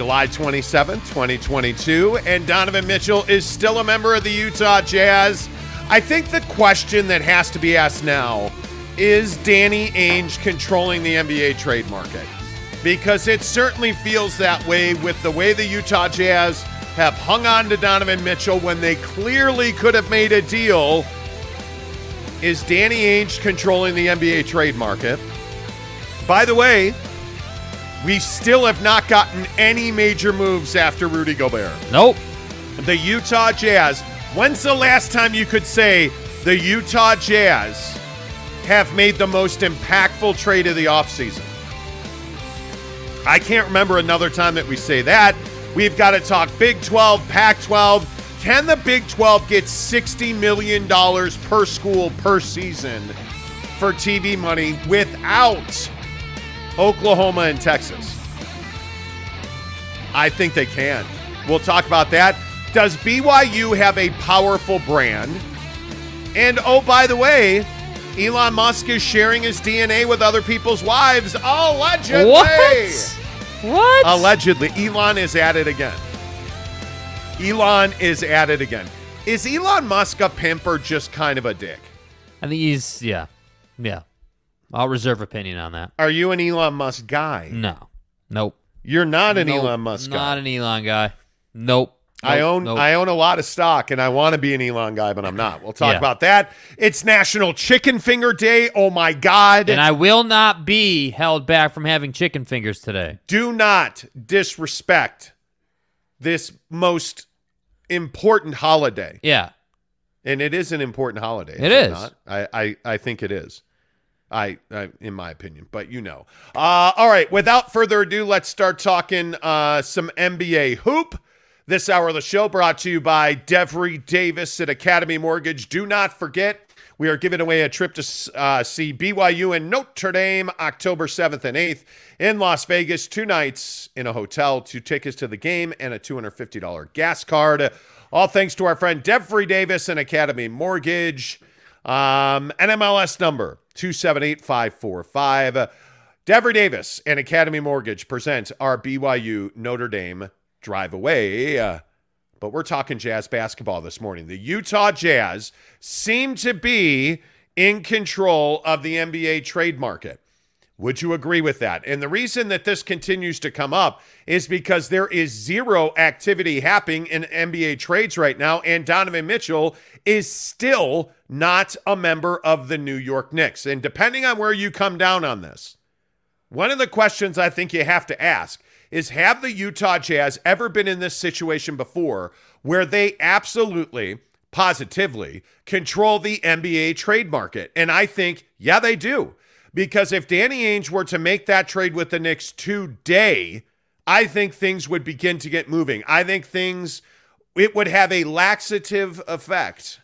July 27th, 2022. And Donovan Mitchell is still a member of the Utah Jazz. I think the question that has to be asked now is Danny Ainge controlling the NBA trade market? Because it certainly feels that way with the way the Utah Jazz have hung on to Donovan Mitchell when they clearly could have made a deal. Is Danny Ainge controlling the NBA trade market? By the way, we still have not gotten any major moves after Rudy Gobert. Nope. The Utah Jazz. When's the last time you could say the Utah Jazz have made the most impactful trade of the offseason? I can't remember another time that we say that. We've got to talk Big 12, Pac 12. Can the Big 12 get $60 million per school per season for TV money without Oklahoma and Texas? I think they can. We'll talk about that. Does BYU have a powerful brand? And oh, by the way, Elon Musk is sharing his DNA with other people's wives. Allegedly. What? What? Allegedly. Elon is at it again. Elon is at it again. Is Elon Musk a pimp or just kind of a dick? I think he's yeah, yeah. I'll reserve opinion on that. Are you an Elon Musk guy? No, nope. You're not an Nope. Elon Musk guy. Not an Elon guy. Nope. I own Nope. I own a lot of stock and I want to be an Elon guy, but I'm not. We'll talk Yeah. about that. It's National Chicken Finger Day. Oh my God. and I will not be held back from having chicken fingers today. Do not disrespect this most important holiday. Yeah. And it is an important holiday. It is is. Not? I, I, I think it is. I, I, in my opinion, but you know. Uh, all right. Without further ado, let's start talking uh, some NBA hoop. This hour of the show brought to you by Devry Davis at Academy Mortgage. Do not forget, we are giving away a trip to uh, see BYU and Notre Dame October 7th and 8th in Las Vegas. Two nights in a hotel, two tickets to the game, and a $250 gas card. All thanks to our friend Devry Davis and Academy Mortgage. Um, NMLS number 278545. Devry Davis and Academy Mortgage present our BYU Notre Dame drive away. Uh, but we're talking Jazz basketball this morning. The Utah Jazz seem to be in control of the NBA trade market. Would you agree with that? And the reason that this continues to come up is because there is zero activity happening in NBA trades right now, and Donovan Mitchell is still not a member of the New York Knicks. And depending on where you come down on this, one of the questions I think you have to ask is Have the Utah Jazz ever been in this situation before where they absolutely, positively control the NBA trade market? And I think, yeah, they do. Because if Danny Ainge were to make that trade with the Knicks today, I think things would begin to get moving. I think things, it would have a laxative effect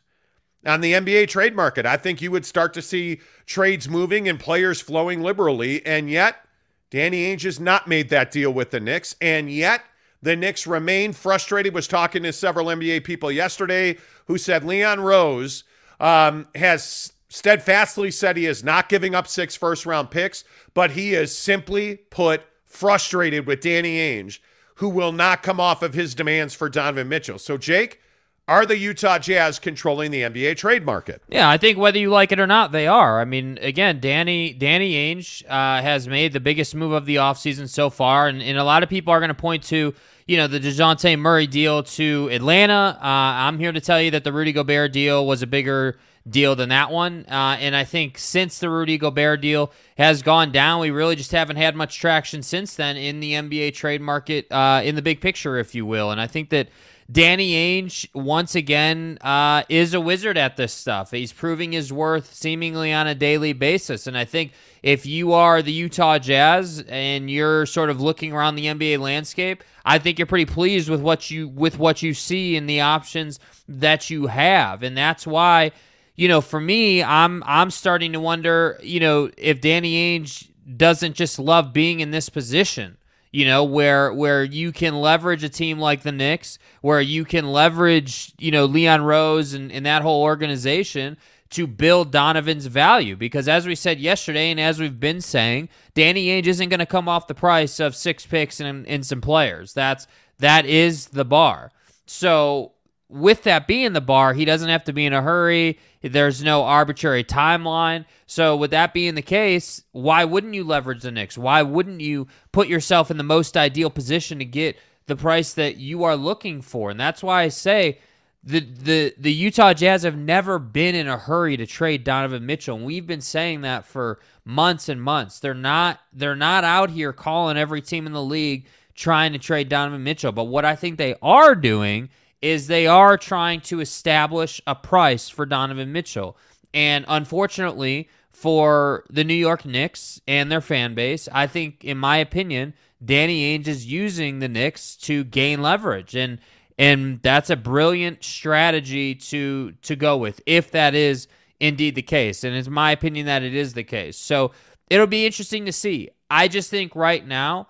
on the NBA trade market. I think you would start to see trades moving and players flowing liberally. And yet, Danny Ainge has not made that deal with the Knicks. And yet, the Knicks remain frustrated. Was talking to several NBA people yesterday who said Leon Rose um, has steadfastly said he is not giving up six first round picks, but he is simply put frustrated with Danny Ainge, who will not come off of his demands for Donovan Mitchell. So, Jake, are the Utah Jazz controlling the NBA trade market? Yeah, I think whether you like it or not, they are. I mean, again, Danny Danny Ainge uh, has made the biggest move of the offseason so far, and, and a lot of people are going to point to, you know, the DeJounte Murray deal to Atlanta. Uh, I'm here to tell you that the Rudy Gobert deal was a bigger deal than that one. Uh, and I think since the Rudy Gobert deal has gone down, we really just haven't had much traction since then in the NBA trade market, uh, in the big picture, if you will. And I think that Danny Ainge, once again, uh, is a wizard at this stuff. He's proving his worth seemingly on a daily basis. And I think if you are the Utah Jazz and you're sort of looking around the NBA landscape, I think you're pretty pleased with what you with what you see and the options that you have. And that's why you know, for me, I'm I'm starting to wonder, you know, if Danny Ainge doesn't just love being in this position, you know, where where you can leverage a team like the Knicks, where you can leverage, you know, Leon Rose and, and that whole organization to build Donovan's value. Because as we said yesterday, and as we've been saying, Danny Ainge isn't going to come off the price of six picks and, and some players. That's that is the bar. So with that being the bar, he doesn't have to be in a hurry. There's no arbitrary timeline. So, with that being the case, why wouldn't you leverage the Knicks? Why wouldn't you put yourself in the most ideal position to get the price that you are looking for? And that's why I say the the the Utah Jazz have never been in a hurry to trade Donovan Mitchell. And we've been saying that for months and months. They're not they're not out here calling every team in the league trying to trade Donovan Mitchell. But what I think they are doing is they are trying to establish a price for Donovan Mitchell. And unfortunately for the New York Knicks and their fan base, I think, in my opinion, Danny Ainge is using the Knicks to gain leverage. And and that's a brilliant strategy to to go with if that is indeed the case. And it's my opinion that it is the case. So it'll be interesting to see. I just think right now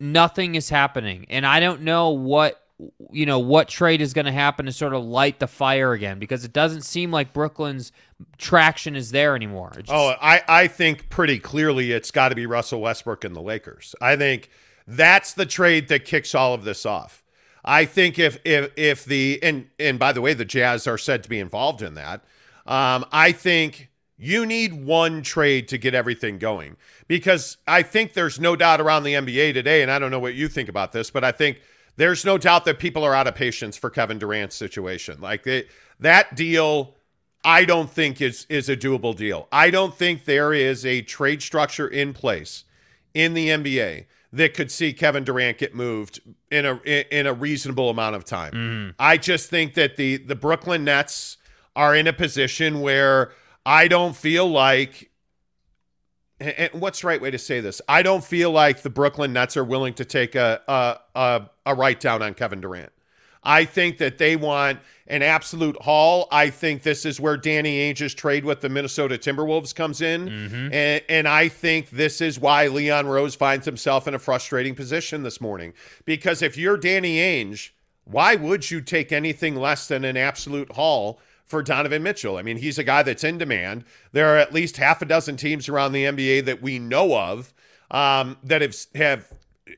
nothing is happening. And I don't know what you know what trade is going to happen to sort of light the fire again because it doesn't seem like Brooklyn's traction is there anymore. Just... oh, I I think pretty clearly it's got to be Russell Westbrook and the Lakers. I think that's the trade that kicks all of this off. I think if if if the and and by the way, the Jazz are said to be involved in that. Um, I think you need one trade to get everything going because I think there's no doubt around the NBA today, and I don't know what you think about this, but I think there's no doubt that people are out of patience for Kevin Durant's situation. Like they, that deal, I don't think is is a doable deal. I don't think there is a trade structure in place in the NBA that could see Kevin Durant get moved in a in a reasonable amount of time. Mm. I just think that the the Brooklyn Nets are in a position where I don't feel like and what's the right way to say this? I don't feel like the Brooklyn Nets are willing to take a a, a, a write down on Kevin Durant. I think that they want an absolute haul. I think this is where Danny Ainge's trade with the Minnesota Timberwolves comes in. Mm-hmm. And, and I think this is why Leon Rose finds himself in a frustrating position this morning. Because if you're Danny Ainge, why would you take anything less than an absolute haul for Donovan Mitchell. I mean, he's a guy that's in demand. There are at least half a dozen teams around the NBA that we know of um, that have have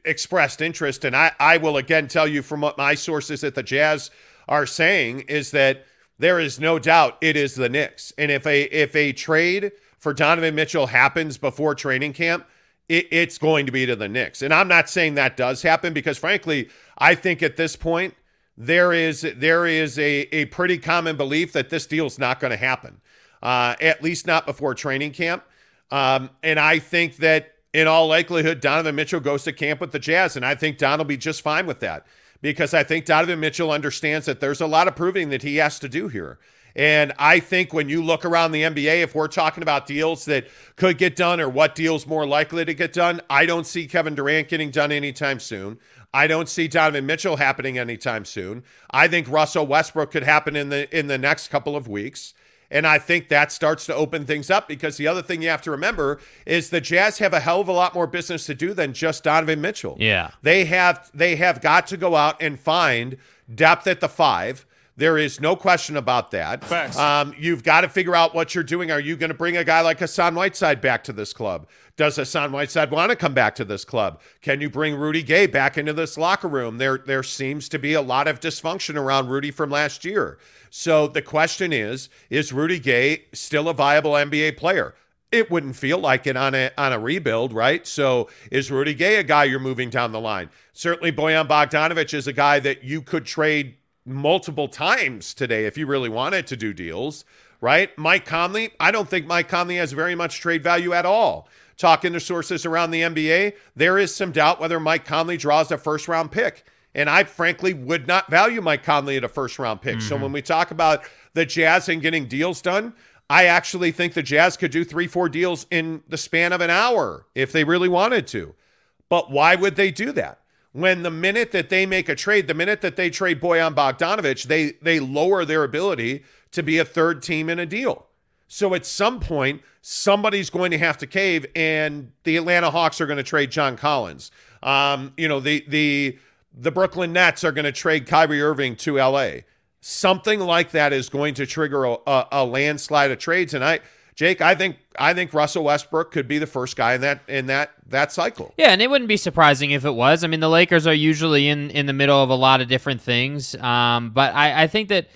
expressed interest. And I, I will again tell you from what my sources at the Jazz are saying is that there is no doubt it is the Knicks. And if a if a trade for Donovan Mitchell happens before training camp, it, it's going to be to the Knicks. And I'm not saying that does happen because frankly, I think at this point there is there is a, a pretty common belief that this deal is not going to happen, uh, at least not before training camp. Um, and I think that in all likelihood, Donovan Mitchell goes to camp with the Jazz, and I think Don will be just fine with that because I think Donovan Mitchell understands that there's a lot of proving that he has to do here. And I think when you look around the NBA, if we're talking about deals that could get done or what deals more likely to get done, I don't see Kevin Durant getting done anytime soon. I don't see Donovan Mitchell happening anytime soon. I think Russell Westbrook could happen in the in the next couple of weeks. And I think that starts to open things up because the other thing you have to remember is the Jazz have a hell of a lot more business to do than just Donovan Mitchell. Yeah. They have they have got to go out and find depth at the five. There is no question about that. Um, you've got to figure out what you're doing. Are you going to bring a guy like Hassan Whiteside back to this club? Does Hassan Whiteside want to come back to this club? Can you bring Rudy Gay back into this locker room? There, there seems to be a lot of dysfunction around Rudy from last year. So the question is: Is Rudy Gay still a viable NBA player? It wouldn't feel like it on a on a rebuild, right? So is Rudy Gay a guy you're moving down the line? Certainly, Bojan Bogdanovich is a guy that you could trade multiple times today if you really wanted to do deals, right? Mike Conley, I don't think Mike Conley has very much trade value at all. Talking to sources around the NBA, there is some doubt whether Mike Conley draws a first round pick. And I frankly would not value Mike Conley at a first round pick. Mm-hmm. So when we talk about the Jazz and getting deals done, I actually think the Jazz could do three, four deals in the span of an hour if they really wanted to. But why would they do that? When the minute that they make a trade, the minute that they trade Bojan Bogdanovich, they they lower their ability to be a third team in a deal. So at some point, somebody's going to have to cave, and the Atlanta Hawks are going to trade John Collins. Um, you know, the the the Brooklyn Nets are going to trade Kyrie Irving to LA. Something like that is going to trigger a, a, a landslide of trades. And I, Jake, I think I think Russell Westbrook could be the first guy in that in that that cycle. Yeah, and it wouldn't be surprising if it was. I mean, the Lakers are usually in in the middle of a lot of different things, um, but I, I think that.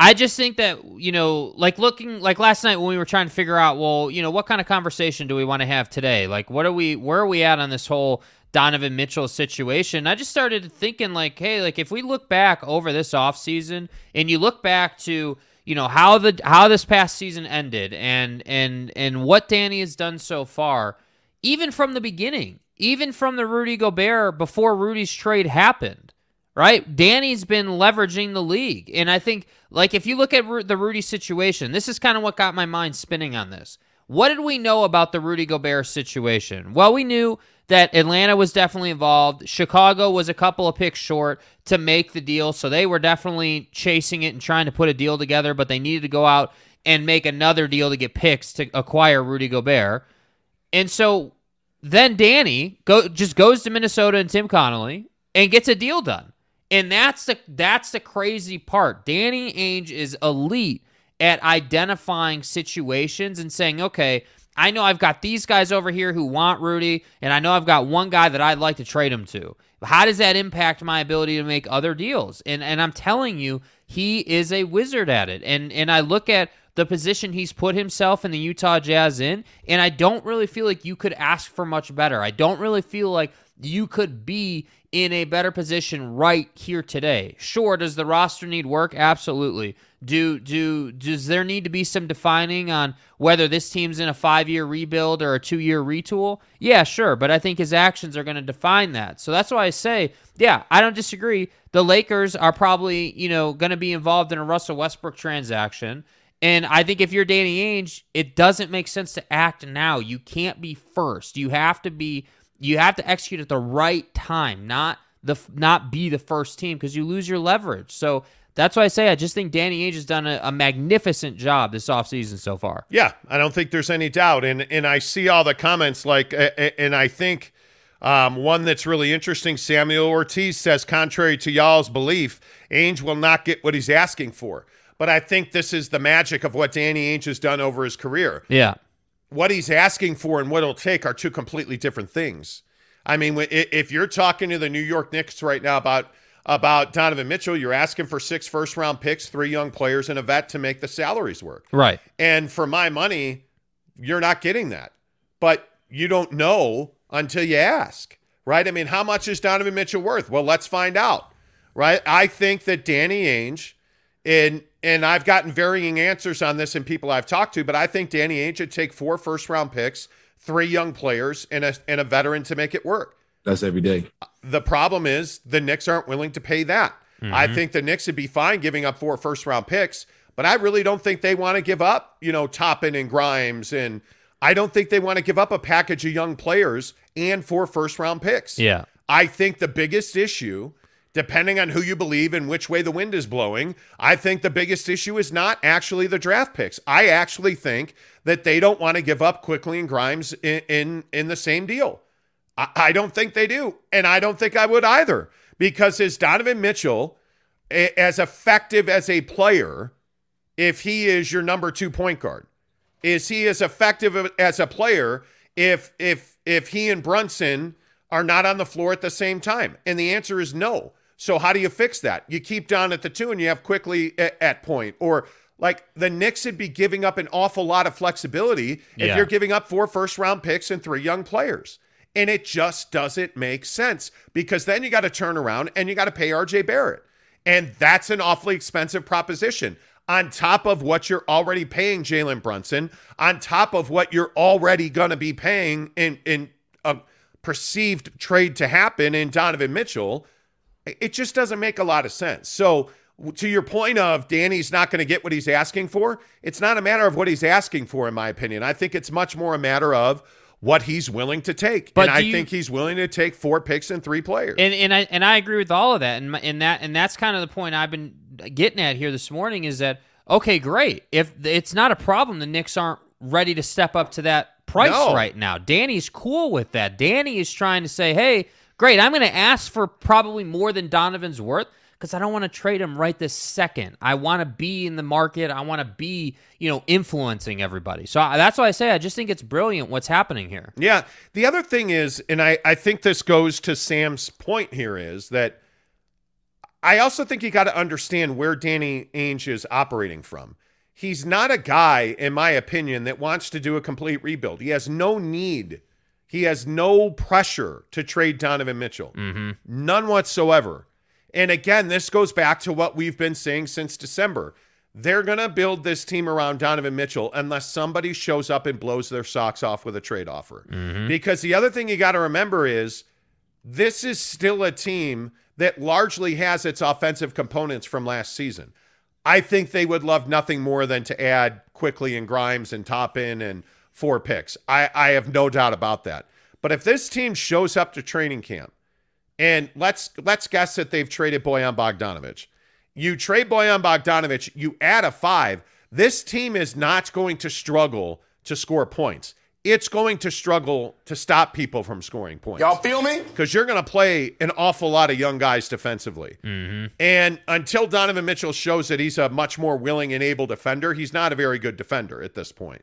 I just think that you know, like looking like last night when we were trying to figure out, well, you know, what kind of conversation do we want to have today? Like, what are we, where are we at on this whole Donovan Mitchell situation. I just started thinking like, hey, like if we look back over this offseason and you look back to, you know, how the how this past season ended and and and what Danny has done so far, even from the beginning, even from the Rudy Gobert before Rudy's trade happened, right? Danny's been leveraging the league. And I think like if you look at the Rudy situation, this is kind of what got my mind spinning on this. What did we know about the Rudy Gobert situation? Well, we knew that Atlanta was definitely involved. Chicago was a couple of picks short to make the deal, so they were definitely chasing it and trying to put a deal together, but they needed to go out and make another deal to get picks to acquire Rudy Gobert. And so then Danny go just goes to Minnesota and Tim Connelly and gets a deal done. And that's the that's the crazy part. Danny Ainge is elite at identifying situations and saying, okay, I know I've got these guys over here who want Rudy, and I know I've got one guy that I'd like to trade him to. How does that impact my ability to make other deals? And and I'm telling you, he is a wizard at it. And and I look at the position he's put himself in the Utah Jazz in, and I don't really feel like you could ask for much better. I don't really feel like you could be in a better position right here today. Sure, does the roster need work? Absolutely. Do do does there need to be some defining on whether this team's in a 5-year rebuild or a 2-year retool? Yeah, sure, but I think his actions are going to define that. So that's why I say, yeah, I don't disagree. The Lakers are probably, you know, going to be involved in a Russell Westbrook transaction. And I think if you're Danny Ainge, it doesn't make sense to act now. You can't be first. You have to be you have to execute at the right time, not the not be the first team because you lose your leverage. So that's why I say I just think Danny Ainge has done a, a, magnificent job this offseason so far. Yeah, I don't think there's any doubt. And and I see all the comments like, and I think um, one that's really interesting. Samuel Ortiz says, contrary to y'all's belief, Ainge will not get what he's asking for. But I think this is the magic of what Danny Ainge has done over his career. Yeah. What he's asking for and what it'll take are two completely different things. I mean, if you're talking to the New York Knicks right now about about Donovan Mitchell, you're asking for six first round picks, three young players, and a vet to make the salaries work. Right. And for my money, you're not getting that. But you don't know until you ask, right? I mean, how much is Donovan Mitchell worth? Well, let's find out, right? I think that Danny Ainge, and and I've gotten varying answers on this in people I've talked to, but I think Danny Ainge should take four first round picks, three young players, and a and a veteran to make it work. That's every day. The problem is the Knicks aren't willing to pay that. Mm-hmm. I think the Knicks would be fine giving up four first round picks, but I really don't think they want to give up, you know, Toppin and Grimes. And I don't think they want to give up a package of young players and four first round picks. Yeah. I think the biggest issue, depending on who you believe and which way the wind is blowing, I think the biggest issue is not actually the draft picks. I actually think that they don't want to give up Quickley and Grimes in, in, in the same deal. I, I don't think they do. And I don't think I would either because is Donovan Mitchell as effective as a player if he is your number two point guard? Is he as effective as a player if if if he and Brunson are not on the floor at the same time? And the answer is no. So how do you fix that? You keep down at the two and you have Quickley at, point or like the Knicks would be giving up an awful lot of flexibility if yeah. you're giving up four first round picks and three young players. And it just doesn't make sense because then you got to turn around and you got to pay RJ Barrett. And that's an awfully expensive proposition. on top of what you're already paying Jalen Brunson, on top of what you're already going to be paying in in a perceived trade to happen in Donovan Mitchell, it just doesn't make a lot of sense. So to your point of Danny's not going to get what he's asking for, it's not a matter of what he's asking for, in my opinion. I think it's much more a matter of what he's willing to take. But and I you- think he's willing to take four picks and three players. And and I and I agree with all of that. And and that and that's kind of the point I've been getting at here this morning is that okay, great. If it's not a problem, the Knicks aren't ready to step up to that price No. right now. Danny's cool with that. Danny is trying to say, hey, great. I'm going to ask for probably more than Donovan's worth. Because I don't want to trade him right this second. I want to be in the market. I want to be, you know, influencing everybody. So I, that's why I say I just think it's brilliant what's happening here. Yeah. The other thing is, and I, I think this goes to Sam's point here, is that I also think you got to understand where Danny Ainge is operating from. He's not a guy, in my opinion, that wants to do a complete rebuild. He has no need. He has no pressure to trade Donovan Mitchell. Mm-hmm. None whatsoever. And again, this goes back to what we've been saying since December. They're going to build this team around Donovan Mitchell unless somebody shows up and blows their socks off with a trade offer. Mm-hmm. Because the other thing you got to remember is this is still a team that largely has its offensive components from last season. I think they would love nothing more than to add Quickley and Grimes and Toppin and four picks. I, I have no doubt about that. But if this team shows up to training camp, and let's let's guess that they've traded Bojan Bogdanovich. You trade Bojan Bogdanovich, you add a five. This team is not going to struggle to score points. It's going to struggle to stop people from scoring points Y'all feel me? because you're going to play an awful lot of young guys defensively. Mm-hmm. And until Donovan Mitchell shows that he's a much more willing and able defender, he's not a very good defender at this point.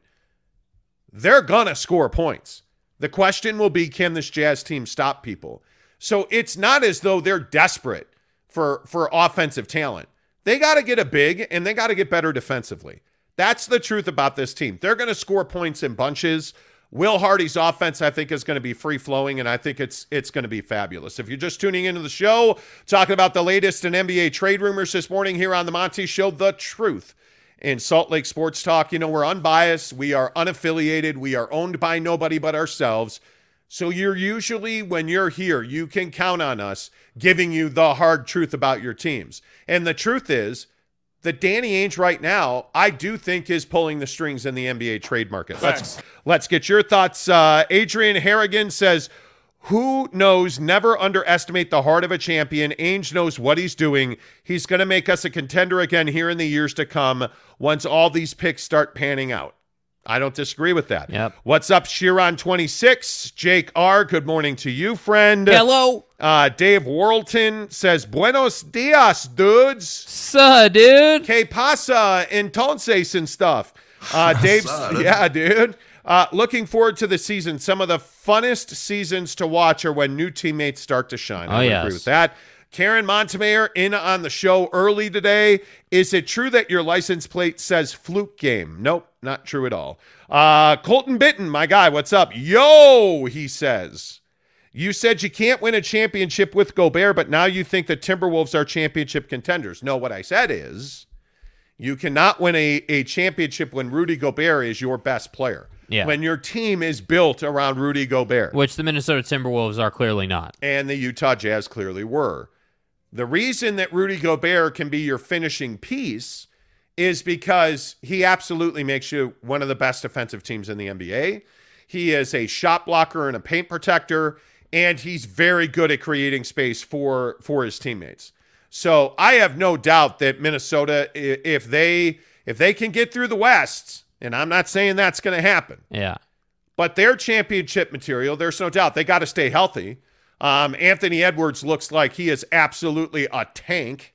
They're going to score points. The question will be can this Jazz team stop people? So it's not as though they're desperate for for offensive talent. They got to get a big and they got to get better defensively. That's the truth about this team. They're going to score points in bunches. Will Hardy's offense, I think, is going to be free flowing, and I think it's it's going to be fabulous. If you're just tuning into the show, talking about the latest in NBA trade rumors this morning here on the Monty Show, the truth in Salt Lake Sports Talk. You know, we're unbiased, we are unaffiliated, we are owned by nobody but ourselves. So you're usually, when you're here, you can count on us giving you the hard truth about your teams. And the truth is that Danny Ainge right now, I do think is pulling the strings in the NBA trade market. Let's let's get your thoughts. Uh, Adrian Harrigan says, "Who knows? Never underestimate the heart of a champion. Ainge knows what he's doing. He's going to make us a contender again here in the years to come once all these picks start panning out." I don't disagree with that. Yep. What's up, Shiron26? Jake R. Good morning to you, friend. Hello, Uh, Dave Worlton says, Buenos dias, dudes. suh, dude. Que pasa entonces and stuff. Uh, Dave's, yeah, dude. Uh, looking forward to the season. Some of the funnest seasons to watch are when new teammates start to shine. I Oh, yes. agree with that. Karen Montemayor in on the show early today. Is it true that your license plate says fluke game? Nope, not true at all. Uh, Colton Bitten, my guy, what's up? Yo, he says. You said you can't win a championship with Gobert, but now you think the Timberwolves are championship contenders. No, what I said is you cannot win a, a championship when Rudy Gobert is your best player. Yeah. When your team is built around Rudy Gobert. Which the Minnesota Timberwolves are clearly not. And the Utah Jazz clearly were. The reason that Rudy Gobert can be your finishing piece is because he absolutely makes you one of the best defensive teams in the NBA. He is a shot blocker and a paint protector, and he's very good at creating space for for his teammates. So I have no doubt that Minnesota, if they if they can get through the West, and I'm not saying that's going to happen, Yeah. but they're championship material. There's no doubt they got to stay healthy. Um, Anthony Edwards looks like he is absolutely a tank.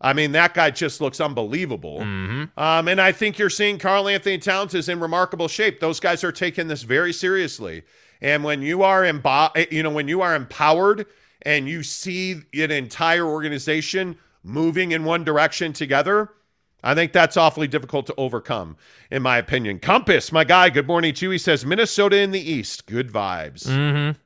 I mean, that guy just looks unbelievable. Um, and I think you're seeing Karl Anthony Towns is in remarkable shape. Those guys are taking this very seriously. And when you are embo- you know, when you are empowered and you see an entire organization moving in one direction together, I think that's awfully difficult to overcome, in my opinion. Compass, my guy, good morning to you. He says Minnesota in the East, good vibes. Mm-hmm.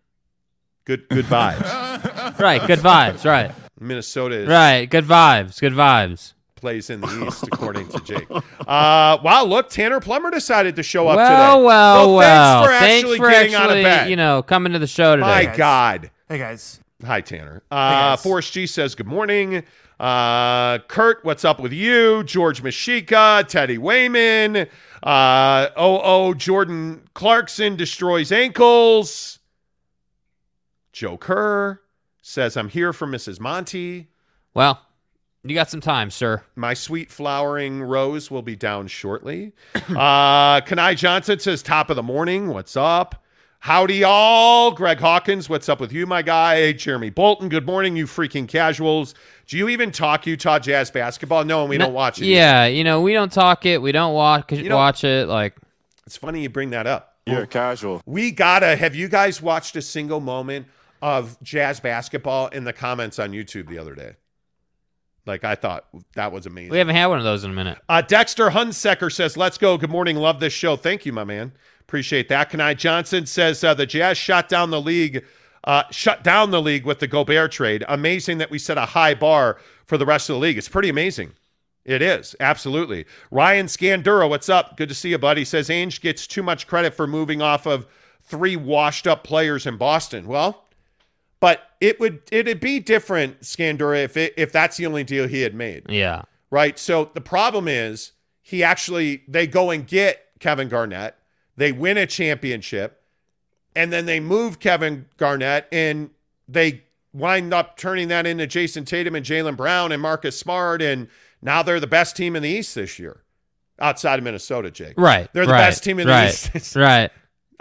Good, good vibes. Right. Good vibes. Right. Minnesota is Right. Good vibes. Good vibes. plays in the East, according to Jake. Uh, wow, look, Tanner Plummer decided to show up well, today. well, well. Thanks for actually getting out of bed. you know, coming to the show today. My guys. God. Hey guys. Hi, Tanner. Uh, guys. Forrest G says, Good morning. Uh, Kurt, what's up with you? George Mashika, Teddy Wayman. Uh, oh, oh, Jordan Clarkson destroys ankles. Joe Kerr says, I'm here for Mrs. Monty. Well, you got some time, sir. My sweet flowering rose will be down shortly. uh, Kanai Johnson says, Top of the morning. What's up? Howdy, all. Greg Hawkins, what's up with you, my guy? Jeremy Bolton, good morning, you freaking casuals. Do you even talk Utah Jazz basketball? No, and we don't watch it. Yeah, you know, we don't talk it. We don't watch don't- watch it. Like, It's funny you bring that up. You're casual. We gotta. Have you guys watched a single moment of Jazz basketball in the comments on YouTube the other day? Like I thought that was amazing. we haven't had one of those in a minute. Uh, Dexter Hunsecker says, "Let's go. Good morning. Love this show. Thank you, my man. Appreciate that." Kanai Johnson says uh, the Jazz shot down the league, uh, shut down the league with the Gobert trade. Amazing that we set a high bar for the rest of the league. It's pretty amazing. It is absolutely. Ryan Scandura, what's up? Good to see you, buddy. Says Ainge gets too much credit for moving off of three washed-up players in Boston. Well, but it would it'd be different, Scandura, if it, if that's the only deal he had made Yeah. right? So the problem is he actually they go and get Kevin Garnett, they win a championship, and then they move Kevin Garnett and they wind up turning that into Jayson Tatum and Jaylen Brown and Marcus Smart, and now they're the best team in the East this year, outside of Minnesota. Jake, Right. They're the right, best team in the right, East. right.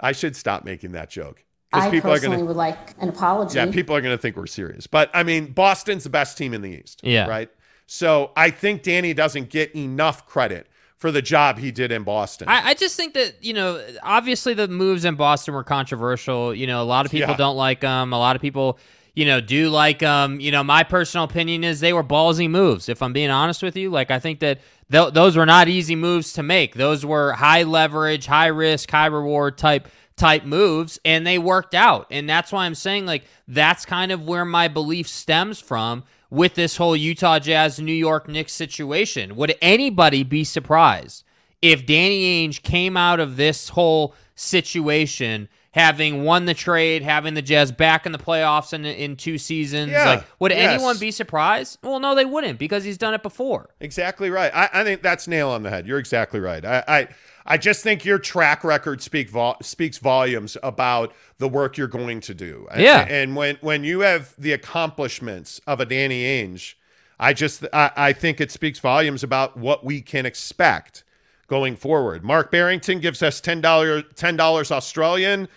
I should stop making that joke I people are going to would like an apology. yeah, people are going to think we're serious. But I mean, Boston's the best team in the East. Yeah. Right. So I think Danny doesn't get enough credit for the job he did in Boston. I, I just think that you know, obviously the moves in Boston were controversial. You know, a lot of people Yeah. don't like them. A lot of people, you know, do like them. You know, my personal opinion is they were ballsy moves. If I'm being honest with you, like I think that th- those were not easy moves to make. Those were high leverage, high risk, high reward type type moves, and they worked out. And that's why I'm saying like that's kind of where my belief stems from with this whole Utah Jazz New York Knicks situation. Would anybody be surprised if Danny Ainge came out of this whole situation having won the trade, having the Jazz back in the playoffs in in two seasons? Yeah, Like, would yes. anyone be surprised? Well, no, they wouldn't because he's done it before. exactly right. I, I think that's nail on the head. You're exactly right. I, I I just think your track record speak vol- speaks volumes about the work you're going to do. Yeah. And when when you have the accomplishments of a Danny Ainge, I just I, I think it speaks volumes about what we can expect going forward. Mark Barrington gives us ten dollars ten dollars Australian.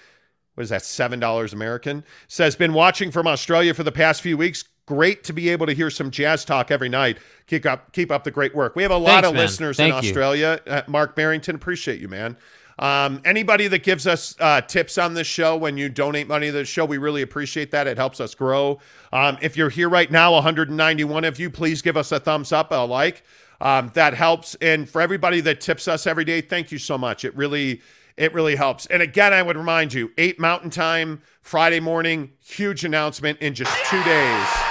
What is that? Seven dollars American. Says been watching from Australia for the past few weeks. Great to be able to hear some jazz talk every night. Keep up, keep up the great work. We have a lot Thanks, of man. listeners in you. Australia. Uh, Mark Barrington, appreciate you, man. Um, anybody that gives us uh, tips on this show when you donate money to the show, we really appreciate that. It helps us grow. Um, if you're here right now, 191 of you, please give us a thumbs up, a like. Um, that helps. And for everybody that tips us every day, thank you so much. It really, it really helps. And again, I would remind you, eight Mountain Time Friday morning, huge announcement in just two days.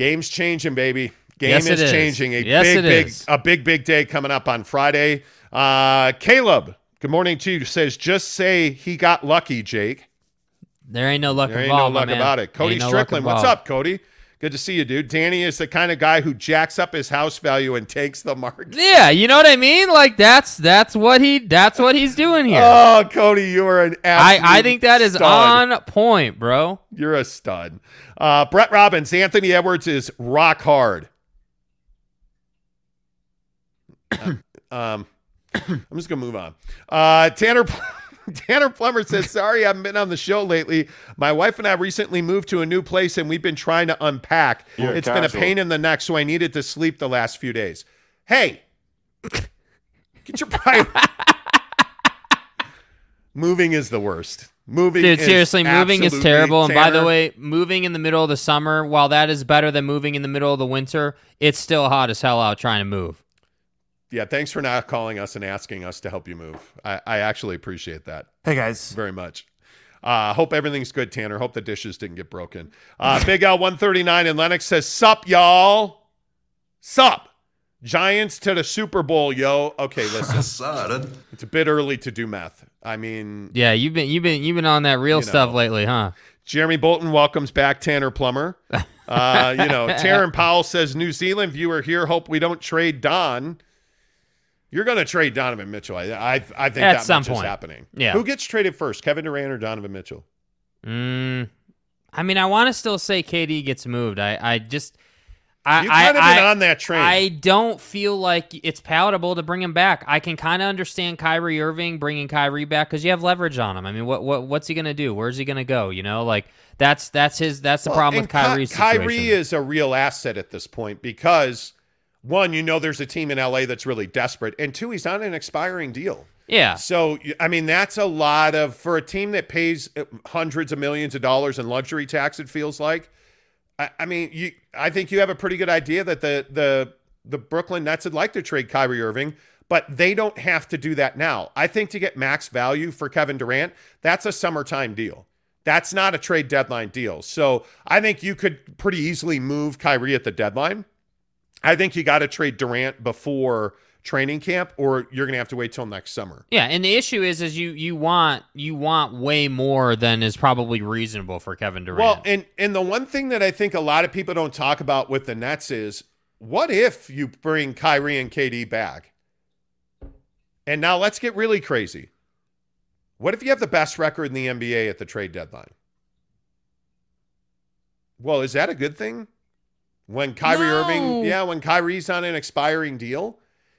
Game's changing, baby. Game Yes, is it is. changing. A Yes, big, it big, is. a big, big day coming up on Friday. Uh, Caleb, good morning to you. Says just say he got lucky, Jake. There ain't no luck There ain't no involved, my luck about it. Cody Ain't no Strickland, what's up, Cody? Good to see you, dude. Danny is the kind of guy who jacks up his house value and takes the market. Yeah, you know what I mean. Like that's that's what he that's what he's doing here. Oh, Cody, you are an I I think that is stud. on point, bro. You're a stud. Uh, Brett Robbins, Anthony Edwards is rock hard. um, I'm just gonna move on. Uh, Tanner Tanner Plummer says, "Sorry, I haven't been on the show lately. My wife and I recently moved to a new place, and we've been trying to unpack. You're It's been a pain in the neck, so I needed to sleep the last few days. Hey, get your pride. moving is the worst. Moving, Dude, is seriously, moving is absolutely- terrible. And by the way, moving in the middle of the summer, while that is better than moving in the middle of the winter, it's still hot as hell out trying to move. Yeah, thanks for not calling us and asking us to help you move. I, I actually appreciate that Hey guys. very much. Uh, hope everything's good, Tanner. Hope the dishes didn't get broken. Uh, Big L one thirty nine and Lennox says, "Sup, y'all." Sup? Giants to the Super Bowl, yo. Okay, listen. It's a bit early to do math. I mean, Yeah, you've been you've been you've been on that real You stuff know. lately, huh? Jeremy Bolton welcomes back Tanner Plummer. Uh, you know, Taryn Powell says New Zealand viewer here. Hope we don't trade Don. You're going to trade Donovan Mitchell. I I, I think At that some much is happening. Yeah. Who gets traded first, Kevin Durant or Donovan Mitchell? Mm, I mean, I want to still say KD gets moved. I I just I You've I, kind of I, on that train. I don't feel like it's palatable to bring him back. I can kind of understand Kyrie Irving bringing Kyrie back because you have leverage on him. I mean, what what what's he gonna do? Where's he gonna go? You know, like that's that's his that's the Well, problem with Kyrie's Ky- Kyrie situation. is a real asset at this point because one, you know, there's a team in LA that's really desperate, and two, he's on an expiring deal. yeah, So, I mean, that's a lot of for a team that pays uh, hundreds of millions of dollars in luxury tax. It feels like. I, I mean, you. I think you have a pretty good idea that the the the Brooklyn Nets would like to trade Kyrie Irving, but they don't have to do that now. I think to get max value for Kevin Durant, that's a summertime deal. That's not a trade deadline deal. So I think you could pretty easily move Kyrie at the deadline. I think you got to trade Durant before training camp, or you're going to have to wait till next summer. yeah. And the issue is, is you you want you want way more than is probably reasonable for Kevin Durant. Well, and and the one thing that I think a lot of people don't talk about with the Nets is what if you bring Kyrie and KD back? And now let's get really crazy. What if you have the best record in the NBA at the trade deadline? Well, is that a good thing? When Kyrie No. Irving, yeah, when Kyrie's on an expiring deal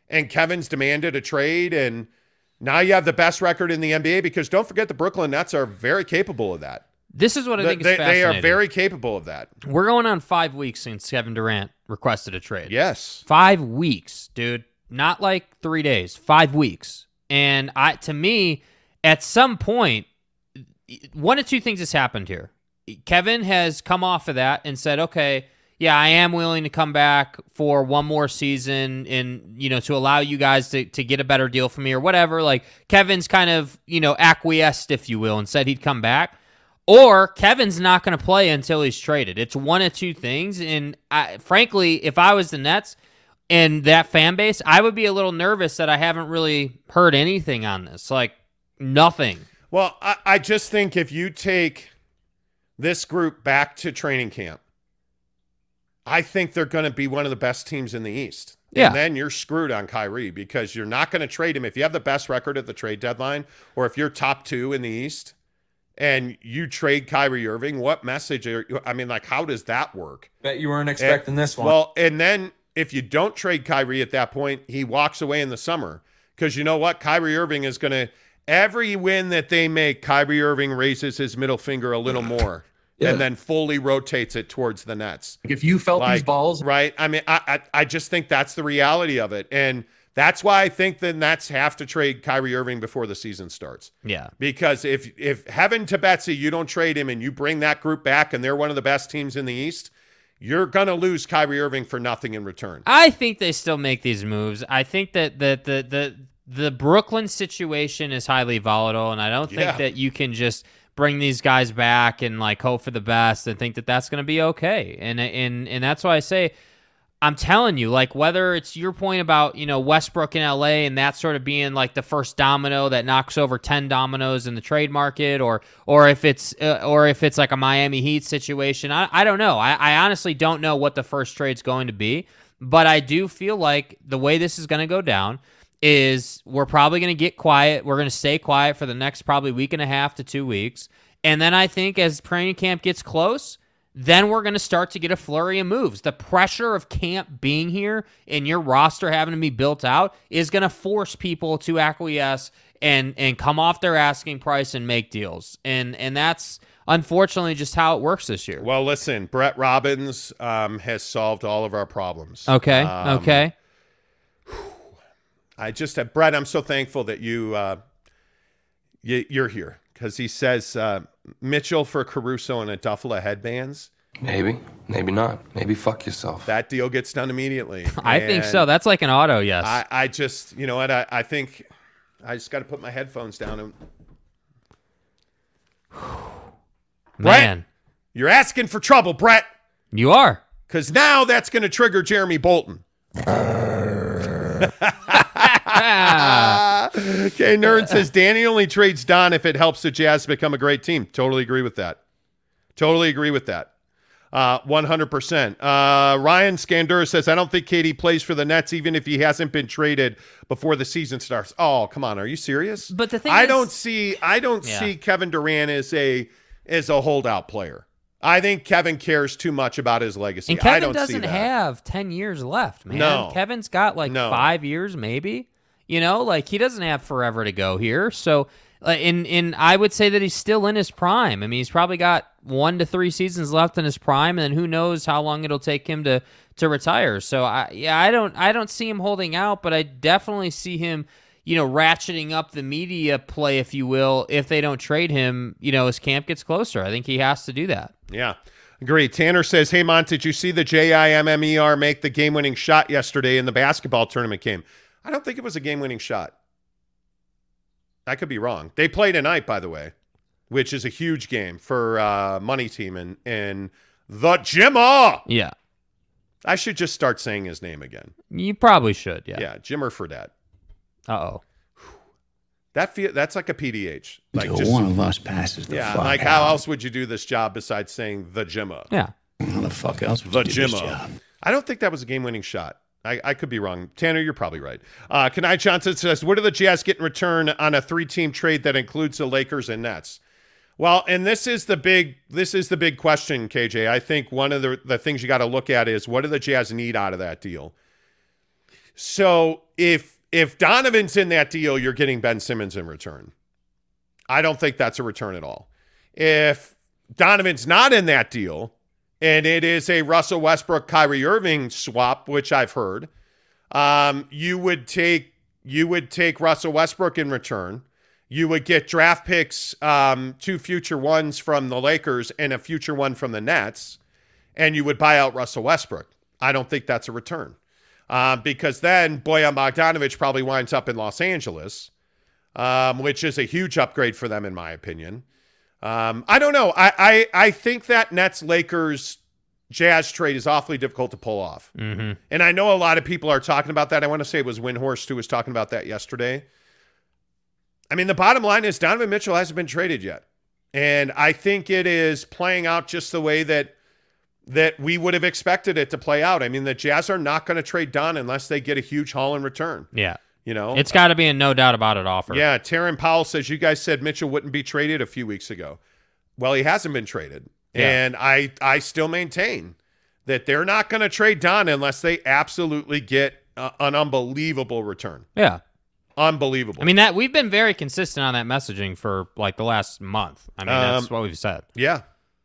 and Kevin's demanded a trade and now you have the best record in the NBA because don't forget the Brooklyn Nets are very capable of that. this is what I They, think is they, they are very capable of that. We're going on five weeks since Kevin Durant requested a trade. Yes. Five weeks, dude. Not like three days. Five weeks. And I, to me, at some point, one of two things has happened here. Kevin has come off of that and said, "Okay, yeah, I am willing to come back for one more season, and you know, to allow you guys to to get a better deal for me or whatever." Like Kevin's kind of you know acquiesced, if you will, and said he'd come back. Or Kevin's not going to play until he's traded. It's one of two things. And I, frankly, if I was the Nets and that fan base, I would be a little nervous that I haven't really heard anything on this. Like nothing. Well, I, I just think if you take this group back to training camp, I think they're going to be one of the best teams in the East. Yeah. And then you're screwed on Kyrie because you're not going to trade him if you have the best record at the trade deadline or if you're top two in the East and you trade Kyrie Irving. What message are you? I mean, like, how does that work? Bet you weren't eh, expecting this one. Well, and then if you don't trade Kyrie at that point, he walks away in the summer because you know what? Kyrie Irving is going to every win that they make, Kyrie Irving raises his middle finger a little more Yeah. and then fully rotates it towards the Nets. Like If you felt these balls, right? I mean, I, I I just think that's the reality of it, and that's why I think the Nets have to trade Kyrie Irving before the season starts. Yeah. Because if if heaven to Betsy, you don't trade him and you bring that group back and they're one of the best teams in the East, you're gonna lose Kyrie Irving for nothing in return. I think they still make these moves. I think that the the the the Brooklyn situation is highly volatile, and I don't think Yeah. that you can just bring these guys back and like hope for the best and think that that's going to be okay. And and and that's why I say. I'm telling you, like whether it's your point about you know Westbrook in LA and that sort of being like the first domino that knocks over ten dominoes in the trade market, or or if it's uh, or if it's like a Miami Heat situation, I, I don't know. I, I honestly don't know what the first trade's going to be, but I do feel like the way this is going to go down is we're probably going to get quiet. We're going to stay quiet for the next probably week and a half to two weeks, and then I think as training camp gets close then we're going to start to get a flurry of moves. The pressure of camp being here and your roster having to be built out is going to force people to acquiesce and and come off their asking price and make deals. And and that's unfortunately just how it works this year. Well, listen, Brett Robbins um, has solved all of our problems. Okay. Um, okay. I just, uh, Brett, I'm so thankful that you, uh, you you're here because he says uh, Mitchell for Caruso and a duffel of headbands. Maybe, maybe not. Maybe fuck yourself. That deal gets done immediately. I think so. That's like an auto, yes. I, I just, you know what? I, I think I just got to put my headphones down. And Man, you're asking for trouble, Brett, you are. because now that's going to trigger Jeremy Bolton. okay, Nerd says Danny only trades Don if it helps the Jazz become a great team. Totally agree with that. Totally agree with that. Uh, 100%. Uh, Ryan Scandura says, I don't think KD plays for the Nets even if he hasn't been traded before the season starts. Oh, come on. Are you serious? But the thing I is- don't see I don't Yeah. see Kevin Durant as a as a holdout player. I think Kevin cares too much about his legacy. And I Kevin don't doesn't that. have 10 years left, man. No. Kevin's got like No. five years, maybe. You know, like he doesn't have forever to go here. So, uh, in in I would say that he's still in his prime. I mean, he's probably got one to three seasons left in his prime, and then who knows how long it'll take him to to retire. So, I yeah, I don't I don't see him holding out, but I definitely see him. You know, ratcheting up the media play, if you will, if they don't trade him, you know, as camp gets closer. I think he has to do that. Yeah. Agree. Tanner says, Hey, Mont, did you see the JIMMER make the game winning shot yesterday in the basketball tournament game? I don't think it was a game winning shot. I could be wrong. They play tonight, by the way, which is a huge game for uh, Money Team and, and the Jimmer. Yeah. I should just start saying his name again. You probably should. Yeah. Yeah, Jimmer Fredette. Uh oh. That feel that's like a PDH. Like Until just one of us passes the yeah. fuck Like how else would you do this job besides saying the Jimmer? Yeah. How the fuck else would The you do this job? I don't think that was a game winning shot. I, I could be wrong. Tanner, you're probably right. Uh, Kanai Johnson says, What do the Jazz get in return on a three team trade that includes the Lakers and Nets? Well, and this is the big this is the big question, KJ. I think one of the, the things you got to look at is what do the Jazz need out of that deal? So if if Donovan's in that deal, you're getting Ben Simmons in return. I don't think that's a return at all. If Donovan's not in that deal, and it is a Russell Westbrook Kyrie Irving swap, which I've heard, um, you would take you would take Russell Westbrook in return. You would get draft picks, um, two future ones from the Lakers and a future one from the Nets, and you would buy out Russell Westbrook. I don't think that's a return uh, because then Bojan Bogdanovich probably winds up in Los Angeles, um, which is a huge upgrade for them, in my opinion. Um, I don't know. I, I I think that Nets Lakers Jazz trade is awfully difficult to pull off, Mm-hmm. and I know a lot of people are talking about that. I want to say it was Windhorst who was talking about that yesterday. I mean, the bottom line is Donovan Mitchell hasn't been traded yet, and I think it is playing out just the way that that we would have expected it to play out. I mean, the Jazz are not going to trade Don unless they get a huge haul in return. Yeah. You know, It's got to be a no doubt about it offer. yeah, Taryn Powell says you guys said Mitchell wouldn't be traded a few weeks ago. Well, he hasn't been traded. Yeah. And I I still maintain that they're not going to trade Don unless they absolutely get uh, an unbelievable return. Yeah. Unbelievable. I mean that we've been very consistent on that messaging for like the last month. I mean that's Um, what we've said. yeah.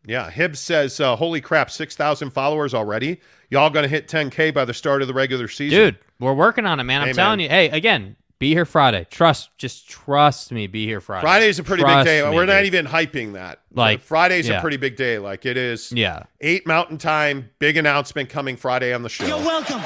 Yeah. Hibbs says, uh, holy crap, 6,000 followers already. Y'all going to hit 10K by the start of the regular season. Dude, we're working on it, man. I'm Hey, telling man. you. Hey, again, be here Friday. Trust, just trust me. Be here Friday. Friday's a pretty Trust big day. me, We're not dude. even hyping that. Like, Friday's a pretty big day. Like it is. Yeah. Eight Mountain Time. Big announcement coming Friday on the show. You're welcome.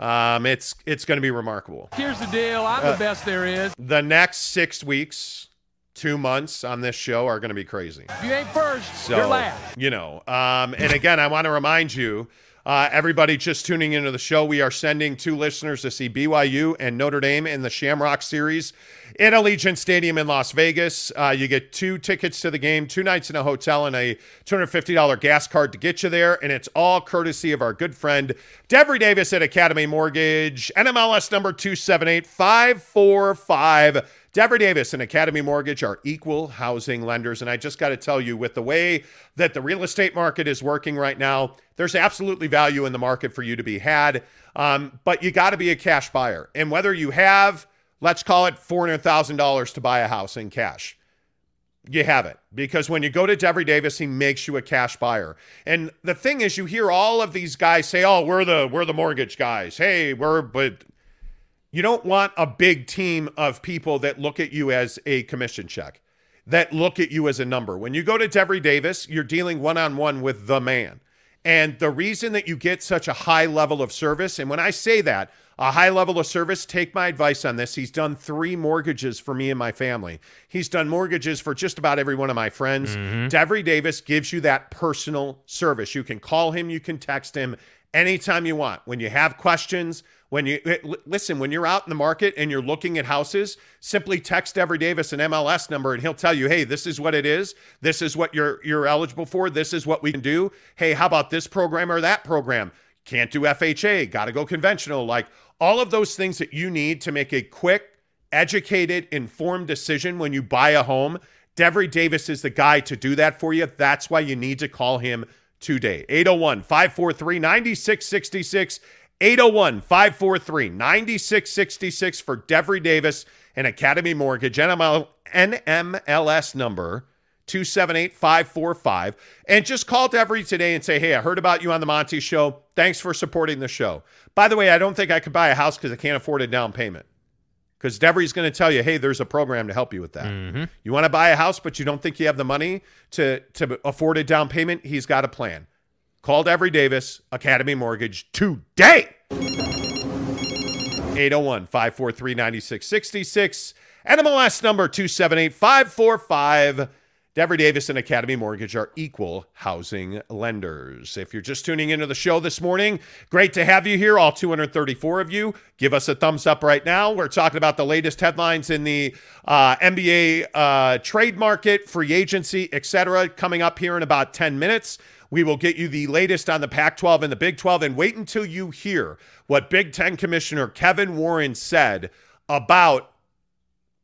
Um, it's it's going to be remarkable. Here's the deal. I'm the best there is. The next six weeks, two months on this show are going to be crazy. If you ain't first, So you're last. you know, um, and again, I want to remind you, uh, everybody just tuning into the show, we are sending two listeners to see BYU and Notre Dame in the Shamrock Series in Allegiant Stadium in Las Vegas. Uh, you get two tickets to the game, two nights in a hotel, and a $250 gas card to get you there. And it's all courtesy of our good friend Devery Davis at Academy Mortgage, NMLS number 278-545. Devery Davis and Academy Mortgage are equal housing lenders. And I just got to tell you, with the way that the real estate market is working right now, there's absolutely value in the market for you to be had. Um, but you got to be a cash buyer. And whether you have, let's call it $400,000 to buy a house in cash, you have it because when you go to Devery Davis, he makes you a cash buyer. And the thing is, you hear all of these guys say, "Oh, we're the we're the mortgage guys. Hey, we're but." You don't want a big team of people that look at you as a commission check, that look at you as a number. When you go to Devery Davis, you're dealing one on one with the man. And the reason that you get such a high level of service, and when I say that, a high level of service, take my advice on this. He's done three mortgages for me and my family. He's done mortgages for just about every one of my friends. Mm-hmm. Devery Davis gives you that personal service. You can call him, you can text him anytime you want. When you have questions, when you eh, listen, when you're out in the market and you're looking at houses, simply text Devery Davis an MLS number and he'll tell you, "Hey, this is what it is. This is what you're you're eligible for. This is what we can do. Hey, how about this program or that program? Can't do FHA, got to go conventional." Like all of those things that you need to make a quick, educated, informed decision when you buy a home. Devery Davis is the guy to do that for you. That's why you need to call him today. 801 543 9666. 801 543 9666 for Devery Davis and Academy Mortgage. NML, NMLS number 278545. And just call Devery today and say, hey, I heard about you on the Monty Show. Thanks for supporting the show. By the way, I don't think I could buy a house because I can't afford a down payment. Because Devery's going to tell you, hey, there's a program to help you with that. Mm-hmm. You want to buy a house, but you don't think you have the money to, to afford a down payment? He's got a plan. Call Devery Davis, Academy Mortgage, today. 801 543 9666. NMLS number 278 545. Devery Davis and Academy Mortgage are equal housing lenders. If you're just tuning into the show this morning, great to have you here, all 234 of you. Give us a thumbs up right now. We're talking about the latest headlines in the uh, NBA uh, trade market, free agency, etc. Coming up here in about 10 minutes. We will get you the latest on the Pac 12 and the Big 12. And wait until you hear what Big Ten Commissioner Kevin Warren said about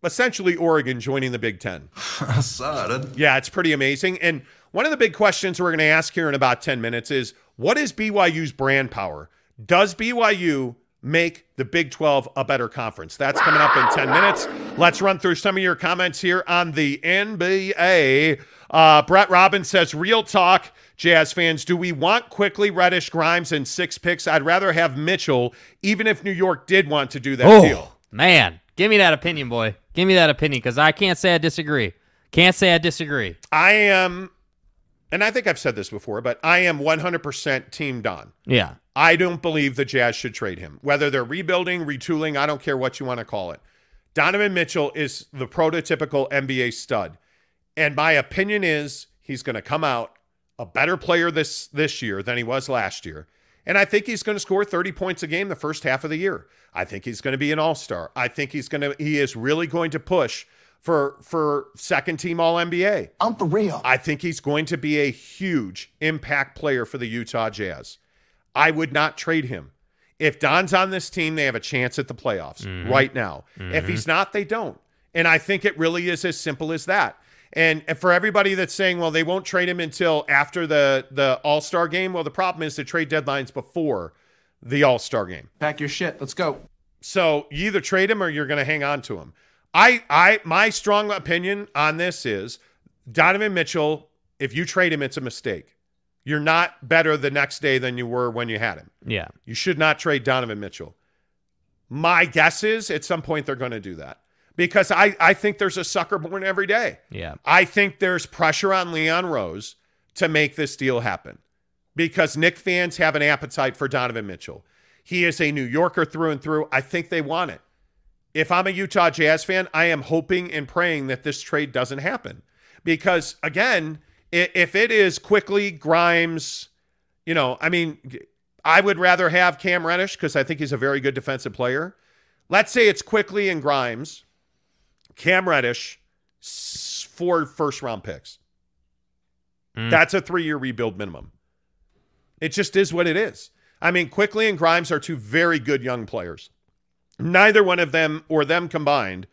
essentially Oregon joining the Big Ten. I saw it. Yeah, it's pretty amazing. And one of the big questions we're going to ask here in about 10 minutes is what is BYU's brand power? Does BYU make the Big 12 a better conference? That's coming up in 10 minutes. Let's run through some of your comments here on the NBA. Uh, Brett Robbins says, Real talk, Jazz fans, do we want Quickley Reddish, Grimes, and six picks? I'd rather have Mitchell, even if New York did want to do that deal. Oh, man. Give me that opinion, boy. Give me that opinion because I can't say I disagree. Can't say I disagree. I am, and I think I've said this before, but I am 100% Team Don. Yeah. I don't believe the Jazz should trade him. Whether they're rebuilding, retooling, I don't care what you want to call it. Donovan Mitchell is the prototypical NBA stud. And my opinion is he's going to come out a better player this this year than he was last year. And I think he's going to score 30 points a game the first half of the year. I think he's going to be an all-star. I think he's going to he is really going to push for for second team all NBA. I'm for real. I think he's going to be a huge impact player for the Utah Jazz. I would not trade him. If Don's on this team, they have a chance at the playoffs mm-hmm. right now. If he's mm-hmm. not, they don't. And I think it really is as simple as that. And, and for everybody that's saying, well, they won't trade him until after the the All Star game, well, the problem is the trade deadline's before the All Star game. Pack your shit. Let's go. So you either trade him or you're going to hang on to him. I, I, my strong opinion on this is Donovan Mitchell. If you trade him, it's a mistake. You're not better the next day than you were when you had him. Yeah. You should not trade Donovan Mitchell. My guess is at some point they're going to do that because I, I think there's a sucker born every day. Yeah. I think there's pressure on Leon Rose to make this deal happen because Knick fans have an appetite for Donovan Mitchell. He is a New Yorker through and through. I think they want it. If I'm a Utah Jazz fan, I am hoping and praying that this trade doesn't happen because, again, if it is Quickley Grimes, you know, I mean, I would rather have Cam Reddish because I think he's a very good defensive player. Let's say it's Quickley and Grimes, Cam Reddish, four first round picks. Mm. That's a three year rebuild minimum. It just is what it is. I mean, Quickley and Grimes are two very good young players. Neither one of them or them combined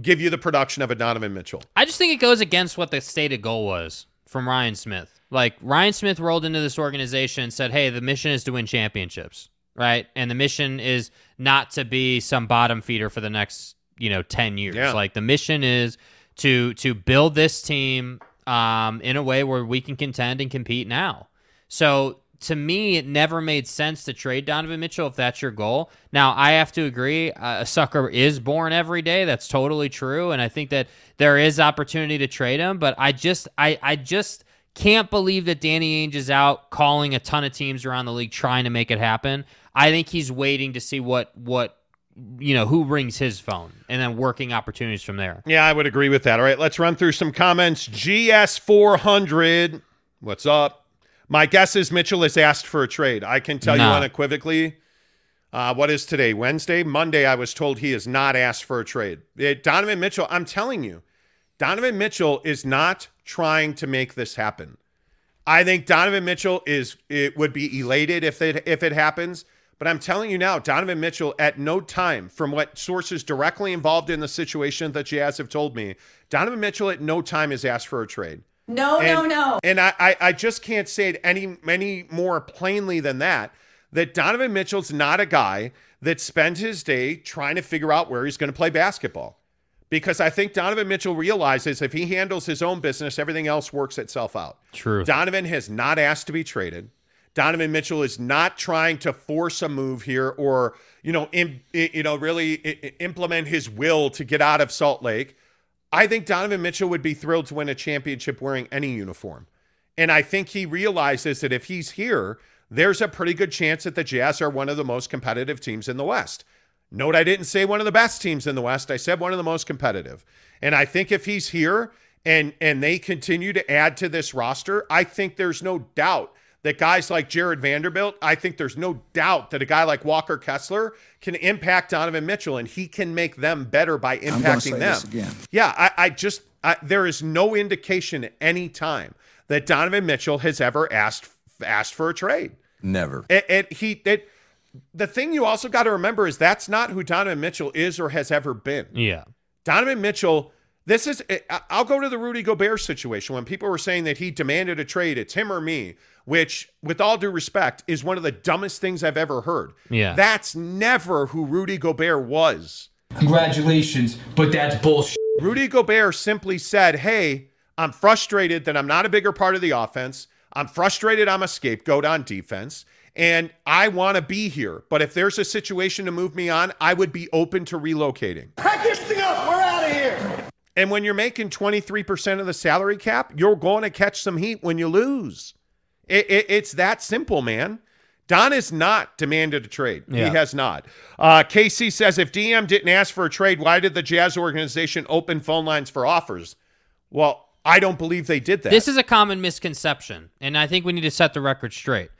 give you the production of a Donovan Mitchell. I just think it goes against what the stated goal was from Ryan Smith. Like Ryan Smith rolled into this organization and said, "Hey, the mission is to win championships, right? And the mission is not to be some bottom feeder for the next, you know, 10 years. Yeah. Like the mission is to to build this team um, in a way where we can contend and compete now." So to me, it never made sense to trade Donovan Mitchell if that's your goal. Now, I have to agree, uh, a sucker is born every day. That's totally true, and I think that there is opportunity to trade him. But I just, I, I just can't believe that Danny Ainge is out calling a ton of teams around the league trying to make it happen. I think he's waiting to see what, what, you know, who rings his phone, and then working opportunities from there. Yeah, I would agree with that. All right, let's run through some comments. GS400, what's up? My guess is Mitchell has asked for a trade. I can tell you unequivocally. Uh, what is today? Wednesday? Monday, I was told he has not asked for a trade. Eh, Donovan Mitchell, I'm telling you, Donovan Mitchell is not trying to make this happen. I think Donovan Mitchell is it would be elated if it if it happens. But I'm telling you now, Donovan Mitchell at no time, from what sources directly involved in the situation that Jazz have told me, Donovan Mitchell at no time has asked for a trade. No, no, no. And I, I, I just can't say it any any more plainly than that. That Donovan Mitchell's not a guy that spends his day trying to figure out where he's going to play basketball. Because I think Donovan Mitchell realizes if he handles his own business, everything else works itself out. True. Donovan has not asked to be traded. Donovan Mitchell is not trying to force a move here or, you know, im, you know, really implement his will to get out of Salt Lake. I think Donovan Mitchell would be thrilled to win a championship wearing any uniform. And I think he realizes that if he's here, there's a pretty good chance that the Jazz are one of the most competitive teams in the West. Note I didn't say one of the best teams in the West. I said one of the most competitive. And I think if he's here and and they continue to add to this roster, I think there's no doubt that guys like Jarred Vanderbilt, I think there's no doubt that a guy like Walker Kessler can impact Donovan Mitchell and he can make them better by gonna impacting them. again. Yeah, I, I just I, there is no indication at any time that Donovan Mitchell has ever asked asked for a trade. Never. And, and he it, the thing you also got to remember is that's not who Donovan Mitchell is or has ever been. Yeah. Donovan Mitchell, this is, eh, I- I'll go to the Rudy Gobert situation. When people were saying that he demanded a trade, it's him or me, which, with all due respect, is one of the dumbest things I've ever heard. Yeah. That's never who Rudy Gobert was. Congratulations, but that's bullshit. Rudy Gobert simply said, Hey, I'm frustrated that I'm not a bigger part of the offense. I'm frustrated I'm a scapegoat on defense. And I want to be here. But if there's a situation to move me on, I would be open to relocating. Pack this thing up. We're out of here. And when you're making 23% of the salary cap, you're going to catch some heat when you lose. It, it- it's that simple, man. Don has not demanded a trade. Yeah. He has not. Uh, KC says if DM didn't ask for a trade, why did the Jazz organization open phone lines for offers? Well, I don't believe they did that. This is a common misconception, and I think we need to set the record straight.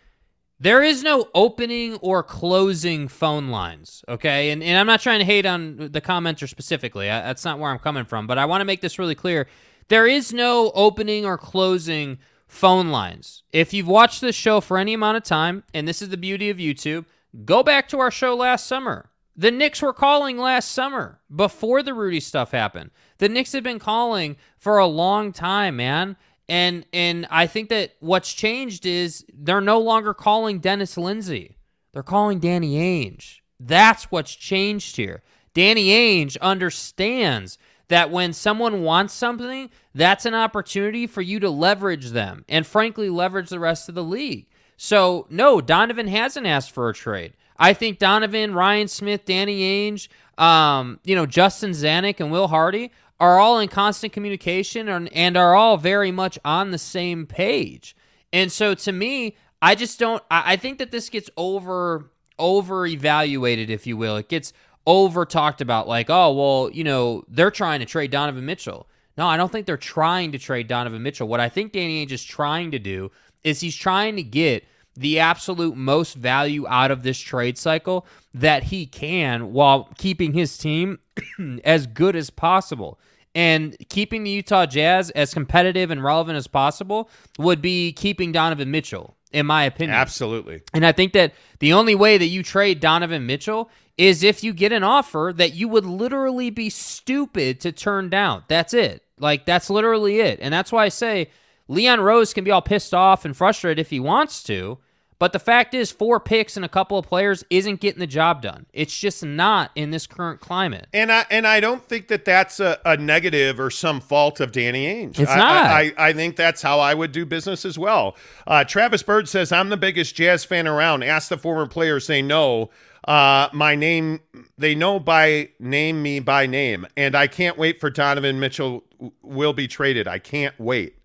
There is no opening or closing phone lines, okay? And, and I'm not trying to hate on the commenter specifically. I, that's not where I'm coming from, but I want to make this really clear. There is no opening or closing phone lines. If you've watched this show for any amount of time, and this is the beauty of YouTube, go back to our show last summer. The Knicks were calling last summer before the Rudy stuff happened. The Knicks had been calling for a long time, man. And and I think that what's changed is they're no longer calling Dennis Lindsay. They're calling Danny Ainge. That's what's changed here. Danny Ainge understands that when someone wants something, that's an opportunity for you to leverage them and frankly leverage the rest of the league. So, no, Donovan hasn't asked for a trade. I think Donovan, Ryan Smith, Danny Ainge, um, you know, Justin Zanik, and Will Hardy are all in constant communication and, are all very much on the same page. And so, to me, I just don't. I, I think that this gets over over evaluated, if you will. It gets over talked about, like, oh, well, you know, they're trying to trade Donovan Mitchell. No, I don't think they're trying to trade Donovan Mitchell. What I think Danny Ainge is trying to do is he's trying to get the absolute most value out of this trade cycle that he can while keeping his team as good as possible. And keeping the Utah Jazz as competitive and relevant as possible would be keeping Donovan Mitchell, in my opinion. Absolutely. And I think that the only way that you trade Donovan Mitchell is if you get an offer that you would literally be stupid to turn down. That's it. Like, that's literally it. And that's why I say Leon Rose can be all pissed off and frustrated if he wants to. But the fact is, four picks and a couple of players isn't getting the job done. It's just not in this current climate. And I and I don't think that that's a, a negative or some fault of Danny Ainge. It's I, not. I, I, I think that's how I would do business as well. Uh, Travis Bird says, "I'm the biggest Jazz fan around. Ask the former players; they know uh, my name. They know by name me by name, and I can't wait for Donovan Mitchell will be traded. I can't wait.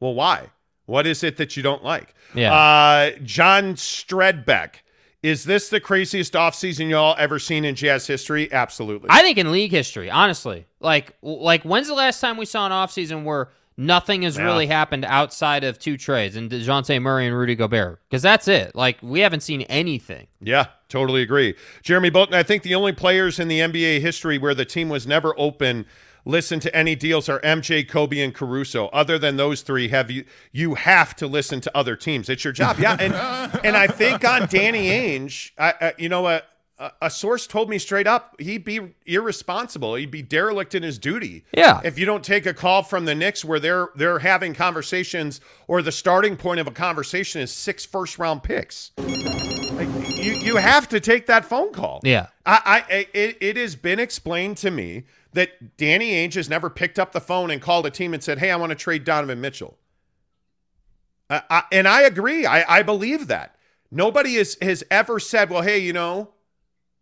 Well, why? What is it that you don't like? Yeah. Uh, John Stredbeck. Is this the craziest offseason y'all ever seen in Jazz history? Absolutely. I think in league history, honestly. Like like when's the last time we saw an offseason where Nothing has Yeah. really happened outside of two trades and Dejounte Murray and Rudy Gobert because that's it. Like, we haven't seen anything. Yeah, totally agree. Jeremy Bolton, I think the only players in the NBA history where the team was never open listen to any deals are MJ, Kobe, and Caruso. Other than those three, have you you have to listen to other teams. It's your job. Yeah, and and I think on Danny Ainge, I, I, you know a, a a source told me straight up he'd be irresponsible. He'd be derelict in his duty. Yeah. If you don't take a call from the Knicks where they're they're having conversations or the starting point of a conversation is six first round picks. Like, you you have to take that phone call. Yeah. I, I it, it has been explained to me that Danny Ainge has never picked up the phone and called a team and said, "Hey, I want to trade Donovan Mitchell." I, I, and I agree. I, I believe that nobody has has ever said, "Well, hey, you know,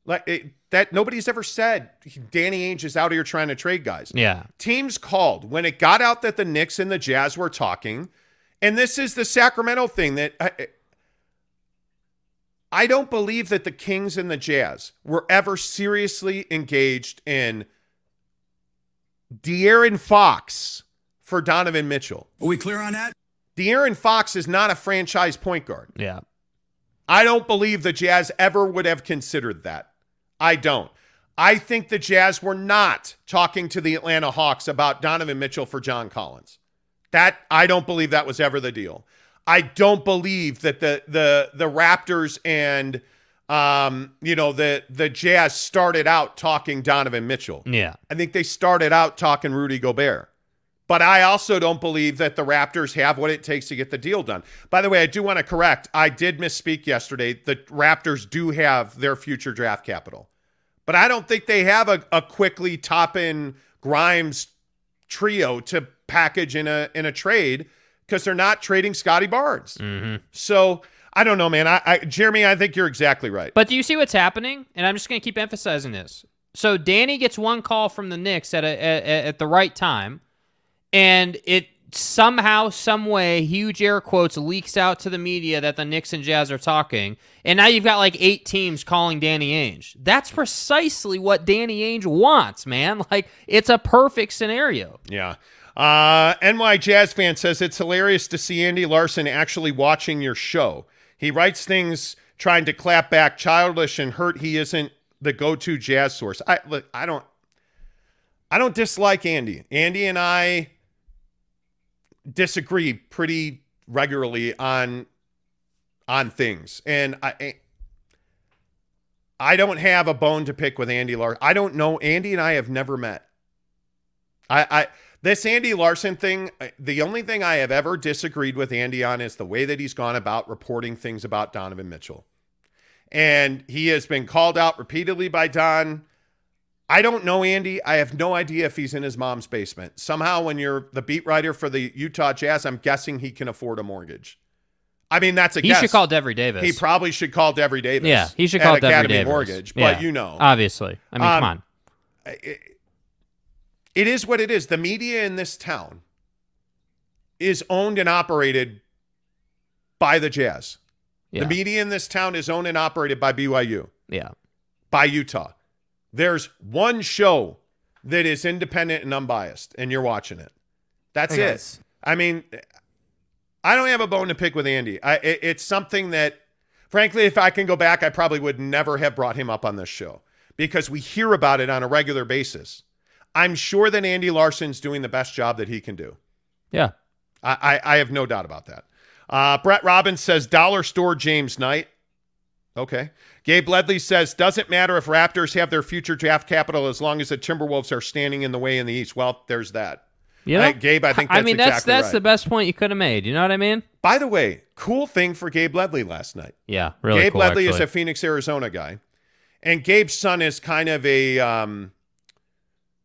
like it, that." Nobody's ever said Danny Ainge is out here trying to trade guys Yeah. teams called when it got out that the Knicks and the Jazz were talking, and this is the Sacramento thing that I, I don't believe that the Kings and the Jazz were ever seriously engaged in De'Aaron Fox for Donovan Mitchell. Are we clear on that? De'Aaron Fox is not a franchise point guard. Yeah. I don't believe the Jazz ever would have considered that. I don't. I think the Jazz were not talking to the Atlanta Hawks about Donovan Mitchell for John Collins. That I don't believe that was ever the deal. I don't believe that the the the Raptors and um, you know the the Jazz started out talking Donovan Mitchell. Yeah. I think they started out talking Rudy Gobert. But I also don't believe that the Raptors have what it takes to get the deal done. By the way, I do want to correct. I did misspeak yesterday. The Raptors do have their future draft capital. But I don't think they have a, a Quickley top in Grimes trio to package in a in a trade because they're not trading Scottie Barnes. So I don't know, man. I, I Jeremy, I think you're exactly right. But do you see what's happening? And I'm just going to keep emphasizing this. So Danny gets one call from the Knicks at a, at, at the right time, and it somehow, some way, huge air quotes leaks out to the media that the Knicks and Jazz are talking, and now you've got like eight teams calling Danny Ainge. That's precisely what Danny Ainge wants, man. Like it's a perfect scenario. Yeah. Uh, NY Jazz fan says it's hilarious to see Andy Larsen actually watching your show. He writes things trying to clap back, childish and hurt. He isn't the go-to jazz source. I look, I don't, I don't dislike Andy. Andy and I disagree pretty regularly on on things, and I. Eh, I don't have a bone to pick with Andy Larsen. I don't know. Andy and I have never met. I this Andy Larsen thing, uh, the only thing I have ever disagreed with Andy on is the way that he's gone about reporting things about Donovan Mitchell. And he has been called out repeatedly by Don. I don't know Andy. I have no idea if he's in his mom's basement. Somehow, when you're the beat writer for the Utah Jazz, I'm guessing he can afford a mortgage. I mean, that's a He guess. should call Devery Davis. He probably should call Devery Davis. yeah, he should call Devery Academy Davis. Mortgage, but Yeah, you know, obviously. I mean, Um, come on. it is what it is. The media in this town is owned and operated by the Jazz. Yeah. The media in this town is owned and operated by BYU, yeah. by Utah. There's one show that is independent and unbiased, and you're watching it. That's Hey, it. I mean, I don't have a bone to pick with Andy. I, it- it's something that, frankly, if I can go back, I probably would never have brought him up on this show because we hear about it on a regular basis. I'm sure that Andy Larsen's doing the best job that he can do. Yeah. I, I, I have no doubt about that. Uh, Brett Robbins says dollar store James Knight. Okay. Gabe Ledley says doesn't matter if Raptors have their future draft capital as long as the Timberwolves are standing in the way in the East. Well, there's that. Yeah. I- Gabe, I think I mean, that's exactly that's right. the best point you could have made. You know what I mean? By the way, cool thing for Gabe Ledley last night. Yeah, really Gabe cool, Ledley is a Phoenix, Arizona guy, and Gabe's son is kind of a, um,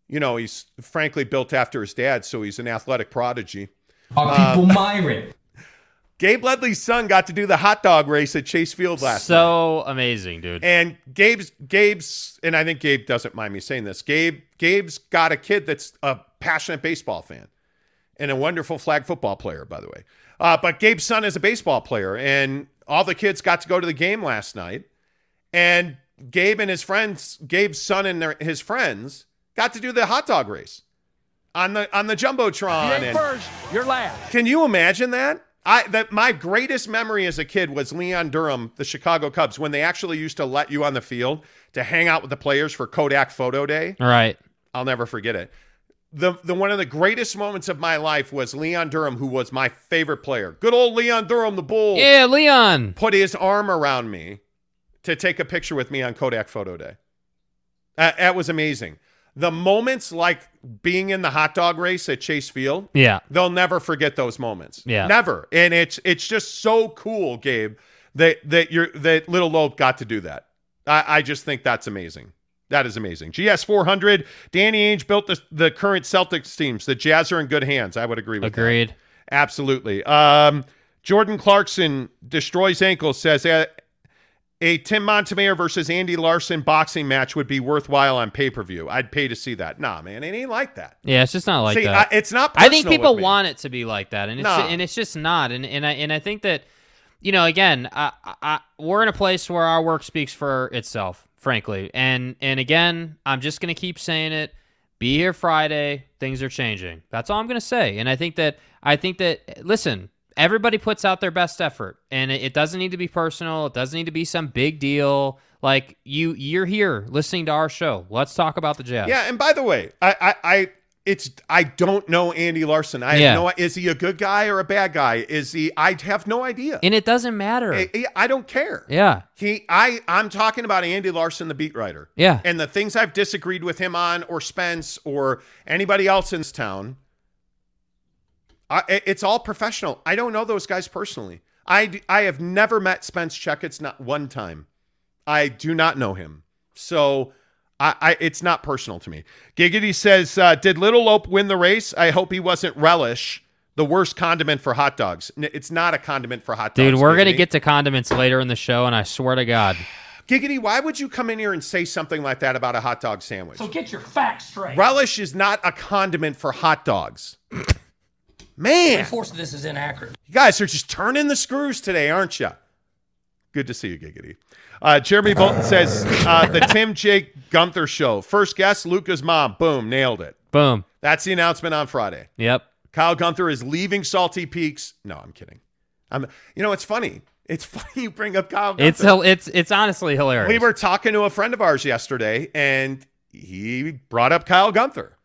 you know, he's frankly built after his dad, so he's an athletic prodigy. Our people Myron. Gabe Ledley's son got to do the hot dog race at Chase Field last night. so amazing, dude. And Gabe's Gabe's and I think Gabe doesn't mind me saying this. Gabe Gabe's got a kid that's a passionate baseball fan and a wonderful flag football player, by the way. Uh, but Gabe's son is a baseball player, and all the kids got to go to the game last night. And Gabe and his friends, Gabe's son and their, his friends, got to do the hot dog race. on the on the jumbotron. and first, you're last. can you imagine that? I that my greatest memory as a kid was Leon Durham, the Chicago Cubs, when they actually used to let you on the field to hang out with the players for Kodak Photo Day. All right. I'll never forget it. The the one of the greatest moments of my life was Leon Durham, who was my favorite player. Good old Leon Durham, the Bull, Yeah, Leon. put his arm around me to take a picture with me on Kodak Photo Day. That, that was amazing. The moments like being in the hot dog race at Chase Field, Yeah. they'll never forget those moments. Yeah. never. And it's it's just so cool, Gabe, that that you're that little Lope got to do that. I, I just think that's amazing. That is amazing. GS 400. Danny Ainge built the, the current Celtics teams. The Jazz are in good hands. I would agree with that. Agreed. Absolutely. Um, Jordan Clarkson destroys ankles. Says a Tim Montemayor versus Andy Larsen boxing match would be worthwhile on pay per view. I'd pay to see that. Nah, man, it ain't like that. Yeah, it's just not like see, that. I, it's not. I think people want it to be like that, and it's No. and it's just not. And and I and I think that you know, again, I, I, we're in a place where our work speaks for itself, frankly. And and again, I'm just gonna keep saying it. Be here Friday. Things are changing. That's all I'm gonna say. And I think that I think that listen, everybody puts out their best effort, and it, doesn't need to be personal. It doesn't need to be some big deal. Like you, you're here listening to our show. Let's talk about the Jazz. Yeah, and by the way, I, I, I it's I don't know Andy Larsen. I Yeah. have no. Is he a good guy or a bad guy? Is he? I have no idea. and it doesn't matter. I, I don't care. yeah. He, I, I'm talking about Andy Larsen, the beat writer. Yeah. And the things I've disagreed with him on, or Spence, or anybody else in this town, I, it's all professional. I don't know those guys personally. I, I have never met Spence Checketts, not one time. I do not know him. So I, I it's not personal to me. Giggity says, uh, Did Little Lope win the race? I hope he wasn't relish, the worst condiment for hot dogs. It's not a condiment for hot dogs. Dude, we're going to get to condiments later in the show, and I swear to God. Giggity, why would you come in here and say something like that about a hot dog sandwich? So get your facts straight. Relish is not a condiment for hot dogs. Man, Force of this is inaccurate. you guys are just turning the screws today, aren't you? Good to see you, Giggity. Uh, Jeremy Bolton says uh, the Tim Jake Gunther show. First guest, Luca's mom. Boom, nailed it. Boom. That's the announcement on Friday. Yep. Kyle Gunther is leaving Salty Peaks. No, I'm kidding. I'm. You know, it's funny. It's funny you bring up Kyle. Gunther. It's it's it's honestly hilarious. We were talking to a friend of ours yesterday, and he brought up Kyle Gunther.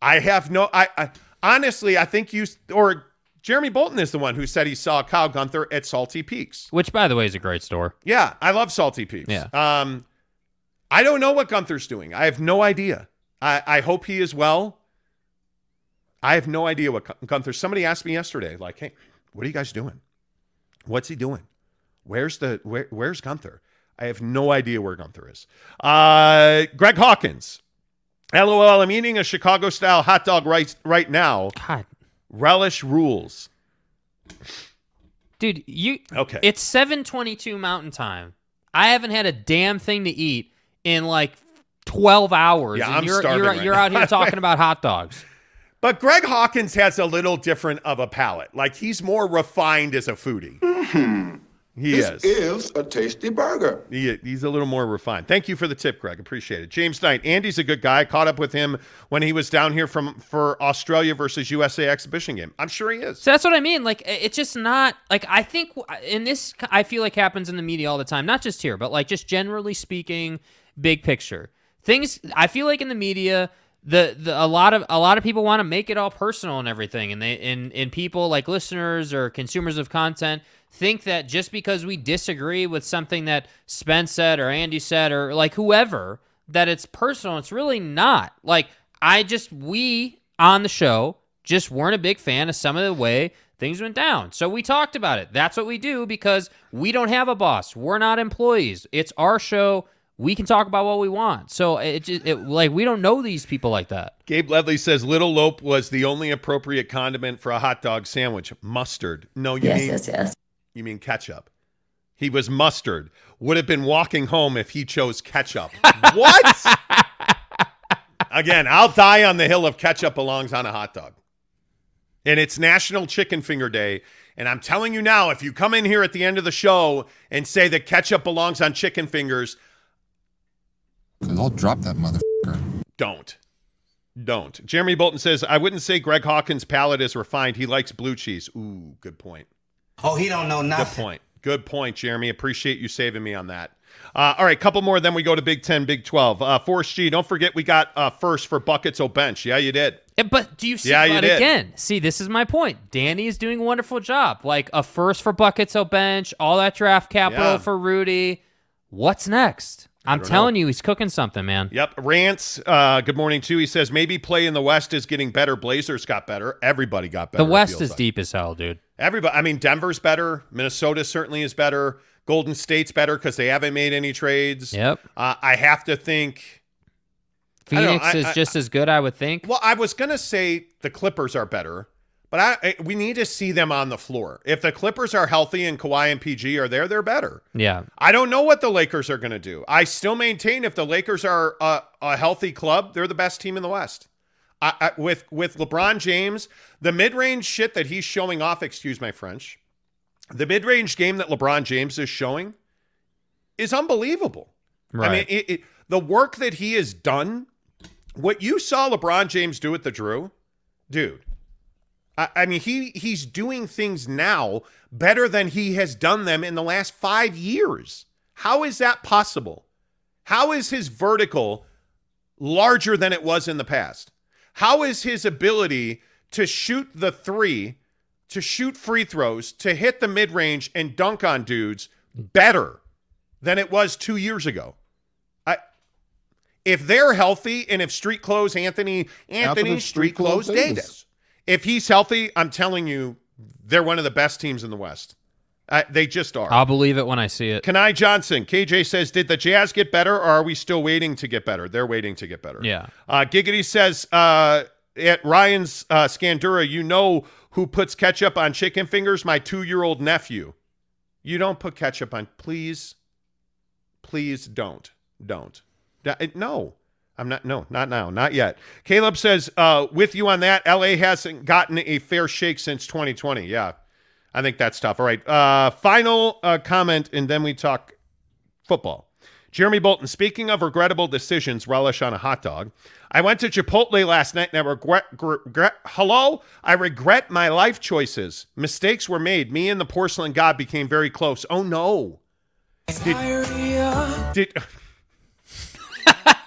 I have no. I, I honestly, I think you or Jeremy Bolton is the one who said he saw Kyle Gunther at Salty Peaks. which by the way is a great store. Yeah, I love Salty Peaks. Yeah. Um, I don't know what Gunther's doing. I have no idea. I, I hope he is well. I have no idea what Gun- Gunther. Somebody asked me yesterday, like, "Hey, what are you guys doing? What's he doing? Where's the where, Where's Gunther?" I have no idea where Gunther is. Uh, Greg Hawkins. LOL. I'm eating a Chicago style hot dog right right now. God, Relish rules. dude, you Okay. It's 7:22 Mountain Time. I haven't had a damn thing to eat in like 12 hours. Yeah, and I'm you're starving you're, right you're now. out here talking about hot dogs. But Greg Hawkins has a little different of a palate. Like he's more refined as a foodie. Mm-hmm. He is. is a tasty burger. He, he's a little more refined. Thank you for the tip, Greg. Appreciate it. James Knight. Andy's a good guy. Caught up with him when he was down here from for Australia versus USA exhibition game. I'm sure he is. So that's what I mean. Like it's just not like I think in this I feel like happens in the media all the time, not just here, but like just generally speaking, big picture. Things I feel like in the media the, the a lot of a lot of people want to make it all personal and everything and they and and people like listeners or consumers of content think that just because we disagree with something that Spence said or Andy said or like whoever that it's personal it's really not like I just we on the show just weren't a big fan of some of the way things went down. So we talked about it. That's what we do because we don't have a boss. We're not employees. It's our show. We can talk about what we want. So it just it, like we don't know these people like that. Gabe Ledley says Little Lope was the only appropriate condiment for a hot dog sandwich. Mustard. No, you yes, yes. You mean ketchup. He was mustard. Would have been walking home if he chose ketchup. what? Again, I'll die on the hill of ketchup belongs on a hot dog. And it's National Chicken Finger Day. And I'm telling you now, if you come in here at the end of the show and say that ketchup belongs on chicken fingers, Because I'll drop that motherfucker. don't. Don't. Jeremy Bolton says, I wouldn't say Greg Hawkins' palate is refined. He likes blue cheese. Ooh, good point. Oh, he don't know nothing. Good point. Good point, Jeremy. Appreciate you saving me on that. Uh, all right, couple more, then we go to Big Ten, Big 12. Uh, Force G, don't forget we got uh, first for Buckets O Bench. Yeah, you did. But do you see Yeah, you that did. again? See, this is my point. Danny is doing a wonderful job. Like a first for buckets o bench, all that draft capital Yeah. for Rudy. What's next? I'm telling you, he's cooking something, man. Yep. Rants, uh, good morning, too. He says, maybe play in the West is getting better. Blazers got better. Everybody got better. The West is like. deep as hell, dude. Everybody, I mean, Denver's better. Minnesota certainly is better. Golden State's better because they haven't made any trades. Yep. Uh, I have to think. I know, Phoenix I- is I- just as good, I would think. Well, I was going to say the Clippers are better, but I, we need to see them on the floor. If the Clippers are healthy and Kawhi and PG are there, they're better. Yeah. I don't know what the Lakers are going to do. I still maintain if the Lakers are a, a healthy club, they're the best team in the West. I, I, with with LeBron James, the mid range shit that he's showing off, excuse my French, the mid range game that LeBron James is showing is unbelievable. Right. I mean, it, it, the work that he has done, what you saw LeBron James do at the Drew, dude. I, I mean, he he's doing things now better than he has done them in the last five years. How is that possible? How is his vertical larger than it was in the past? How is his ability to shoot the three, to shoot free throws, to hit the mid range and dunk on dudes better than it was two years ago? I, if they're healthy and if street clothes Anthony Anthony, Anthony street, Street clothes Clothes Davis. Davis. If he's healthy, I'm telling you, they're one of the best teams in the West. Uh, they just are. I'll believe it when I see it. Kanai Johnson, KJ says, did the Jazz get better or are we still waiting to get better? They're waiting to get better. Yeah. Uh, Giggity says, uh, at Ryan's uh, Scandura, you know who puts ketchup on chicken fingers? My two year old nephew. You don't put ketchup on, please. Please don't. Don't. No. I'm not, no, not now, not yet. Caleb says, uh, with you on that, LA hasn't gotten a fair shake since 2020. Yeah. I think that's tough. All right. Uh, final uh, comment, and then we talk football. Jeremy Bolton, speaking of regrettable decisions, relish on a hot dog. I went to Chipotle last night and I regret, regret hello? I regret my life choices. Mistakes were made. Me and the porcelain god became very close. Oh no. Did, did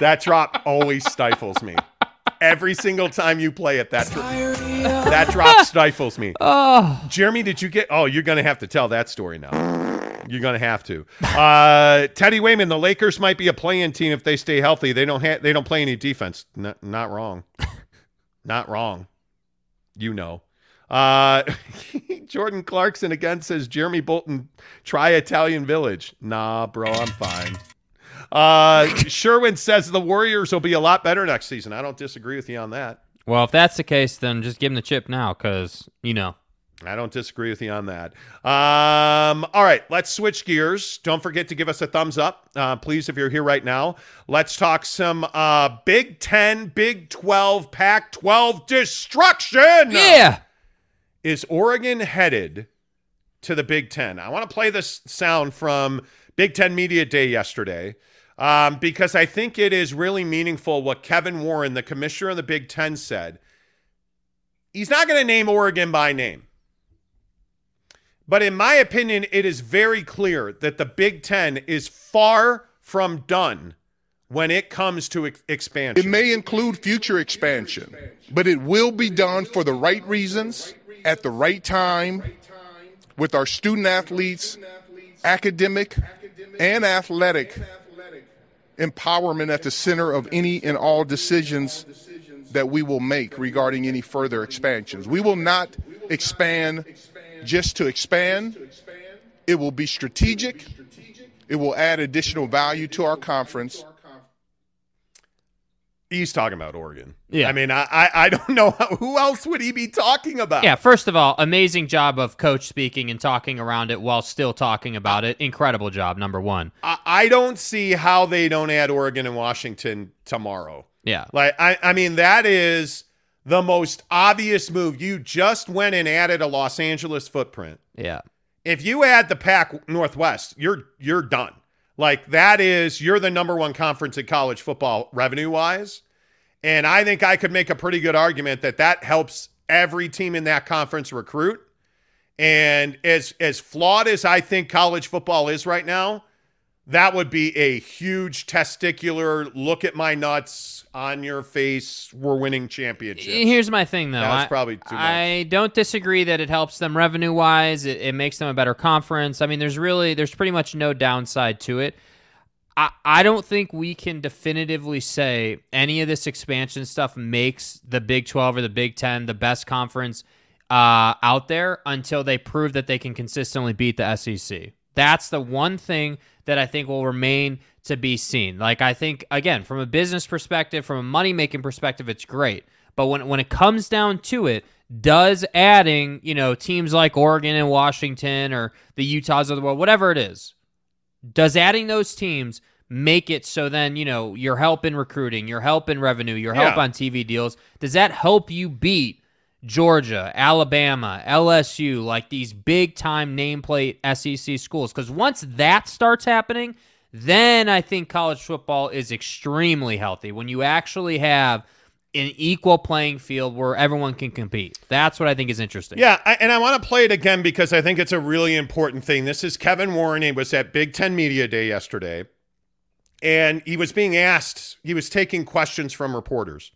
that drop always stifles me. Every single time you play it, that dr- that drop stifles me. Oh. Jeremy, did you get? Oh, you're gonna have to tell that story now. You're gonna have to. Uh, Teddy Wayman, the Lakers might be a playing team if they stay healthy. They don't have. They don't play any defense. N- not wrong. not wrong. You know. Uh, Jordan Clarkson again says Jeremy Bolton try Italian Village. Nah, bro, I'm fine. Uh, Sherwin says the Warriors will be a lot better next season. I don't disagree with you on that. Well, if that's the case, then just give him the chip now, because you know. I don't disagree with you on that. Um, all right, let's switch gears. Don't forget to give us a thumbs up, uh, please, if you're here right now. Let's talk some uh, Big 10, Big 12, Pac 12 destruction. Yeah. Is Oregon headed to the Big 10? I want to play this sound from Big 10 Media Day yesterday um, because I think it is really meaningful what Kevin Warren, the commissioner of the Big 10, said. He's not going to name Oregon by name. But in my opinion, it is very clear that the Big Ten is far from done when it comes to ex- expansion. It may include future expansion, but it will be done for the right reasons, at the right time, with our student athletes, academic and athletic empowerment at the center of any and all decisions that we will make regarding any further expansions. We will not expand just to expand. It will be strategic. It will add additional value to our conference. He's talking about Oregon. Yeah. I mean, I, I, I don't know how, who else would he be talking about? Yeah, first of all, amazing job of coach speaking and talking around it while still talking about it. Incredible job, number one. I, I don't see how they don't add Oregon and Washington tomorrow. Yeah. Like, I, I mean, that is the most obvious move. You just went and added a Los Angeles footprint. Yeah. If you add the Pac Northwest, you're you're done. Like that is you're the number one conference in college football revenue wise, and I think I could make a pretty good argument that that helps every team in that conference recruit. And as as flawed as I think college football is right now, that would be a huge testicular look at my nuts on your face. We're winning championships. Here's my thing, though. That's I- probably too much. I don't disagree that it helps them revenue wise. It, it makes them a better conference. I mean, there's really there's pretty much no downside to it. I, I don't think we can definitively say any of this expansion stuff makes the Big 12 or the Big 10 the best conference uh, out there until they prove that they can consistently beat the SEC. That's the one thing that I think will remain to be seen. Like I think again, from a business perspective, from a money making perspective, it's great. But when when it comes down to it, does adding, you know, teams like Oregon and Washington or the Utahs of the world, whatever it is, does adding those teams make it so then, you know, your help in recruiting, your help in revenue, your help Yeah. on TV deals, does that help you beat Georgia, Alabama, LSU, like these big time nameplate SEC schools? Because once that starts happening, then I think college football is extremely healthy when you actually have an equal playing field where everyone can compete. That's what I think is interesting. Yeah, I, and I want to play it again because I think it's a really important thing. This is Kevin Warren. He was at Big Ten Media Day yesterday, and he was being asked, he was taking questions from reporters.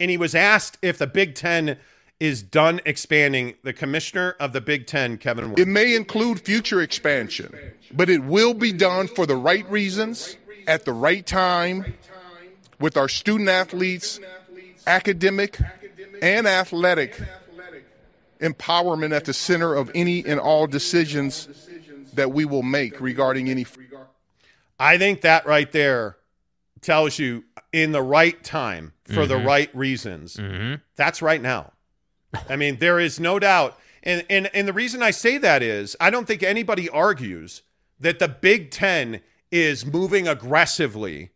And he was asked if the Big Ten is done expanding. The commissioner of the Big Ten, Kevin Warren. It may include future expansion, but it will be done for the right reasons, at the right time, with our student athletes, academic and athletic empowerment at the center of any and all decisions that we will make regarding any. I think that right there tells you in the right time for the mm-hmm. right reasons. Mm-hmm. That's right now. I mean, there is no doubt. And, and and the reason I say that is I don't think anybody argues that the Big Ten is moving aggressively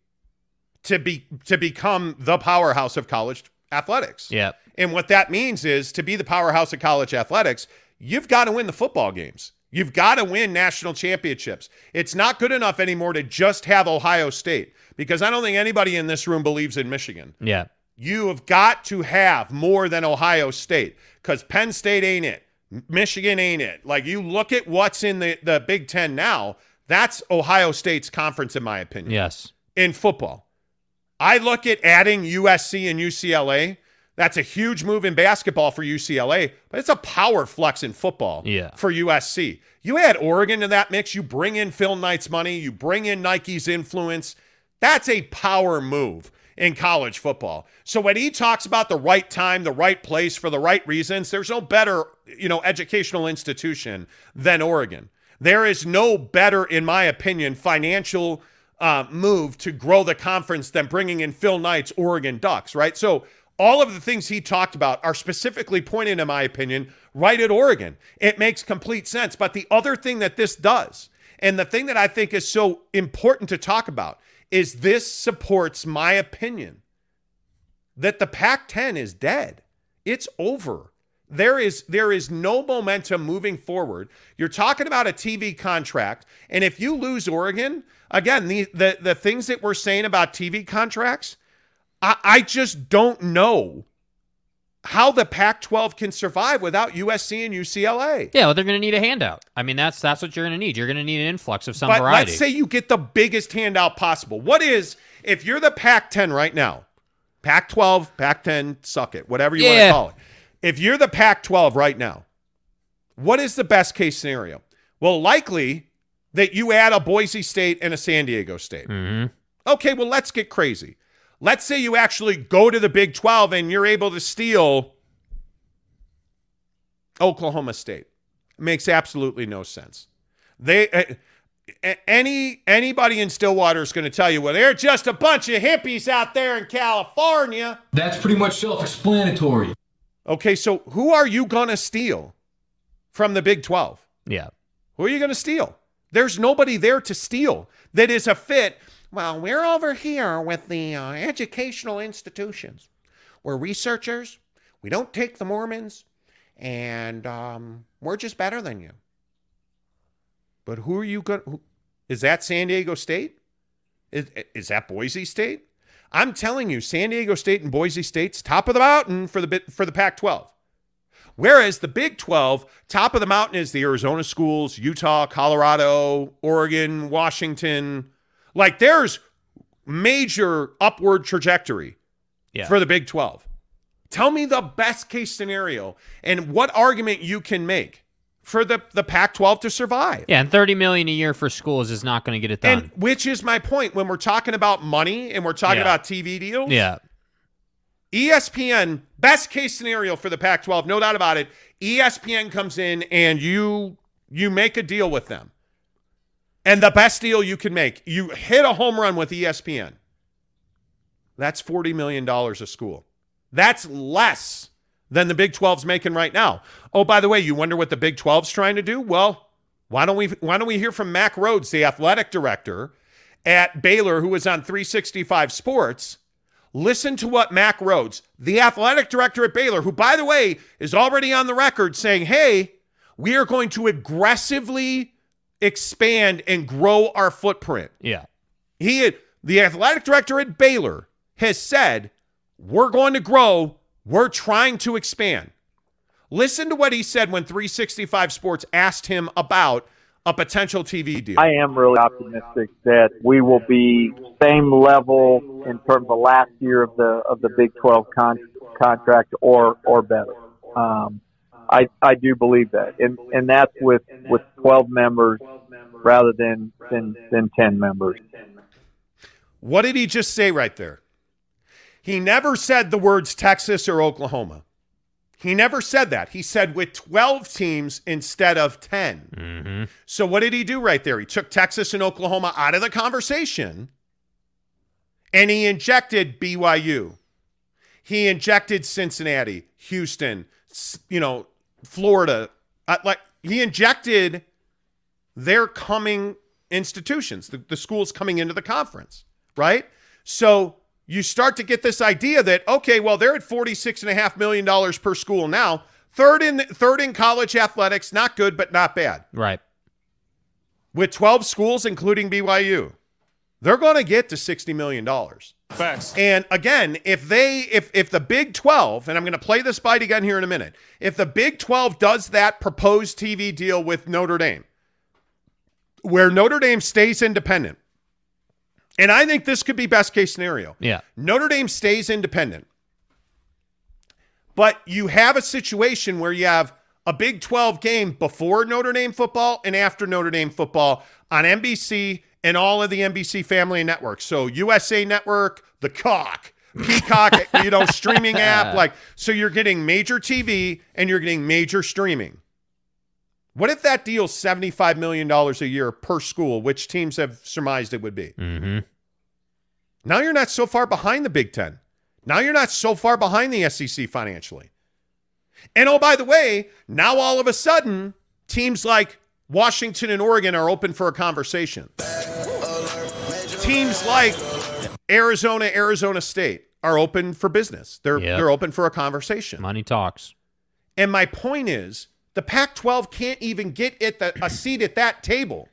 to be to become the powerhouse of college athletics. Yeah. And what that means is to be the powerhouse of college athletics, you've got to win the football games. You've got to win national championships. It's not good enough anymore to just have Ohio State because I don't think anybody in this room believes in Michigan. Yeah. You have got to have more than Ohio State because Penn State ain't it. Michigan ain't it. Like you look at what's in the, the Big Ten now, that's Ohio State's conference, in my opinion Yes. in football. I look at adding USC and UCLA. That's a huge move in basketball for UCLA, but it's a power flex in football Yeah. for USC. You add Oregon to that mix, you bring in Phil Knight's money, you bring in Nike's influence. That's a power move in college football. So when he talks about the right time, the right place for the right reasons, there's no better, you know, educational institution than Oregon. There is no better, in my opinion, financial uh, move to grow the conference than bringing in Phil Knight's Oregon Ducks, right? So all of the things he talked about are specifically pointed, in my opinion, right at Oregon. It makes complete sense. But the other thing that this does, and the thing that I think is so important to talk about, is this supports my opinion that the Pac 10 is dead. It's over. There is there is no momentum moving forward. You're talking about a TV contract, and if you lose Oregon, again, the the, the things that we're saying about TV contracts, I, I just don't know how the Pac-12 can survive without USC and UCLA. Yeah, well, they're going to need a handout. I mean, that's that's what you're going to need. You're going to need an influx of some But variety. let's say you get the biggest handout possible. What is if you're the Pac-10 right now? Pac-12, Pac-10, suck it, whatever you want to call it. If you're the Pac-12 right now, what is the best case scenario? Well, likely that you add a Boise State and a San Diego State. Mhm. Okay, well, let's get crazy. Let's say you actually go to the Big 12 and you're able to steal Oklahoma State. Makes absolutely no sense. They uh, any anybody in Stillwater is going to tell you, well, they're just a bunch of hippies out there in California. That's pretty much self explanatory. Okay, so who are you going to steal from the Big 12? yeah. Who are you going to steal? There's nobody there to steal that is a fit. Well, we're over here with the uh, educational institutions. We're researchers. We don't take the Mormons, and um, we're just better than you. But who are you going? Who, Is that San Diego State? Is, is that Boise State? I'm telling you, San Diego State and Boise State's top of the mountain for the for the Pac-12. Whereas the Big 12, top of the mountain is the Arizona schools, Utah, Colorado, Oregon, Washington. Like there's major upward trajectory Yeah. for the Big 12. Tell me the best case scenario and what argument you can make for the, the Pac 12 to survive. yeah, and 30 million a year for schools is not going to get it done. And which is my point when we're talking about money and we're talking Yeah. about TV deals. yeah. ESPN, best case scenario for the Pac 12, no doubt about it. ESPN comes in and you you make a deal with them. And the best deal you can make, you hit a home run with ESPN. That's $40 million a school. That's less than the Big 12's making right now. Oh, by the way, you wonder what the Big 12's trying to do? Well, why don't we why don't we hear from Mack Rhoades, the athletic director at Baylor, who was on 365 Sports? Listen to what Mack Rhoades, the athletic director at Baylor, who, by the way, is already on the record saying, hey, we are going to aggressively expand and grow our footprint. Yeah. He had, the athletic director at Baylor has said, we're going to grow, we're trying to expand. Listen to what he said when 365 Sports asked him about a potential TV deal. I am really optimistic that we will be same level in terms of the last year of the of the Big 12 con- contract or or better. Um, I I do believe that, and and that's with with 12 members rather than than than 10 members. What did he just say right there? He never said the words Texas or Oklahoma. He never said that. He said with 12 teams instead of 10. Mm-hmm. So what did he do right there? He took Texas and Oklahoma out of the conversation and he injected BYU. He injected Cincinnati, Houston, you know, Florida. Uh, like he injected their coming institutions, the, the schools coming into the conference, right? So you start to get this idea that okay, well, they're at forty-six and a half million dollars per school now. Third in third in college athletics, not good, but not bad. Right. With 12 schools, including BYU, they're going to get to $60 million. Facts. And again, if they if if the Big 12, and I'm going to play this bite again here in a minute, if the Big 12 does that proposed TV deal with Notre Dame, where Notre Dame stays independent, and I think this could be best case scenario. Yeah. Notre Dame stays independent. But you have a situation where you have a Big 12 game before Notre Dame football and after Notre Dame football on NBC and all of the NBC family networks. So USA Network, the Cock, Peacock, you know, streaming app. Like, so you're getting major TV and you're getting major streaming. What if that deal's $75 million a year per school, which teams have surmised it would be? Mm-hmm. Now you're not so far behind the Big Ten. Now you're not so far behind the SEC financially. And oh, by the way, now all of a sudden, teams like Washington and Oregon are open for a conversation. Teams like Arizona, Arizona State are open for business. They're Yep. they're open for a conversation. Money talks. And my point is, the Pac-12 can't even get at the, a seat at that table.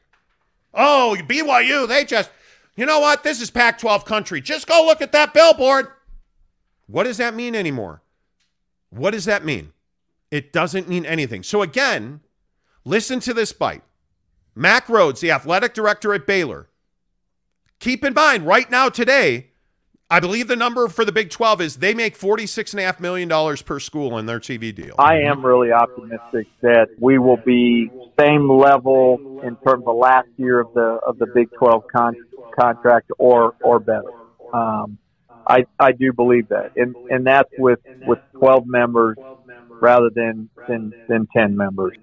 Oh, BYU, they just, you know what? This is Pac-12 country. Just go look at that billboard. What does that mean anymore? What does that mean? It doesn't mean anything. So again, listen to this bite. Mack Rhoades, the athletic director at Baylor. Keep in mind, right now, today, I believe the number for the Big 12 is they make $46.5 million per school in their TV deal. I am really optimistic that we will be same level in terms of the last year of the of the Big 12 con- contract or or better. Um, I I do believe that, and and that's with with 12 members rather than than than 10 members.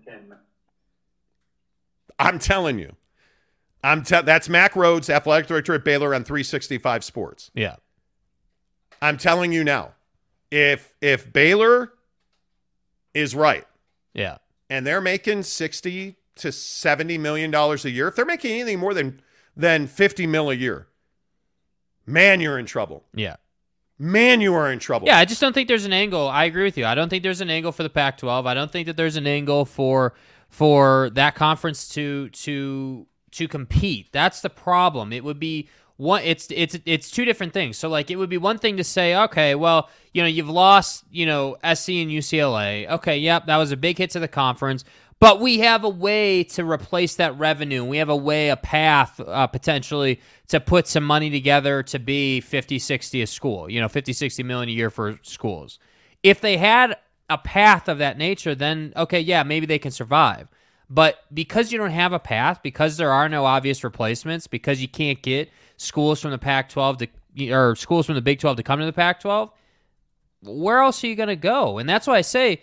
I'm telling you. I'm te- that's Mack Rhoades, athletic director at Baylor on 365 Sports. Yeah. I'm telling you now. If if Baylor is right Yeah. and they're making 60 to 70 million dollars a year, if they're making anything more than than 50 mil a year, man, you're in trouble. Yeah. Man, you are in trouble. Yeah, I just don't think there's an angle. I agree with you. I don't think there's an angle for the Pac-12. I don't think that there's an angle for for that conference to to to compete. That's the problem. It would be one it's it's it's two different things. So like it would be one thing to say, okay, well, you know, you've lost, you know, SC and UCLA. Okay, yep, that was a big hit to the conference. But we have a way to replace that revenue. We have a way, a path uh, potentially to put some money together to be 50, 60 a school, you know, 50, 60 million a year for schools. If they had a path of that nature, then okay, yeah, maybe they can survive. But because you don't have a path, because there are no obvious replacements, because you can't get schools from the Pac 12 to, or schools from the Big 12 to come to the Pac 12, where else are you going to go? And that's why I say,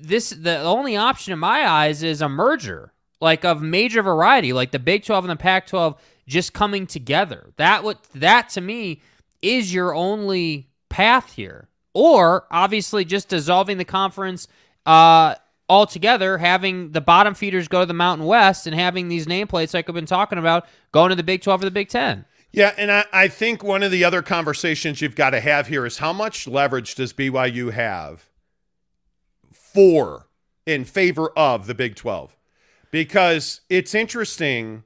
this the only option in my eyes is a merger, like of major variety, like the Big 12 and the Pac 12 just coming together. That what that to me is your only path here. Or obviously just dissolving the conference uh, altogether, having the bottom feeders go to the Mountain West and having these nameplates like I've been talking about going to the Big 12 or the Big 10. Yeah, and I, I think one of the other conversations you've got to have here is how much leverage does BYU have for in favor of the Big 12 because it's interesting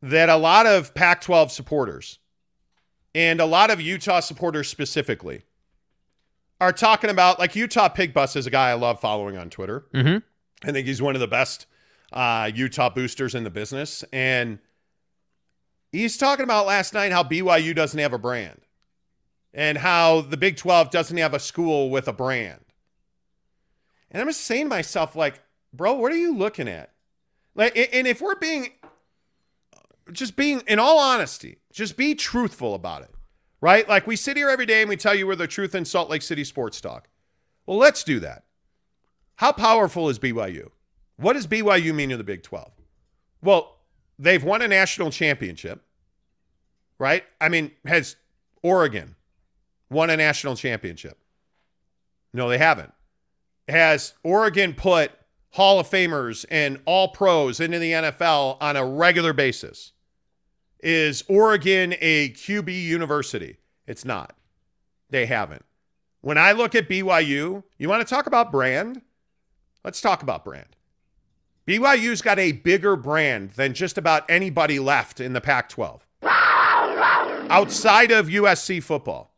that a lot of Pac 12 supporters and a lot of Utah supporters specifically are talking about like Utah Pig Bus is a guy I love following on Twitter. Mm-hmm. I think he's one of the best uh, Utah boosters in the business. And he's talking about last night how BYU doesn't have a brand and how the Big 12 doesn't have a school with a brand. And I'm just saying to myself, like, bro, what are you looking at? Like, and if we're being, just being, in all honesty, just be truthful about it, right? Like, we sit here every day and we tell you we're the truth in Salt Lake City sports talk. Well, let's do that. How powerful is BYU? What does BYU mean to the Big 12? Well, they've won a national championship, right? I mean, has Oregon won a national championship? No, they haven't has Oregon put Hall of Famers and all pros into the NFL on a regular basis? Is Oregon a QB university? It's not. They haven't. When I look at BYU, you want to talk about brand? Let's talk about brand. BYU's got a bigger brand than just about anybody left in the Pac 12 outside of USC football.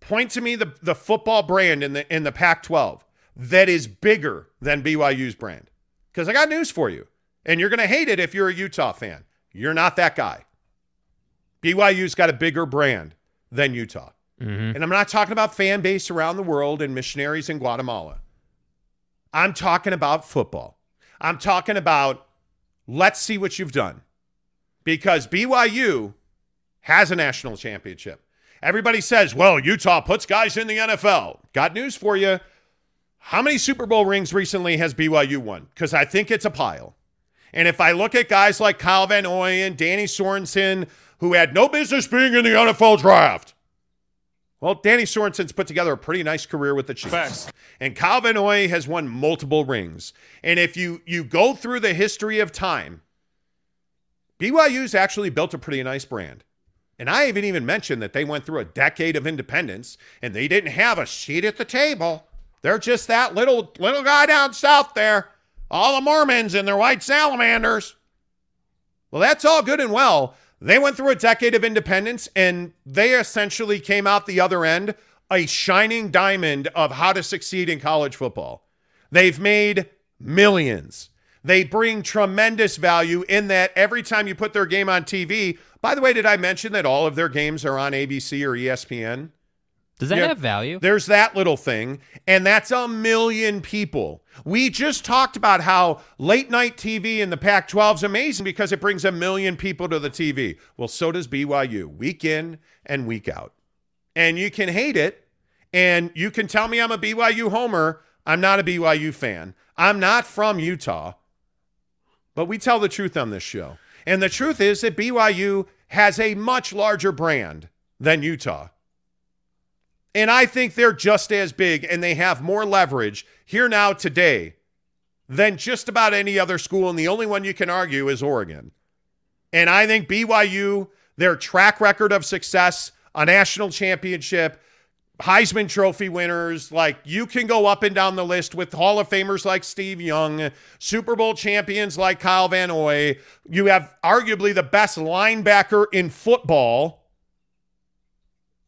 Point to me the, the football brand in the in the Pac 12 that is bigger than BYU's brand. Because I got news for you. And you're going to hate it if you're a Utah fan. You're not that guy. BYU's got a bigger brand than Utah. Mm-hmm. And I'm not talking about fan base around the world and missionaries in Guatemala. I'm talking about football. I'm talking about let's see what you've done. Because BYU has a national championship. Everybody says, well, Utah puts guys in the NFL. Got news for you. How many Super Bowl rings recently has BYU won? Because I think it's a pile. And if I look at guys like Kyle Van Noy and Danny Sorensen, who had no business being in the NFL draft, well, Danny Sorensen's put together a pretty nice career with the Chiefs. Facts. And Kyle Van Noy has won multiple rings. And if you you go through the history of time, BYU's actually built a pretty nice brand. And I haven't even mentioned that they went through a decade of independence and they didn't have a seat at the table. They're just that little little guy down south there. All the Mormons and their white salamanders. Well, that's all good and well. They went through a decade of independence and they essentially came out the other end a shining diamond of how to succeed in college football. They've made millions. They bring tremendous value in that every time you put their game on TV. By the way, did I mention that all of their games are on ABC or ESPN? Does that Yeah. have value? There's that little thing, and that's a million people. We just talked about how late night TV in the Pac 12 is amazing because it brings a million people to the TV. Well, so does BYU, week in and week out. And you can hate it, and you can tell me I'm a BYU homer. I'm not a BYU fan. I'm not from Utah, but we tell the truth on this show. And the truth is that BYU has a much larger brand than Utah. And I think they're just as big and they have more leverage here now today than just about any other school. And the only one you can argue is Oregon. And I think BYU, their track record of success, a national championship, Heisman Trophy winners. Like you can go up and down the list with Hall of Famers like Steve Young, Super Bowl champions like Kyle Van Noy. You have arguably the best linebacker in football.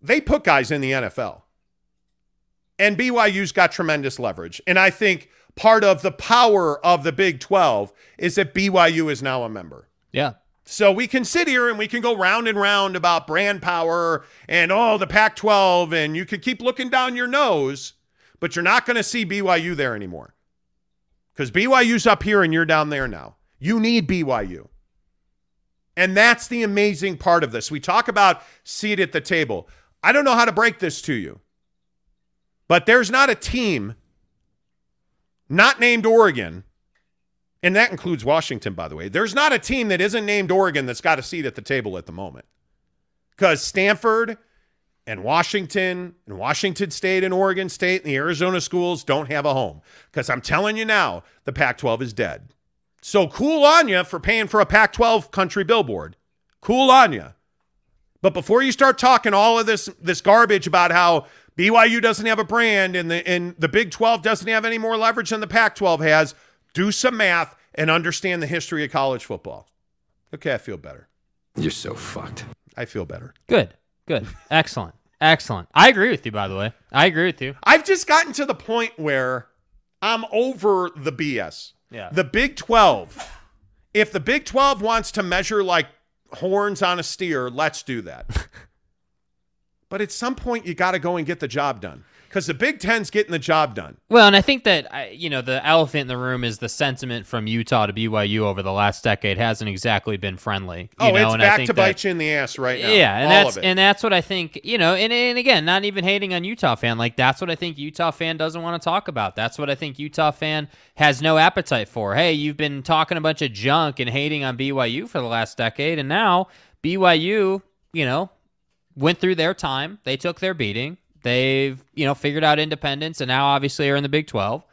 They put guys in the NFL. And BYU's got tremendous leverage. And I think part of the power of the Big 12 is that BYU is now a member. Yeah. So we can sit here and we can go round and round about brand power and oh, the Pac 12, and you could keep looking down your nose, but you're not going to see BYU there anymore. Because BYU's up here and you're down there now. You need BYU. And that's the amazing part of this. We talk about seat at the table. I don't know how to break this to you, but there's not a team not named Oregon and that includes Washington, by the way. There's not a team that isn't named Oregon that's got a seat at the table at the moment. Because Stanford and Washington and Washington State and Oregon State and the Arizona schools don't have a home. Because I'm telling you now, the Pac 12 is dead. So cool on you for paying for a Pac 12 country billboard. Cool on you. But before you start talking all of this this garbage about how BYU doesn't have a brand and the and the Big 12 doesn't have any more leverage than the Pac 12 has, do some math, and understand the history of college football. Okay, I feel better. You're so fucked. I feel better. Good. Good. Excellent. Excellent. I agree with you, by the way. I agree with you. I've just gotten to the point where I'm over the BS. Yeah. The Big 12, if the Big 12 wants to measure like horns on a steer, let's do that. but at some point, you got to go and get the job done because the Big Ten's getting the job done. Well, and I think that you know the elephant in the room is the sentiment from Utah to BYU over the last decade hasn't exactly been friendly. You oh, know? it's and back I think to that, bite you in the ass right now. Yeah, and that's and that's what I think. You know, and and again, not even hating on Utah fan. Like that's what I think Utah fan doesn't want to talk about. That's what I think Utah fan has no appetite for. Hey, you've been talking a bunch of junk and hating on BYU for the last decade, and now BYU, you know, went through their time. They took their beating. They've, you know, figured out independence and now obviously are in the Big 12.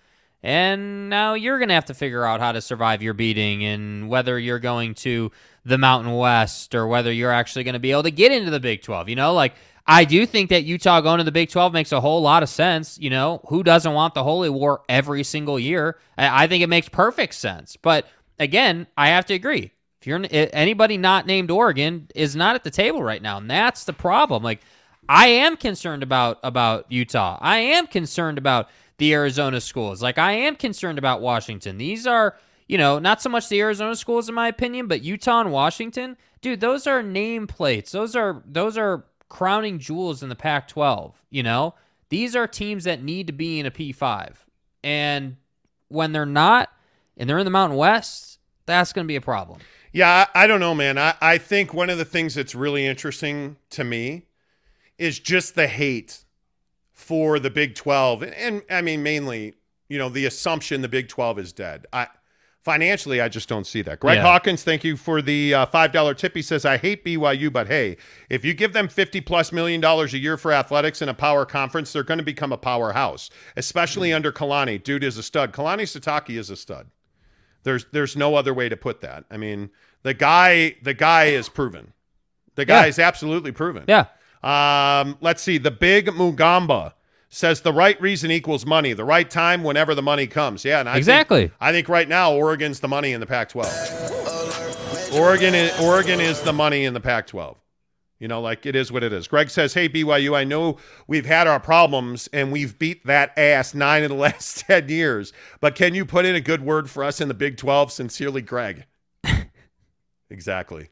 And now you're going to have to figure out how to survive your beating and whether you're going to the Mountain West or whether you're actually going to be able to get into the Big 12. You know, like I do think that Utah going to the Big 12 makes a whole lot of sense. You know, who doesn't want the Holy War every single year? I, think it makes perfect sense. But again, I have to agree. If you're anybody not named Oregon is not at the table right now, and that's the problem. Like I am concerned about about Utah. I am concerned about the Arizona schools. Like I am concerned about Washington. These are, you know, not so much the Arizona schools in my opinion, but Utah and Washington. Dude, those are nameplates. Those are those are crowning jewels in the Pac-12, you know? These are teams that need to be in a P5. And when they're not and they're in the Mountain West, that's going to be a problem. Yeah, I, I don't know, man. I, I think one of the things that's really interesting to me is just the hate for the Big 12. And, and, I mean, mainly, you know, the assumption the Big 12 is dead. I Financially, I just don't see that. Greg Yeah. Hawkins, thank you for the uh, $5 tip. He says, I hate BYU, but hey, if you give them 50 plus million dollars a year for athletics in a power conference, they're going to become a powerhouse, especially under Kalani. Dude is a stud. Kalani Sitake is a stud. There's there's no other way to put that. I mean, the guy the guy is proven. The guy Yeah. is absolutely proven. Yeah. Um, let's see. The big Mugamba says the right reason equals money. The right time whenever the money comes. Yeah, and I Exactly. Think, I think right now Oregon's the money in the Pac-12. Oregon is Oregon is the money in the Pac-12. You know, like it is what it is. Greg says, "Hey BYU, I know we've had our problems and we've beat that ass nine of the last ten years, but can you put in a good word for us in the Big 12? Sincerely, Greg." exactly,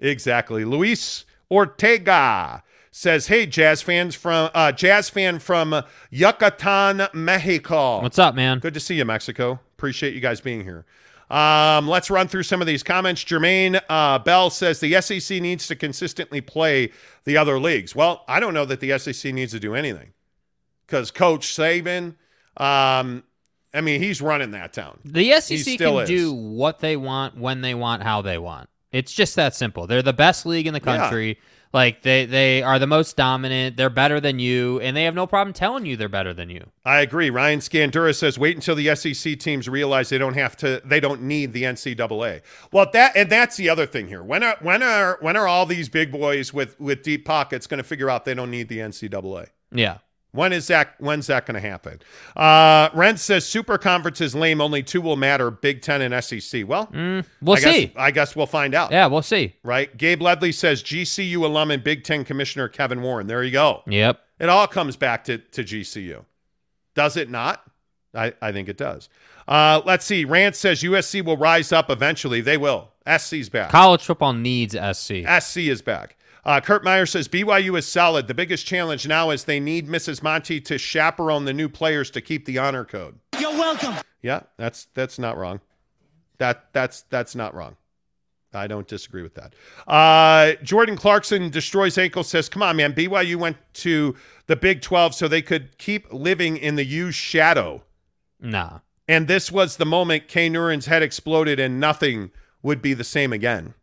exactly. Luis Ortega says, "Hey Jazz fans from uh, Jazz fan from Yucatan, Mexico. What's up, man? Good to see you, Mexico. Appreciate you guys being here." Um, let's run through some of these comments. Jermaine uh, Bell says the SEC needs to consistently play the other leagues. Well, I don't know that the SEC needs to do anything because Coach Saban, um, I mean, he's running that town. The SEC can is. do what they want, when they want, how they want. It's just that simple. They're the best league in the Yeah. Like they they are the most dominant. They're better than you, and they have no problem telling you they're better than you. I agree. Ryan Scandura says, "Wait until the SEC teams realize they don't have to. They don't need the NCAA." Well, that and that's the other thing here. When are when are when are all these big boys with with deep pockets going to figure out they don't need the NCAA? Yeah. When is that? When's that going to happen? Uh, Ren says super conference is lame. Only two will matter: Big Ten and SEC. Well, We'll I guess- see. I guess we'll find out. Yeah, we'll see. Right. Gabe Ledley says GCU alum and Big Ten Commissioner Kevin Warren. There you go. Yep. It all comes back to, to GCU. Does it not? I, I think it does. Uh, let's see. Rance says USC will rise up eventually. They will. SC's back. College football needs SC. SC is back. Uh, Kurt Meyer says BYU is solid. The biggest challenge now is they need Mrs. Monty to chaperone the new players to keep the honor code. You're welcome. Yeah, that's that's not wrong. That that's that's not wrong. I don't disagree with that. Uh, Jordan Clarkson destroys ankle says, "Come on, man. BYU went to the Big 12 so they could keep living in the U shadow, Nah. and this was the moment K. Nurin's head exploded and nothing would be the same again."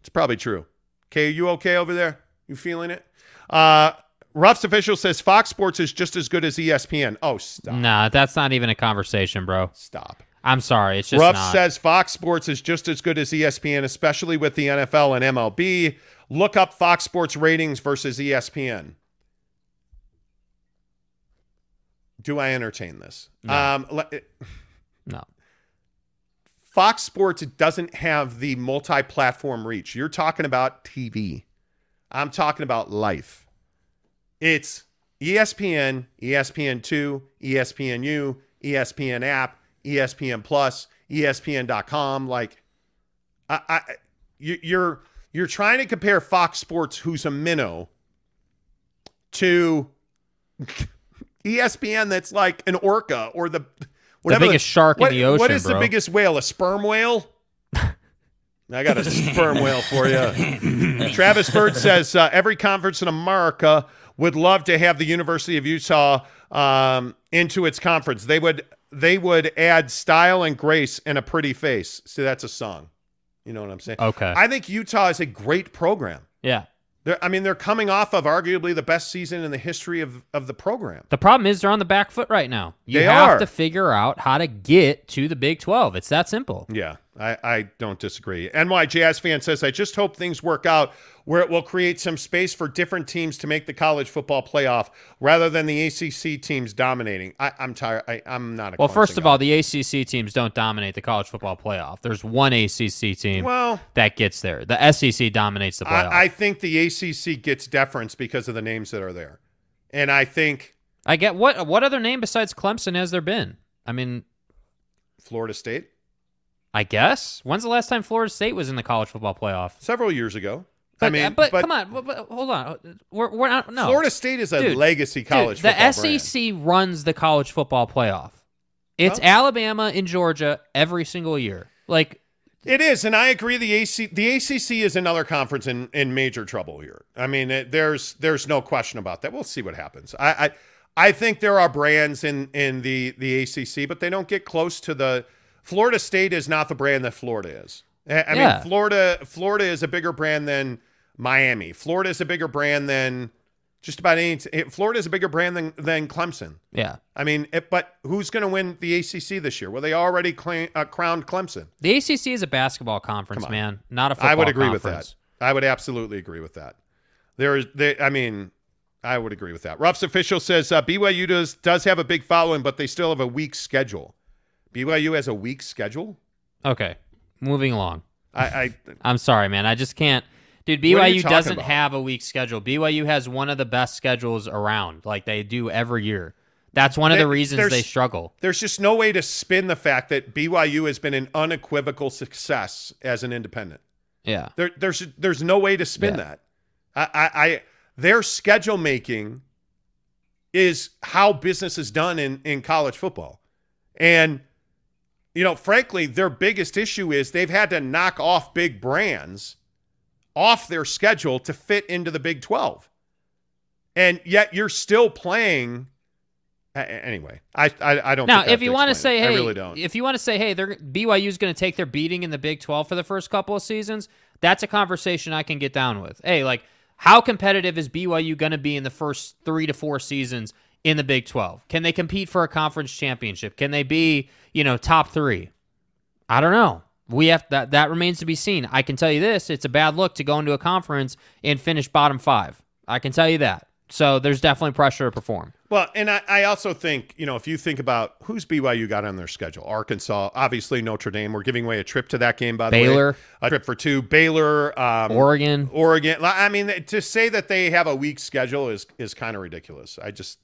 It's probably true. Kay, are you okay over there? You feeling it? Uh, Ruff's official says Fox Sports is just as good as ESPN. Oh, stop! Nah, that's not even a conversation, bro. Stop. I'm sorry. It's just Ruff not. says Fox Sports is just as good as ESPN, especially with the NFL and MLB. Look up Fox Sports ratings versus ESPN. Do I entertain this? No. Um, le- no. Fox Sports doesn't have the multi platform reach. You're talking about TV. I'm talking about life. It's ESPN, ESPN2, ESPNU, ESPN app, ESPN Plus, ESPN.com. Like, I, I, you, you're you're trying to compare Fox Sports, who's a minnow, to ESPN, that's like an orca or the whatever biggest shark in the ocean, What is the biggest whale? A sperm whale? I got a sperm whale for you. Travis Bird says uh, every conference in America would love to have the University of Utah um, into its conference. They would they would add style and grace and a pretty face. See, that's a song. You know what I'm saying? Okay. I think Utah is a great program. Yeah. They're, I mean, they're coming off of arguably the best season in the history of, of the program. The problem is they're on the back foot right now. You They have are. to figure out how to get to the Big 12. It's that simple. Yeah, I, I don't disagree. NY Jazz fan says, I just hope things work out where it will create some space for different teams to make the college football playoff rather than the ACC teams dominating. I, I'm tired. I, I'm not a Well, first of guy. all, the ACC teams don't dominate the college football playoff. There's one ACC team Well- that gets there. The SEC dominates the playoff. I, I think the ACC gets deference because of the names that are there. And I think I get what what other name besides Clemson has there been? I mean, Florida State, I guess. When's the last time Florida State was in the college football playoff? several years ago. But, I mean, uh, but, come on, but, but hold on. We're, we're not no. Florida State is a Dude, legacy college Dude, football the brand. SEC runs the college football playoff. It's Well- Alabama and Georgia every single year. Like It is, and I agree. The AC, the ACC is another conference in, in major trouble here. I mean, it, there's there's no question about that. We'll see what happens. I, I I think there are brands in in the the ACC, but they don't get close to the. Florida State is not the brand that Florida is. I, I Yeah. mean, Florida Florida is a bigger brand than Miami. Florida is a bigger brand than just about any. Florida is a bigger brand than than Clemson. yeah. I mean, it, but who's going to win the ACC this year? Well, they already uh, crowned Clemson. The ACC is a basketball conference, man, not a football I would agree conference. with that. I would absolutely agree with that. There is, they, I mean, I would agree with that. Ruff's official says uh, BYU does does have a big following, but they still have a weak schedule. BYU has a weak schedule. Okay, moving along. I, I I'm sorry, man. I just can't. Dude, What are you BYU doesn't about? have a weak schedule. BYU has one of the best schedules around, like they do every year. That's one of the reasons they struggle. there's just no way to spin the fact that BYU has been an unequivocal success as an independent. Yeah. There, there's there's no way to spin Yeah. that. I, I, I their schedule making is how business is done in in college football, and you know, frankly, their biggest issue is they've had to knock off big brands off their schedule to fit into the Big Twelve, and yet you're still playing. Anyway, I I, I don't. Now, think if you want to say, it. hey, I really don't. if you want to say, hey, they're BYU is going to take their beating in the Big 12 for the first couple of seasons, that's a conversation I can get down with. Hey, like, how competitive is BYU going to be in the first three to four seasons in the Big 12? Can they compete for a conference championship? Can they be, you know, top three? I don't know. We have that. That remains to be seen. I can tell you this: it's a bad look to go into a conference and finish bottom five. I can tell you that. So there's definitely pressure to perform. Well, and I, I also think, you know, if you think about who's BYU got on their schedule, Arkansas, obviously Notre Dame. We're giving away a trip to that game, by the way. Baylor. A trip for two. Baylor. Um, Oregon. Oregon. I mean, to say that they have a weak schedule is, is kind of ridiculous. I just,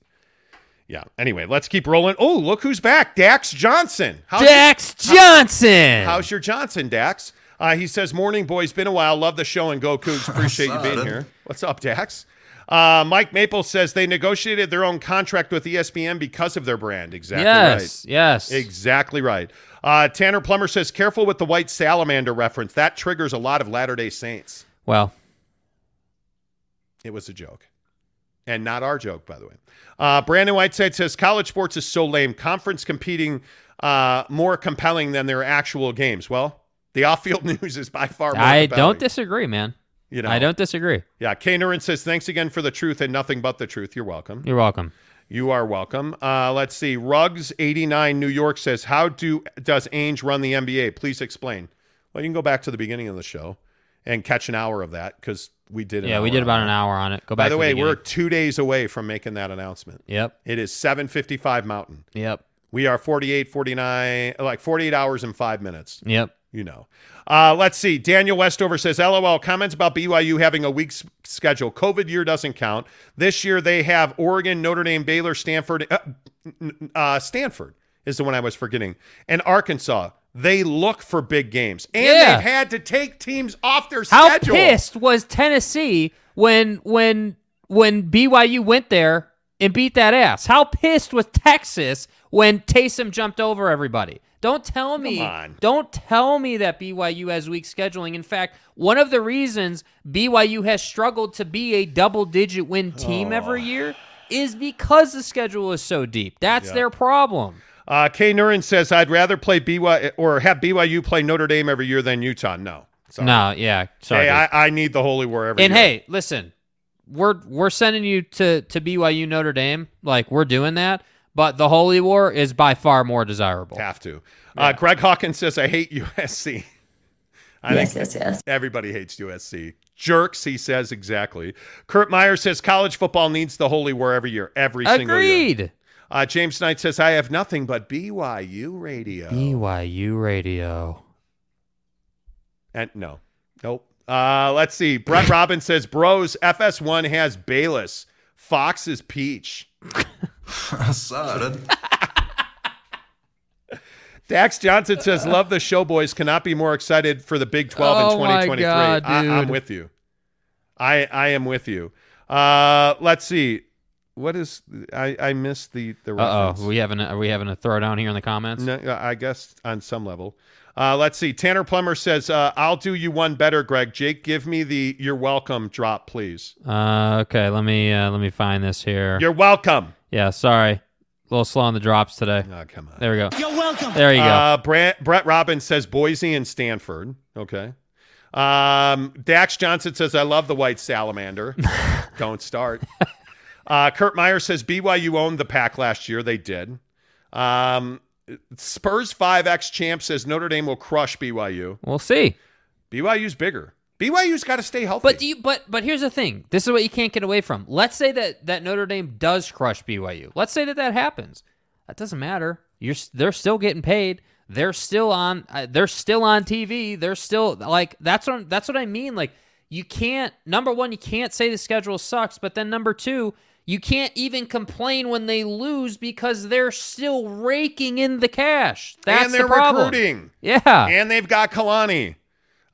yeah. Anyway, let's keep rolling. Oh, look who's back. Dax Johnson. How's Dax your, Johnson. How, how's your Johnson, Dax? Uh, he says, Morning, boys. Been a while. Love the show and go Cougs. Appreciate you being here. What's up, Dax? Uh, Mike Maple says they negotiated their own contract with ESPN because of their brand. Exactly yes, right. Yes. Exactly right. Uh, Tanner Plummer says, careful with the white salamander reference. That triggers a lot of Latter day Saints. Well, it was a joke. And not our joke, by the way. Uh, Brandon Whiteside says, college sports is so lame. Conference competing uh, more compelling than their actual games. Well, the off field news is by far more I compelling. don't disagree, man. You know, I don't disagree. Yeah, K. Nurin says, thanks again for the truth and nothing but the truth. You're welcome. You're welcome. You are welcome. Uh, let's see. Rugs89 New York says, how do does Ainge run the NBA? Please explain. Well, you can go back to the beginning of the show and catch an hour of that because we did. Yeah, we did about an hour on it. Go back. By the to way, beginning. we're two days away from making that announcement. Yep. It is 7:55 Mountain. Yep. We are 48, 49, like 48 hours and five minutes. Yep. You know. Uh, let's see. Daniel Westover says, LOL, comments about BYU having a weak schedule. COVID year doesn't count. This year they have Oregon, Notre Dame, Baylor, Stanford. Uh, uh, Stanford is the one I was forgetting. And Arkansas. They look for big games. And Yeah. they've had to take teams off their How schedule. How pissed was Tennessee when when when BYU went there and beat that ass? How pissed was Texas when Taysom jumped over everybody? Don't tell me. Don't tell me that BYU has weak scheduling. In fact, one of the reasons BYU has struggled to be a double-digit win team oh. every year is because the schedule is so deep. That's Yeah. their problem. Uh, Kay Nurin says, I'd rather play BYU or have BYU play Notre Dame every year than Utah. No. Sorry. No, yeah, sorry. Hey. I, I need the Holy War every And year. hey, listen, we're we're sending you to to BYU Notre Dame, like we're doing that. But the Holy War is by far more desirable. Have to. Uh, Greg Hawkins says, I hate USC. I Yes, think yes, yes. everybody hates USC. Jerks, he says exactly. Kurt Meyer says college football needs the Holy War every year, every single year. Agreed. Uh, James Knight says, I have nothing but BYU radio. BYU Radio. And no, nope. Uh, let's see. Brett Robbins says, Bros, FS1 has Bayless. Fox is Peach. I saw it. Dax Johnson says, "Love the show, boys. Cannot be more excited for the Big Twelve Oh in my 2023." God, I, I'm with you. I I am with you. Uh, let's see. What is I I missed the the Uh reference. oh, we having a, are we having a throwdown here in the comments? No, I guess on some level. Uh, let's see. Tanner Plummer says, uh, "I'll do you one better, Greg. Jake, give me the you're welcome drop, please. Uh, okay, let me uh, let me find this here. You're welcome." yeah, sorry, a little slow on the drops today. Oh, come on. There we go. You're welcome. There you go. Uh, Brett, Brett Robbins says Boise and Stanford. Okay. Um, Dax Johnson says, I love the white salamander. Don't start. Uh, Kurt Meyer says BYU owned the pack last year. They did. Um, Spurs 5X champ says Notre Dame will crush BYU. We'll see. BYU's bigger. BYU's got to stay healthy. But do you but but here's the thing. This is what you can't get away from. Let's say that that Notre Dame does crush BYU. Let's say that that happens. That doesn't matter. You're they're still getting paid. They're still on uh, they're still on TV. They're still like that's what that's what I mean. Like you can't number 1 you can't say the schedule sucks, but then number 2 you can't even complain when they lose because they're still raking in the cash. That's the thing. and they're the problem. recruiting. Yeah. And they've got Kalani.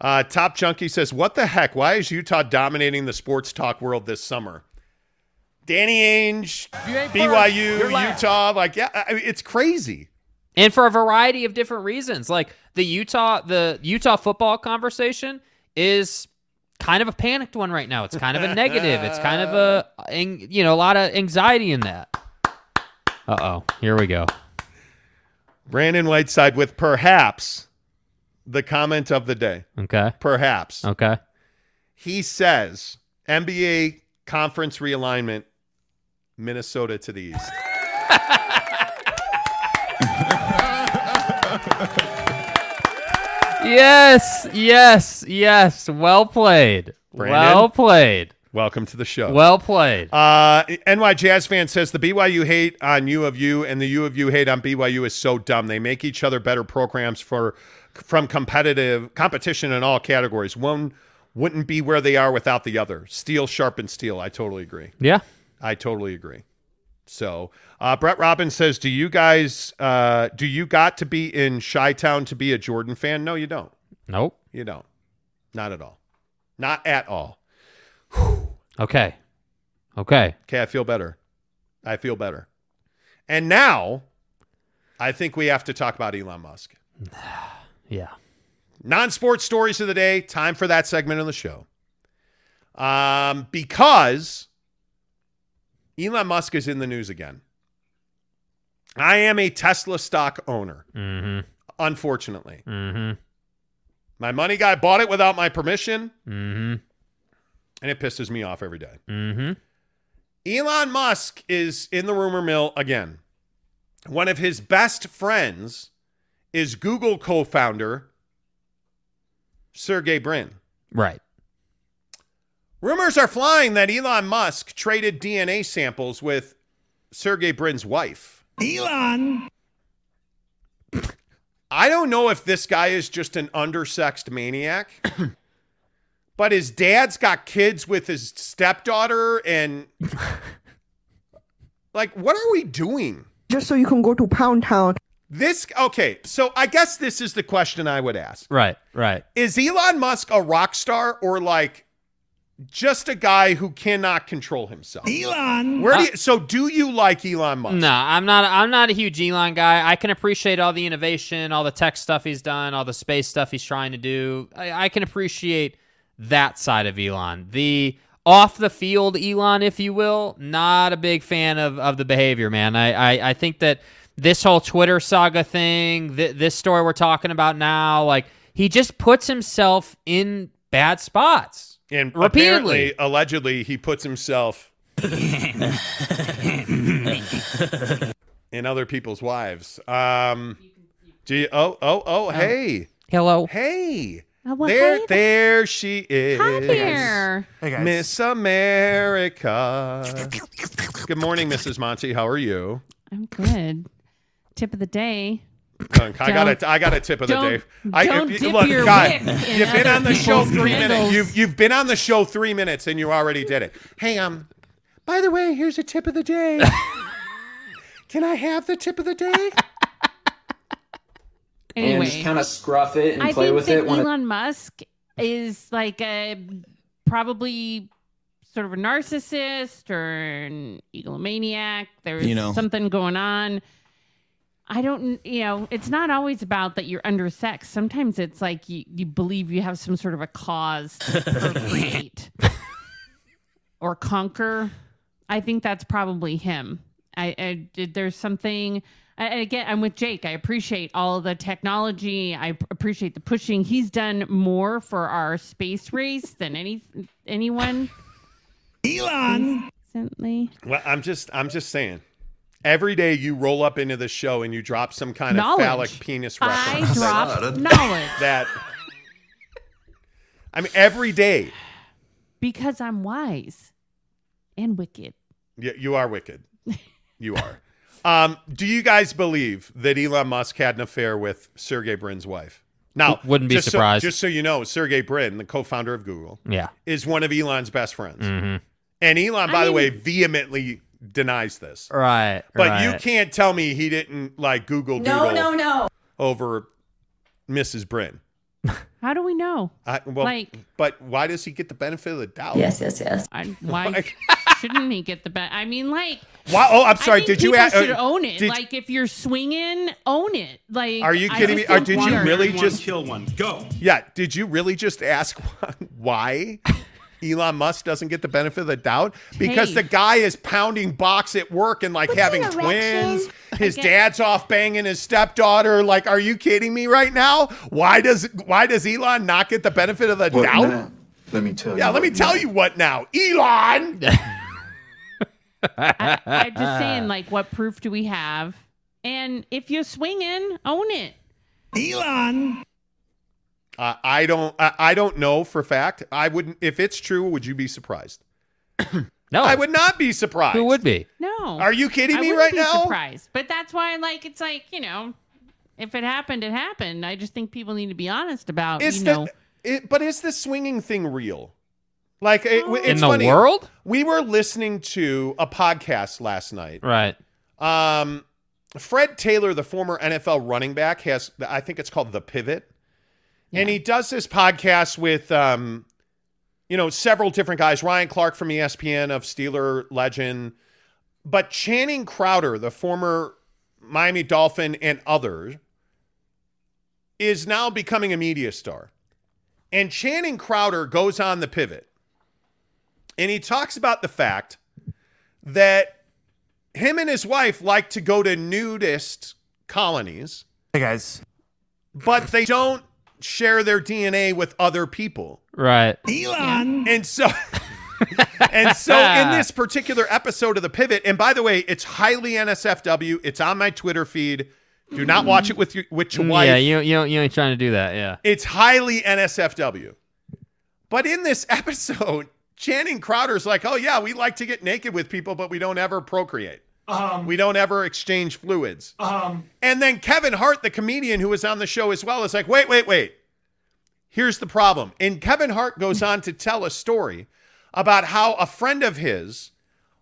Uh, Top Junkie says, What the heck? Why is Utah dominating the sports talk world this summer? Danny Ainge, BYU, You're. Utah. Like, yeah, I mean, it's crazy. and for a variety of different reasons. Like the Utah, the Utah football conversation is kind of a panicked one right now. It's kind of a negative. It's kind of a, you know, a lot of anxiety in that. Uh oh, here we go. Brandon Whiteside with perhaps the comment of the day. Okay. Perhaps. Okay. He says NBA conference realignment, Minnesota to the east. Yes, yes, yes. Well played. Brandon? Well played. Welcome to the show. Well played. Uh, NY Jazz fan says the BYU hate on U of U and the U of U hate on BYU is so dumb. They make each other better programs for from competitive competition in all categories. One wouldn't be where they are without the other. Steel sharpens steel. I totally agree. Yeah. I totally agree. So, uh, Brett Robbins says, "Do you guys uh, do you got to be in Chi Town to be a Jordan fan? No, you don't. Nope. You don't. Not at all. Not at all. Okay. Okay. Okay, I feel better. I feel better. And now, I think we have to talk about Elon Musk. Yeah. Non sports stories of the day. Time for that segment of the show. Um, because Elon Musk is in the news again. I am a Tesla stock owner, Mm-hmm. unfortunately. Mm-hmm. My money guy bought it without my permission, Mm-hmm. and it pisses me off every day. Mm-hmm. Elon Musk is in the rumor mill again. One of his best friends is Google co founder Sergey Brin. Right. Rumors are flying that Elon Musk traded DNA samples with Sergey Brin's wife. Elon. I don't know if this guy is just an undersexed maniac, but his dad's got kids with his stepdaughter and like what are we doing? Just so you can go to Pound Town. This okay, so I guess this is the question I would ask. Right. Right. Is Elon Musk a rock star or like just a guy who cannot control himself? Elon. Where do you, uh, so do you like Elon Musk? No, I'm not. I'm not a huge Elon guy. I can appreciate all the innovation, all the tech stuff he's done, all the space stuff he's trying to do. I, I can appreciate that side of Elon. The off the field Elon, if you will, not a big fan of of the behavior, man. I I, I think that this whole Twitter saga thing, th- this story we're talking about now, like he just puts himself in bad spots. And Repeatedly. apparently, allegedly, he puts himself in other people's wives. Um, do you, oh, oh, oh, hey, Hello. hey, Oh, well, there, hey there she is, Hi there. Hey guys. Miss America. Good morning, Mrs. Monty. How are you? I'm good. Tip of the day. I got a, I got a tip of the day. I, don't you- dip look, your guy, wick in you've been on the show three candles. minutes. You've you've been on the show three minutes and you already did it. Hey, um, by the way, here's a tip of the day. Can I have the tip of the day? Anyway, and just kind of scruff it and I play with it when it Elon Musk is like a probably sort of a narcissist or an egomaniac. There's You know. something going on. I don't, you know, it's not always about that you're undersexed. Sometimes it's like you, you believe you have some sort of a cause to procreate or conquer. I think that's probably him. I, I did. There's something. I, and again, I'm with Jake. I appreciate all the technology. I appreciate the pushing. He's done more for our space race than any anyone Elon. recently. Well, I'm just I'm just saying. Every day you roll up into the show and you drop some kind of phallic penis I reference. that- dropped knowledge that I mean every day. because I'm wise and wicked. You, you are wicked. You are. Um, do you guys believe that Elon Musk had an affair with Sergey Brin's wife? Now, Wouldn't be just so- surprised. just so you know, Sergey Brin, the co-founder of Google, Yeah. is one of Elon's best friends. Mm-hmm. And Elon, by I the way, vehemently denies this. Right. But you can't tell me he didn't like Google No, Doodle no, no. over Mrs. Brin. How do we know? I, well, Like- but why does he get the benefit of the doubt? Yes, yes, yes. I, why Like- shouldn't he get the bet? I mean, like, Why? Oh, I'm sorry. I Did you people ask? should uh, own it. did- like, if you're swinging, own it. Like, Are you kidding me? Uh, or did you we are- really just kill one? Go. Yeah. Did you really just ask why Elon Musk doesn't get the benefit of the doubt? Because Hey. the guy is pounding box at work and like having twins. His dad's off banging his stepdaughter. Like, are you kidding me right now? Why does why does Elon not get the benefit of the What doubt? now? Let me tell you. Yeah, let me what tell you what now, Elon. I, I'm just saying, like, what proof do we have? And if you're swinging, own it. Elon. Uh, I don't. I, I don't know for a fact. I wouldn't. If it's true, would you be surprised? No, I would not be surprised. Who would be? No. Are you kidding I me wouldn't right be now? Surprised, but that's why, like, it's like you know, if it happened, it happened. I just think people need to be honest about Is you the, know. it, but is the swinging thing real? Like it, it's In the funny. world? We were listening to a podcast last night. Right. Um, Fred Taylor, the former NFL running back, has I think it's called the Pivot, and he does this podcast with um, you know, several different guys. Ryan Clark from ESPN of Steeler legend, but Channing Crowder, the former Miami Dolphin, and others, is now becoming a media star. And Channing Crowder goes on the pivot and he talks about the fact that him and his wife like to go to nudist colonies. Hey guys. But they don't share their DNA with other people. Right. Elon. And so and so in this particular episode of the pivot, and by the way, it's highly NSFW. It's on my Twitter feed. Do not mm-hmm. watch it with your with your mm, wife. Yeah, you you you ain't trying to do that. Yeah. It's highly NSFW. But in this episode, Channing Crowder's like, oh, yeah, we like to get naked with people, but we don't ever procreate. Um, we don't ever exchange fluids. Um, And then Kevin Hart, the comedian who was on the show as well, is like, wait, wait, wait. Here's the problem. And Kevin Hart goes on to tell a story about how a friend of his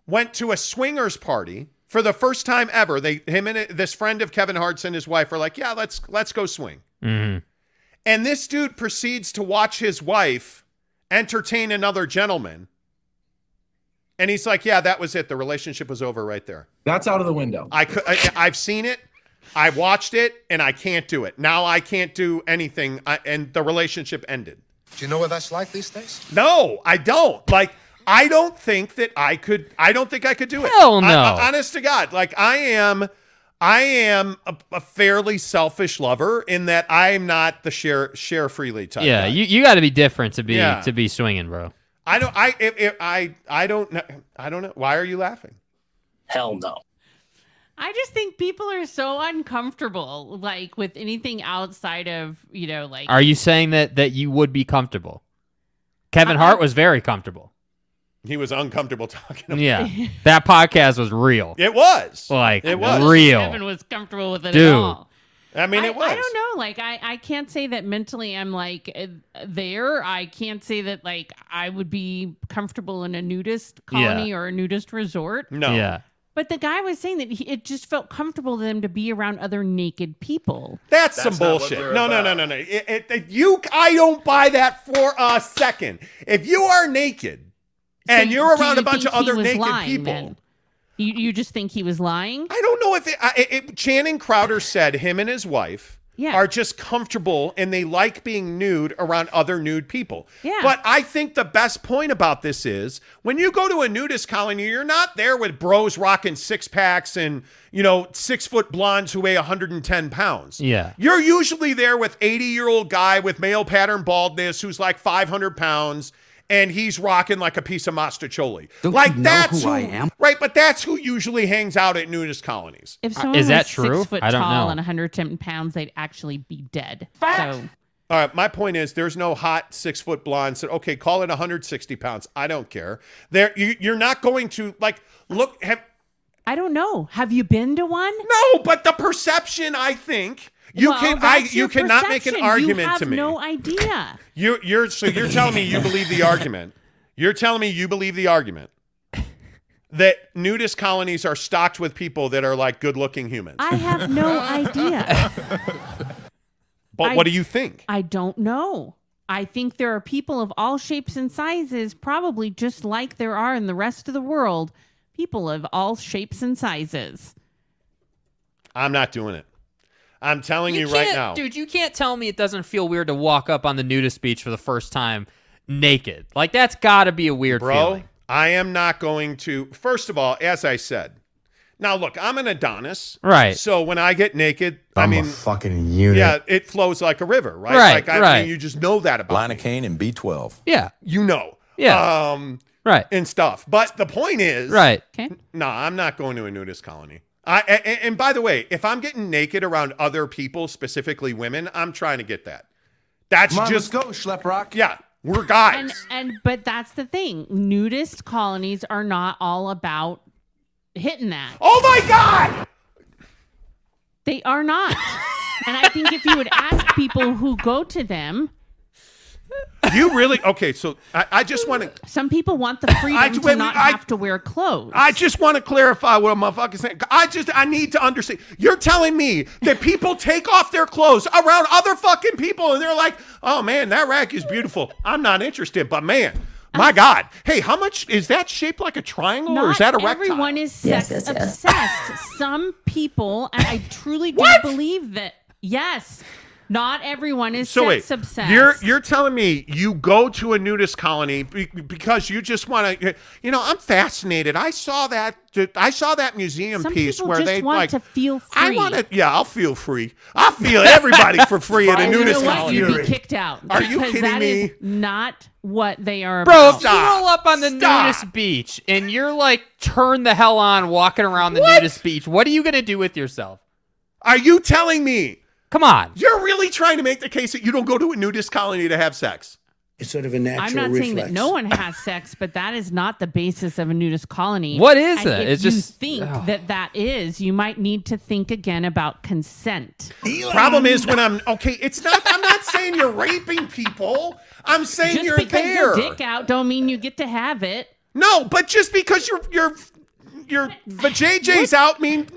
went to a swingers party for the first time ever. They him and this friend of Kevin Hart's and his wife are like, yeah, let's let's go swing. Mm-hmm. And this dude proceeds to watch his wife entertain another gentleman. And he's like, "Yeah, that was it. The relationship was over right there." That's out of the window. I could, I, I've seen it. I watched it, and I can't do it. Now I can't do anything, I, and the relationship ended. Do you know what that's like these days? No, I don't. Like, I don't think that I could. I don't think I could do it. Hell I- no. I- honest to God, like I am. I am a, a fairly selfish lover in that I'm not the share share freely type. Yeah, guy. you, you got to be different to be Yeah. to be swinging, bro. I don't. I. If, if, I. I don't know. I don't know. Why are you laughing? Hell no. I just think people are so uncomfortable, like with anything outside of you know, like Are you saying that that you would be comfortable? Kevin. Hart was very comfortable. He was uncomfortable talking. About Yeah, that podcast was real. It was. Like It was. real. Kevin was comfortable with it Dude. At all. I mean, I, it was. I don't know. Like, I, I can't say that mentally I'm like uh, there. I can't say that like I would be comfortable in a nudist colony Yeah. or a nudist resort. No. Yeah. But the guy was saying that he, it just felt comfortable to them to be around other naked people. That's, That's some bullshit. we're No, no, no, no, no. It- it- it- you, I don't buy that for a second. If you are naked and So you're around you a bunch of other naked lying, people, then? You, you just think he was lying? I don't know if it, I, it. Channing Crowder said him and his wife Yeah. are just comfortable and they like being nude around other nude people. Yeah. But I think the best point about this is when you go to a nudist colony, you're not there with bros rocking six packs and you know six foot blondes who weigh 110 pounds. Yeah. You're usually there with 80 year old guy with male pattern baldness who's like 500 pounds and he's rocking like a piece of mostaccioli. Don't like you know that's who I am? right, but that's who usually hangs out at nudist colonies. If Uh, someone is that true? six foot I don't tall know. and 110 pounds, they'd actually be dead. So All right, my point is there's no hot six foot blonde said, okay, call it 160 pounds. I don't care. There, you, you're not going to like look. Have, I don't know. Have you been to one? no, but the perception, I think you Well, can. I you cannot make an argument you have to me. No idea. You, you're so you're telling me you believe the argument. You're telling me you believe the argument that nudist colonies are stocked with people that are like good looking humans. I have no idea. but I- what do you think? I don't know. I think there are people of all shapes and sizes, probably just like there are in the rest of the world. People of all shapes and sizes. I'm not doing it. I'm telling you, You right now. dude. You can't tell me it doesn't feel weird to walk up on the nudist beach for the first time naked. Like that's got to be a weird Bro, feeling. I am not going to. First of all, as I said, now look, I'm an Adonis, Right. So when I get naked, I I'm mean, a fucking unit. yeah, it flows like a river, right? Right, Like I right. mean, you just know that about me. Lidocaine and B12. Yeah. You know, Yeah. um, Right. and stuff. But the point is, Right. Okay. No, I'm not going to a nudist colony. I and, and by the way, if I'm getting naked around other people, specifically women, I'm trying to get that. That's Come on, just let's go, Schleprock. yeah. We're guys. And and but that's the thing. Nudist colonies are not all about hitting that. oh my God! They are not. and I think if you would ask people who go to them, You really okay? So I, I just want to. some people want the freedom I- to wait, not I- have to wear clothes. I just want to clarify what a motherfucker saying. I just I need to understand. You're telling me that people take off their clothes around other fucking people and they're like, "Oh man, that rack is beautiful. I'm not interested." But man, my uh, God, hey, how much is that shaped like a triangle or is that a Not rectangle? everyone is Yes, yes, yes. obsessed. Some people, and I truly do believe that. Yes, not everyone is So sex wait, obsessed. you're you're telling me you go to a nudist colony be- because you just want to, you know, I'm fascinated. I saw that I saw that museum Some piece where just they want like to feel I free. want to, yeah, I'll feel free. I'll feel everybody for free at a And you know nudist colony. You'd be kicked out. Are you because kidding that me? is not what they are Bro, about. if you roll up on the Stop. nudist beach and you're like turn the hell on walking around the nudist beach, what are you gonna do with yourself? Are you telling me Come on. you're really trying to make the case that you don't go to a nudist colony to have sex? It's sort of a natural I'm not reflex. saying that no one has sex, but that is not the basis of a nudist colony. What is And it? If It's you just- think Ugh. that that is, you might need to think again about consent. Problem is when I'm okay, it's not. I'm not saying you're raping people. I'm saying Just you're because there. your dick out don't mean you get to have it. No, but just because your your your vajayjay's out mean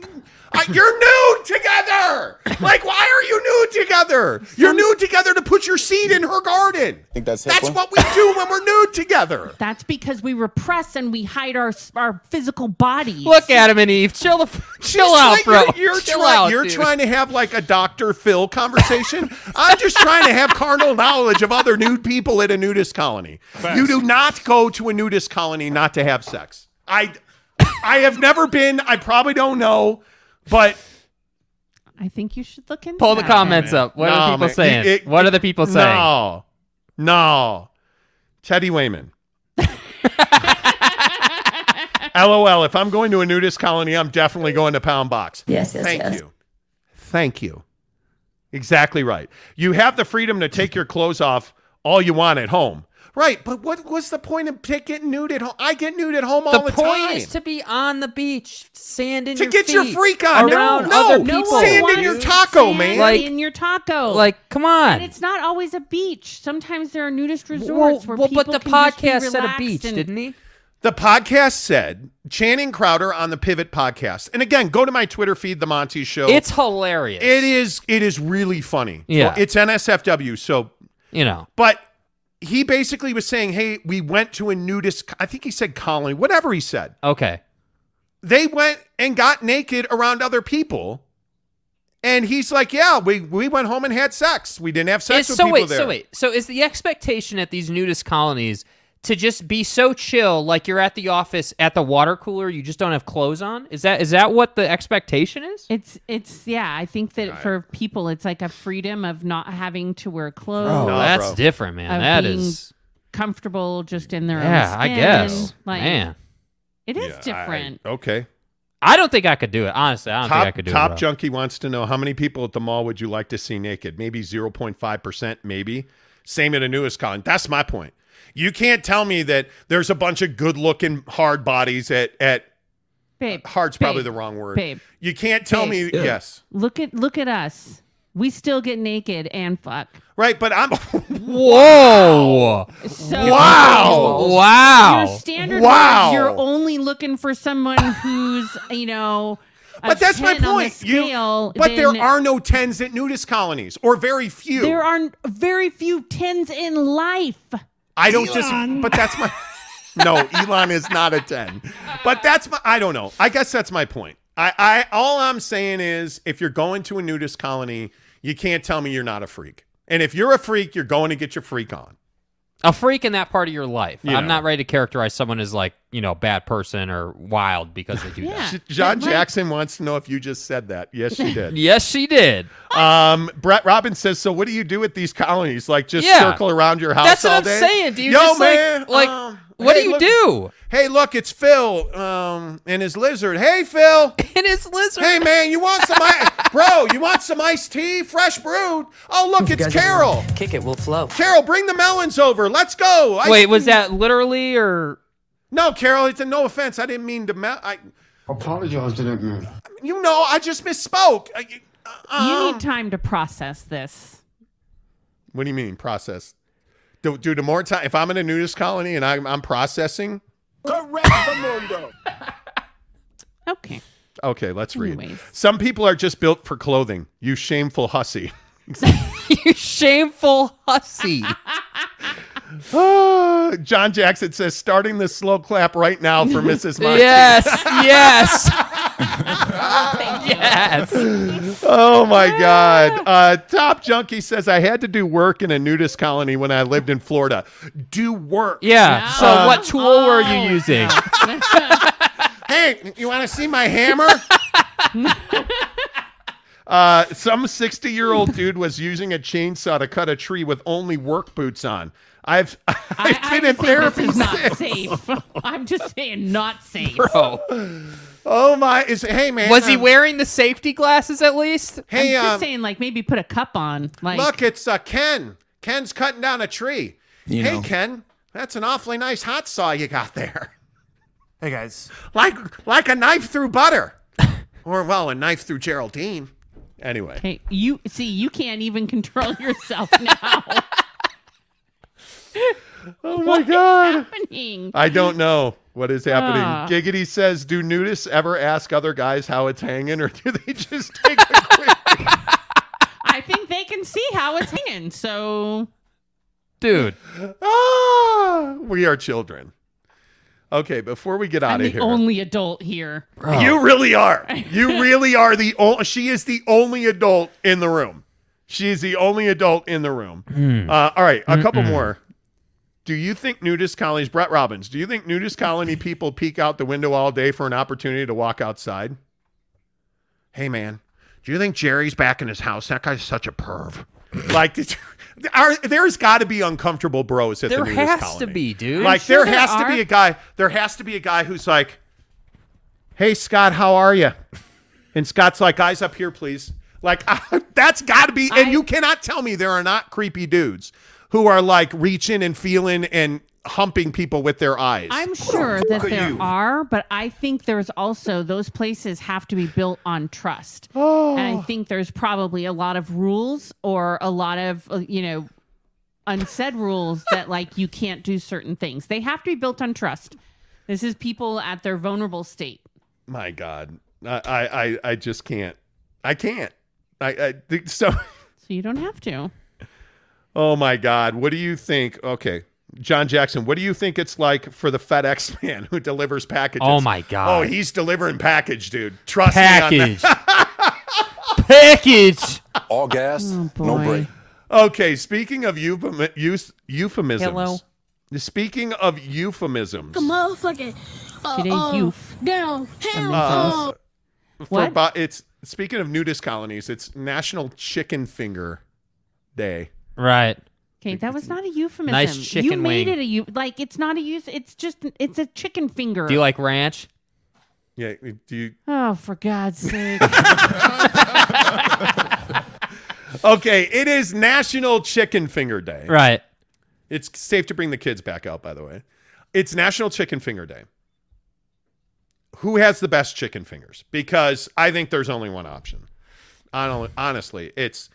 uh, you're nude together. Like, why are you nude together? You're nude together to put your seed in her garden. I think that's That's what we do when we're nude together. That's because we repress and we hide our our physical bodies. Look, Adam and Eve, chill the chill She's out, like- bro. You're, you're, chill try- out, you're dude. trying to have like a Dr. Phil conversation. I'm just trying to have carnal knowledge of other nude people at a nudist colony. You do not go to a nudist colony not to have sex. I, I have never been. I probably don't know, but I think you should look into Pull the that. comments up. What are No, the people man. saying? It- it- what are the people saying? No, no. Teddy Wayman. LOL. If I'm going to a nudist colony, I'm definitely going to Pound Box. Yes, yes, Thank yes. you. Thank you. Exactly right. You have the freedom to take your clothes off all you want at home. Right, but what what's the point of ta- getting nude at home? I get nude at home The all the point time. is to be on the beach, sand in To your get your freak on. around No, other no, people. sand in your taco, Sand man. Like- in your taco. Like, come on. And it's not always a beach. Sometimes there are nudist well, resorts where well, people but the can just be podcast said a beach, and- didn't he? The podcast said Channing Crowder on the Pivot podcast. And again, go to my Twitter feed, The Monty Show. It's hilarious. it is it is really funny. Yeah. Well, it's NSFW, so you know. but he basically was saying, "Hey, we went to a nudist I think he said colony, whatever he said. Okay. They went and got naked around other people." And he's like, "Yeah, we we went home and had sex. We didn't have sex Is- with so people wait, there." so wait. So is the expectation at these nudist colonies to just be so chill, like you're at the office at the water cooler, you just don't have clothes on? Is that is that what the expectation is? It's it's yeah. I think that for people, it's like a freedom of not having to wear clothes. Oh, No, that's bro. different, man. of That being is comfortable just in their own. yeah, own I skin. guess. Like, man, it is Yeah, I- different. okay. I don't think I could do it. Honestly, I don't Top, think I could do top it. bro. junkie wants to know how many people at the mall would you like to see naked? Maybe 0.5%, maybe. Same at a newest colony. That's my point. You can't tell me that there's a bunch of good looking hard bodies at, at babe, hard's probably babe, the wrong word. Babe, You can't tell Babe. me, yes. look at look at us. We still get naked and fuck. Right, but I'm, Whoa! So Wow. Wow! Your standard Wow. was you're only looking for someone who's you know. but that's my 10 on the point. You, but there are no tens at nudist colonies, or very few. There are very few tens in life. I don't just, but that's my No, Elon is not a 10. But that's my I don't know. I guess that's my point. I, I all I'm saying is if you're going to a nudist colony, you can't tell me you're not a freak. And if you're a freak, you're going to get your freak on. A freak in that part of your life. You I'm know. not ready to characterize someone as like you know bad person or wild because they do Yeah. that. John Jackson wants to know if you just said that. Yes, she did. Yes, she did. Um, Brett Robbins says, so what do you do at these colonies? Like just Yeah. circle around your house That's all what I'm day? saying. Do you Yo, just man, like like um, what hey, do you look- do? Hey, look, it's Phil um, and his lizard. Hey, Phil. And his lizard. Hey, man, you want some ice? Bro, you want some iced tea? Fresh brewed? Oh, look, it's Carol. Kick it, we'll flow. Carol, bring the melons over. Let's go. Ice Wait, was that literally or? No, Carol, it's a no offense. I didn't mean to. Me- I, Apologize to that man. you know, I just misspoke. I- you uh, need time to process this. What do you mean process? Do, do the more time if I'm in a nudist colony and I'm, I'm processing? Correct, Okay. Okay, let's read. Anyways. Some people are just built for clothing. You shameful hussy. you shameful hussy. Ah, John Jackson says, starting the slow clap right now for Mrs. Monty. yes, yes, yes. Oh my God. Uh, Top Junkie says, I had to do work in a nudist colony when I lived in Florida. Do work. Yeah. So, Uh, what tool were you using? Hey, you want to see my hammer? uh, some 60 year old dude was using a chainsaw to cut a tree with only work boots on. I've, I've I, been I in therapy. This is not safe. I'm just saying, not safe. Bro, Oh my! Is hey man? was he uh, wearing the safety glasses at least? Hey, I'm just um, saying, like maybe put a cup on. Like, look, it's uh, Ken. Ken's cutting down a tree. You hey know. Ken, that's an awfully nice hot saw you got there. Hey guys. Like like a knife through butter, or well, a knife through Geraldine. Anyway, hey, you see, you can't even control yourself now. oh my What is god. happening? I don't know what is happening. Ah. Giggity says, "Do nudists ever ask other guys how it's hanging, or do they just take a quick?" I think they can see how it's hanging. So Dude, ah, we are children. Okay, before we get out I'm of the here, only adult here. you really are. You really are the only. She is the only adult in the room. She is the only adult in the room. Uh, all right, a couple more. Do you think nudist colonies, Brett Robbins, do you think nudist colony people peek out the window all day for an opportunity to walk outside? Hey, man, do you think Jerry's back in his house? That guy's such a perv. like, did- are, there's got to be uncomfortable bros at there the nudist colony. There has to be, dude. Like, sure there there has to be a guy. There has to be a guy who's like, "Hey, Scott, how are you?" And Scott's like, "Eyes up here, please." Like, that's got to be. And I- you cannot tell me there are not creepy dudes who are like reaching and feeling and humping people with their eyes. I'm sure that there you. are, but I think there's also those places have to be built on trust. Oh. And I think there's probably a lot of rules or a lot of, uh, you know, unsaid rules that like you can't do certain things. They have to be built on trust. This is people at their vulnerable state. My God, I, I, I- I just can't. I can't. I, I so. So you don't have to. Oh my God, what do you think? Okay, John Jackson, what do you think it's like for the FedEx man who delivers packages? Oh my God. Oh, he's delivering package, dude. Trust me on package. that. package. All gas, Oh, no boy. break. Okay, speaking of euphem- eus- euphemisms. Hello. Speaking of euphemisms. motherfucking uh, Today, uh, youth. down hell Uh, What? bo- it's speaking of nudist colonies, it's National Chicken Finger Day. Right. Okay, that was not a euphemism. Nice chicken you made wing. it a eu- like it's not a use. It's just it's a chicken finger. Do you like ranch? Yeah, do you Oh, for God's sake! Okay, it is National Chicken Finger Day. Right. It's safe to bring the kids back out, by the way. It's National Chicken Finger Day. Who has the best chicken fingers? Because I think there's only one option. Hon- Honestly, it's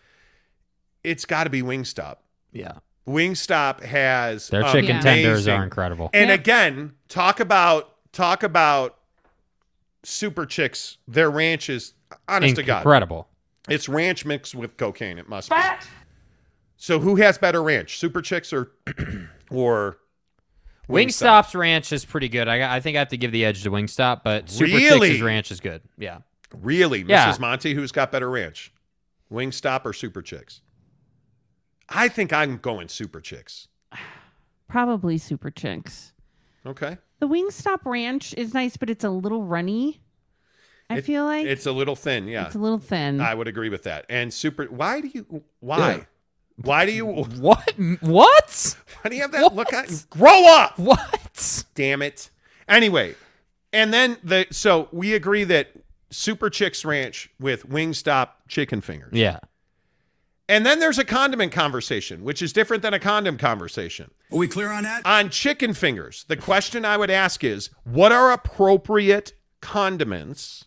it's got to be Wingstop. Yeah. Wingstop has Their chicken tenders are incredible. And Yeah. again, talk about talk about super chicks. Their ranch is honest to God. Incredible. It's ranch mixed with cocaine. It must be. So who has better ranch, Super Chicks or or Wingstop's ranch is pretty good. I, I think I have to give the edge to Wingstop, but Super Really? Chicks' ranch is good. Yeah. Really, Mrs. Yeah. Monty, who's got better ranch, Wingstop or Super Chicks? I think I'm going Super Chicks. Probably Super Chicks. Okay, The Wingstop Ranch is nice, but it's a little runny. I It- feel like it's a little thin. Yeah, it's a little thin. I would agree with that. And Super, why do you? Why? Why do you? What? What? Why do you have that look at? Grow up! What? Damn it! Anyway, and then the so we agree that Super Chicks Ranch with Wingstop chicken fingers. Yeah. And then there's a condiment conversation, which is different than a condom conversation. Are we clear on that? On chicken fingers, the question I would ask is what are appropriate condiments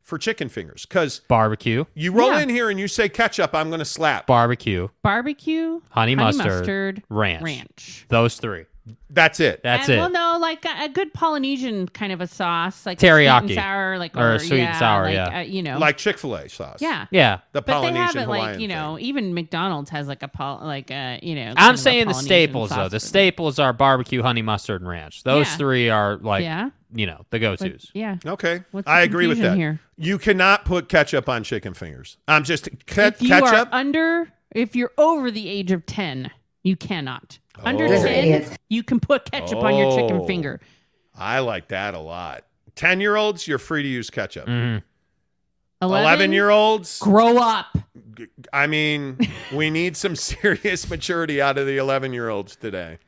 for chicken fingers? Because Barbecue, you roll Yeah. in here and you say ketchup, I'm going to slap. barbecue, Barbecue, honey, mustard, mustard, ranch. ranch. Those three. That's it. That's and, it. Well, no, like a, a good Polynesian kind of a sauce, like a sweet Teriyaki. and sour, like Or or, sweet and sour, like, yeah. uh, you know, Like Chick fil A sauce. yeah, Yeah. The But they have it Hawaiian like you know, thing. even McDonald's has like a pol- like a you know. I'm saying the staples though. The staples are barbecue, honey mustard, and ranch. Those Yeah. three are like Yeah. you know the go-tos. yeah. Okay. What's I agree with that. here? You cannot put ketchup on chicken fingers. I'm just ke- If you ketchup. are under, if you're over the age of ten, you cannot. Under Oh. ten, you can put ketchup on your chicken Oh. finger. I like that a lot. 10 year olds, you're free to use ketchup. Mm-hmm. 11 year olds, grow up. I mean, we need some serious maturity out of the 11 year olds today.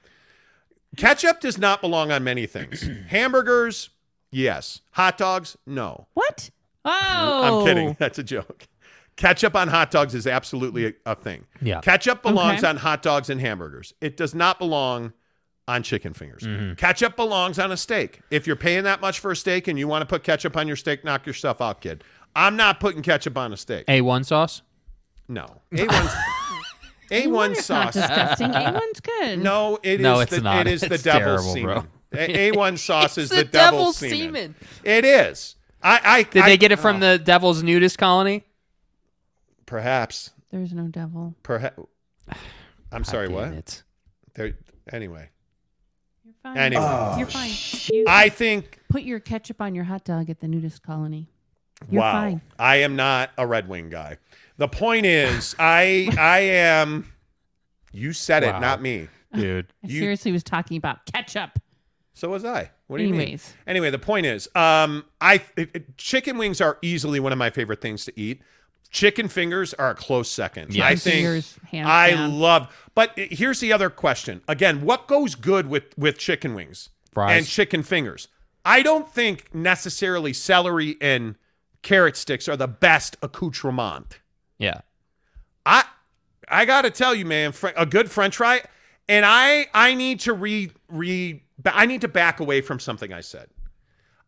Ketchup does not belong on many things. Hamburgers, yes. Hot dogs, no. What? Oh, I'm kidding. That's a joke. Ketchup on hot dogs is absolutely a, a thing. Yeah. Ketchup belongs Okay. on hot dogs and hamburgers. It does not belong on chicken fingers. Mm-hmm. Ketchup belongs on a steak. If you're paying that much for a steak and you want to put ketchup on your steak, knock yourself out, kid. I'm not putting ketchup on a steak. A1 sauce. No. A1's A1 It's sauce. not disgusting. A1's good. No, it is No, it's the, not. It is the It's devil's terrible, semen. A- A1 sauce is the, the devil's, devil's semen. semen. It is. I, I Did I- they get it from oh, the Devil's Nudist Colony? Perhaps. There's no devil. Perhaps. I'm sorry. What? it. There, anyway, You're fine. Anyway. You're fine. You I think. put your ketchup on your hot dog at the nudist colony. You're wow, fine. I am not a Red Wing guy. The point is, I I am. You said it, not me. dude. I You- seriously was talking about ketchup. So was I. What do you mean? Anyways. Anyway, the point is, um, I it, it- chicken wings are easily one of my favorite things to eat. Chicken fingers are a close second. Yes. I think fingers, hands I down. love. But here's the other question. Again, what goes good with with chicken wings Fries. and chicken fingers? I don't think necessarily celery and carrot sticks are the best accoutrement. Yeah. I I got to tell you, man, a good French fry, and I I need to re re I need to back away from something I said.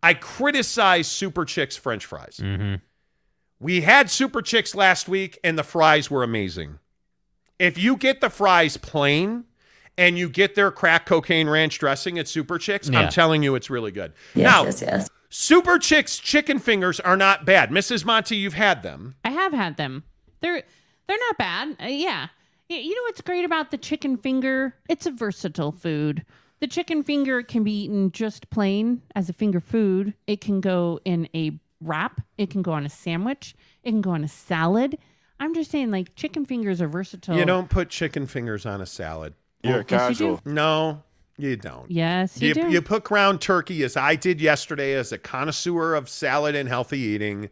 I criticize Super Chicks French fries. Mm-hmm. We had Super Chicks last week, and the fries were amazing. If you get the fries plain and you get their crack cocaine ranch dressing at Super Chicks, Yeah. I'm telling you, it's really good. Yes, now, yes, yes. Super Chicks chicken fingers are not bad. Mrs. Monty, you've had them. I have had them. They're they're not bad. Uh, yeah. You know what's great about the chicken finger? It's a versatile food. The chicken finger can be eaten just plain as a finger food. It can go in a wrap. It can go on a sandwich. It can go on a salad. I'm just saying, like chicken fingers are versatile. You don't put chicken fingers on a salad. You're Yes, you casual. do. No, you don't. Yes, you, You, do. you put ground turkey, as I did yesterday, as a connoisseur of salad and healthy eating.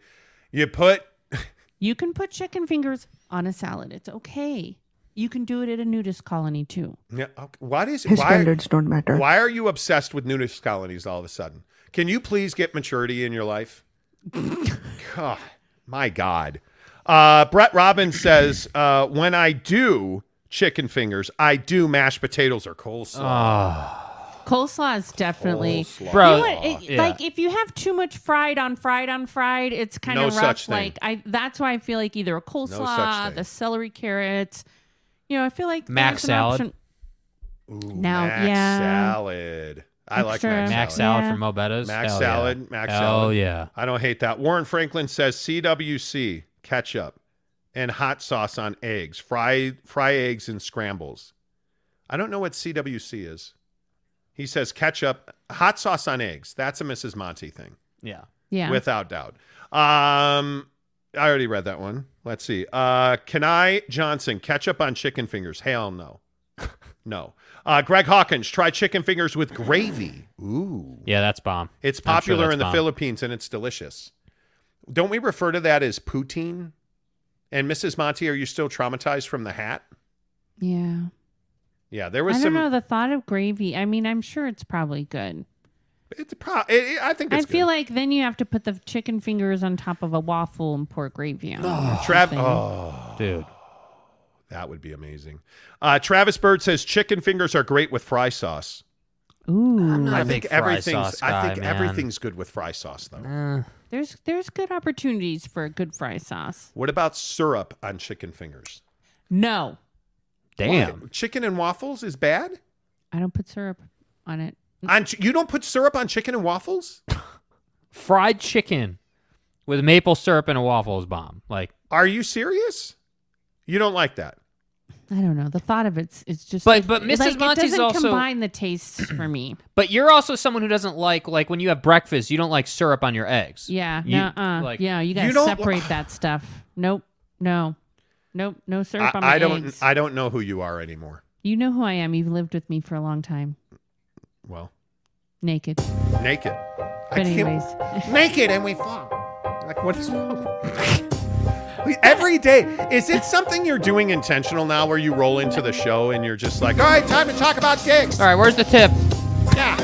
You put You can put chicken fingers on a salad. It's okay. You can do it at a nudist colony too. yeah, okay, what is His why? standards don't matter. Why are you obsessed with nudist colonies all of a sudden? Can you please get maturity in your life? God, my God. Uh, Brett Robbins says, uh, when I do chicken fingers, I do mashed potatoes or coleslaw. Coleslaw is definitely Coleslaw. Bro, You know what? It- yeah. Like if you have too much fried on fried on fried, it's kind No of rough. Like I, that's why I feel like either a such coleslaw, thing. the celery carrots. You know, I feel like Mac an salad. option- Ooh, Now, mac yeah. salad. I like Extra- mac salad. Mac salad Yeah. from Mo' Bettahs. Mac Hell salad, yeah. mac Hell salad. yeah. I don't hate that. Warren Franklin says CWC ketchup and hot sauce on eggs. Fry fry eggs and scrambles. I don't know what CWC is. He says ketchup, hot sauce on eggs. That's a Mrs. Monty thing, Yeah. Yeah. without doubt. Um, I already read that one. Let's see. Uh, Kenai Johnson, ketchup on chicken fingers. Hell no. no. Uh, Greg Hawkins, try chicken fingers with gravy. Ooh. Yeah, that's bomb. It's I'm sure popular in the bomb. Philippines and it's delicious. Don't we refer to that as poutine? And Mrs. Monty, are you still traumatized from the hat? yeah. Yeah, there was I was don't know the thought of gravy. I mean, I'm sure it's probably good. It's pro- it, it- I think it's. I it's feel like then you have to put the chicken fingers on top of a waffle and pour gravy on. it or Trav- oh, dude, that would be amazing. Uh, Travis Bird says chicken fingers are great with fry sauce. Ooh, not I a think big fry everything's. sauce I think man. everything's good with fry sauce, though. Uh, there's there's good opportunities for a good fry sauce. What about syrup on chicken fingers? No, damn. Why? Chicken and waffles is bad. I don't put syrup on it. On ch- you don't put syrup on chicken and waffles? Fried chicken with maple syrup and a waffle is bomb. Like, Are you serious? You don't like that? I don't know. The thought of it's it's just. But- but like, Mrs. it Monty's doesn't also- combine the tastes for me. but you're also someone who doesn't like like when you have breakfast, you don't like syrup on your eggs. Yeah, You- no, uh, like- yeah, you gotta You don't- separate that stuff. Nope, no, nope, no syrup on my I, I don't. eggs. I don't know who you are anymore. you know who I am. You've lived with me for a long time. Well, Naked. naked. But I can't- anyways, naked and we fuck. Like what is wrong? Every day, is it something you're doing intentional now, where you roll into the show and you're just like, all right, time to talk about dicks. All right, where's the tip? Yeah.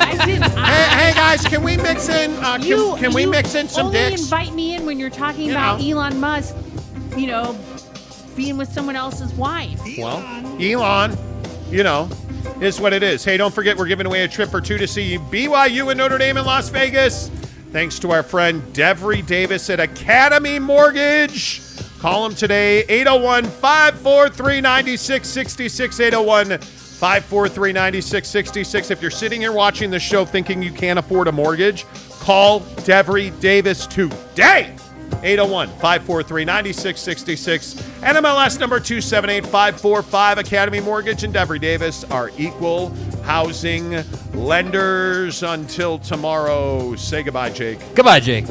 I didn't. Hey, hey guys, can we mix in? Uh, can, you can we you mix in some only dicks? invite me in when you're talking You about know. Elon Musk. You know, being with someone else's wife. Well, Elon, you know, is what it is. Hey, don't forget we're giving away a trip or two to see BYU and Notre Dame in Las Vegas. Thanks to our friend Devery Davis at Academy Mortgage. Call him today, 801 543 9666. 801 543 9666. If you're sitting here watching the show thinking you can't afford a mortgage, call Devery Davis today. 801 543 9666. NMLS number 278545. Academy Mortgage and Devery Davis are equal housing lenders. Until tomorrow, say goodbye, Jake. Goodbye, Jake.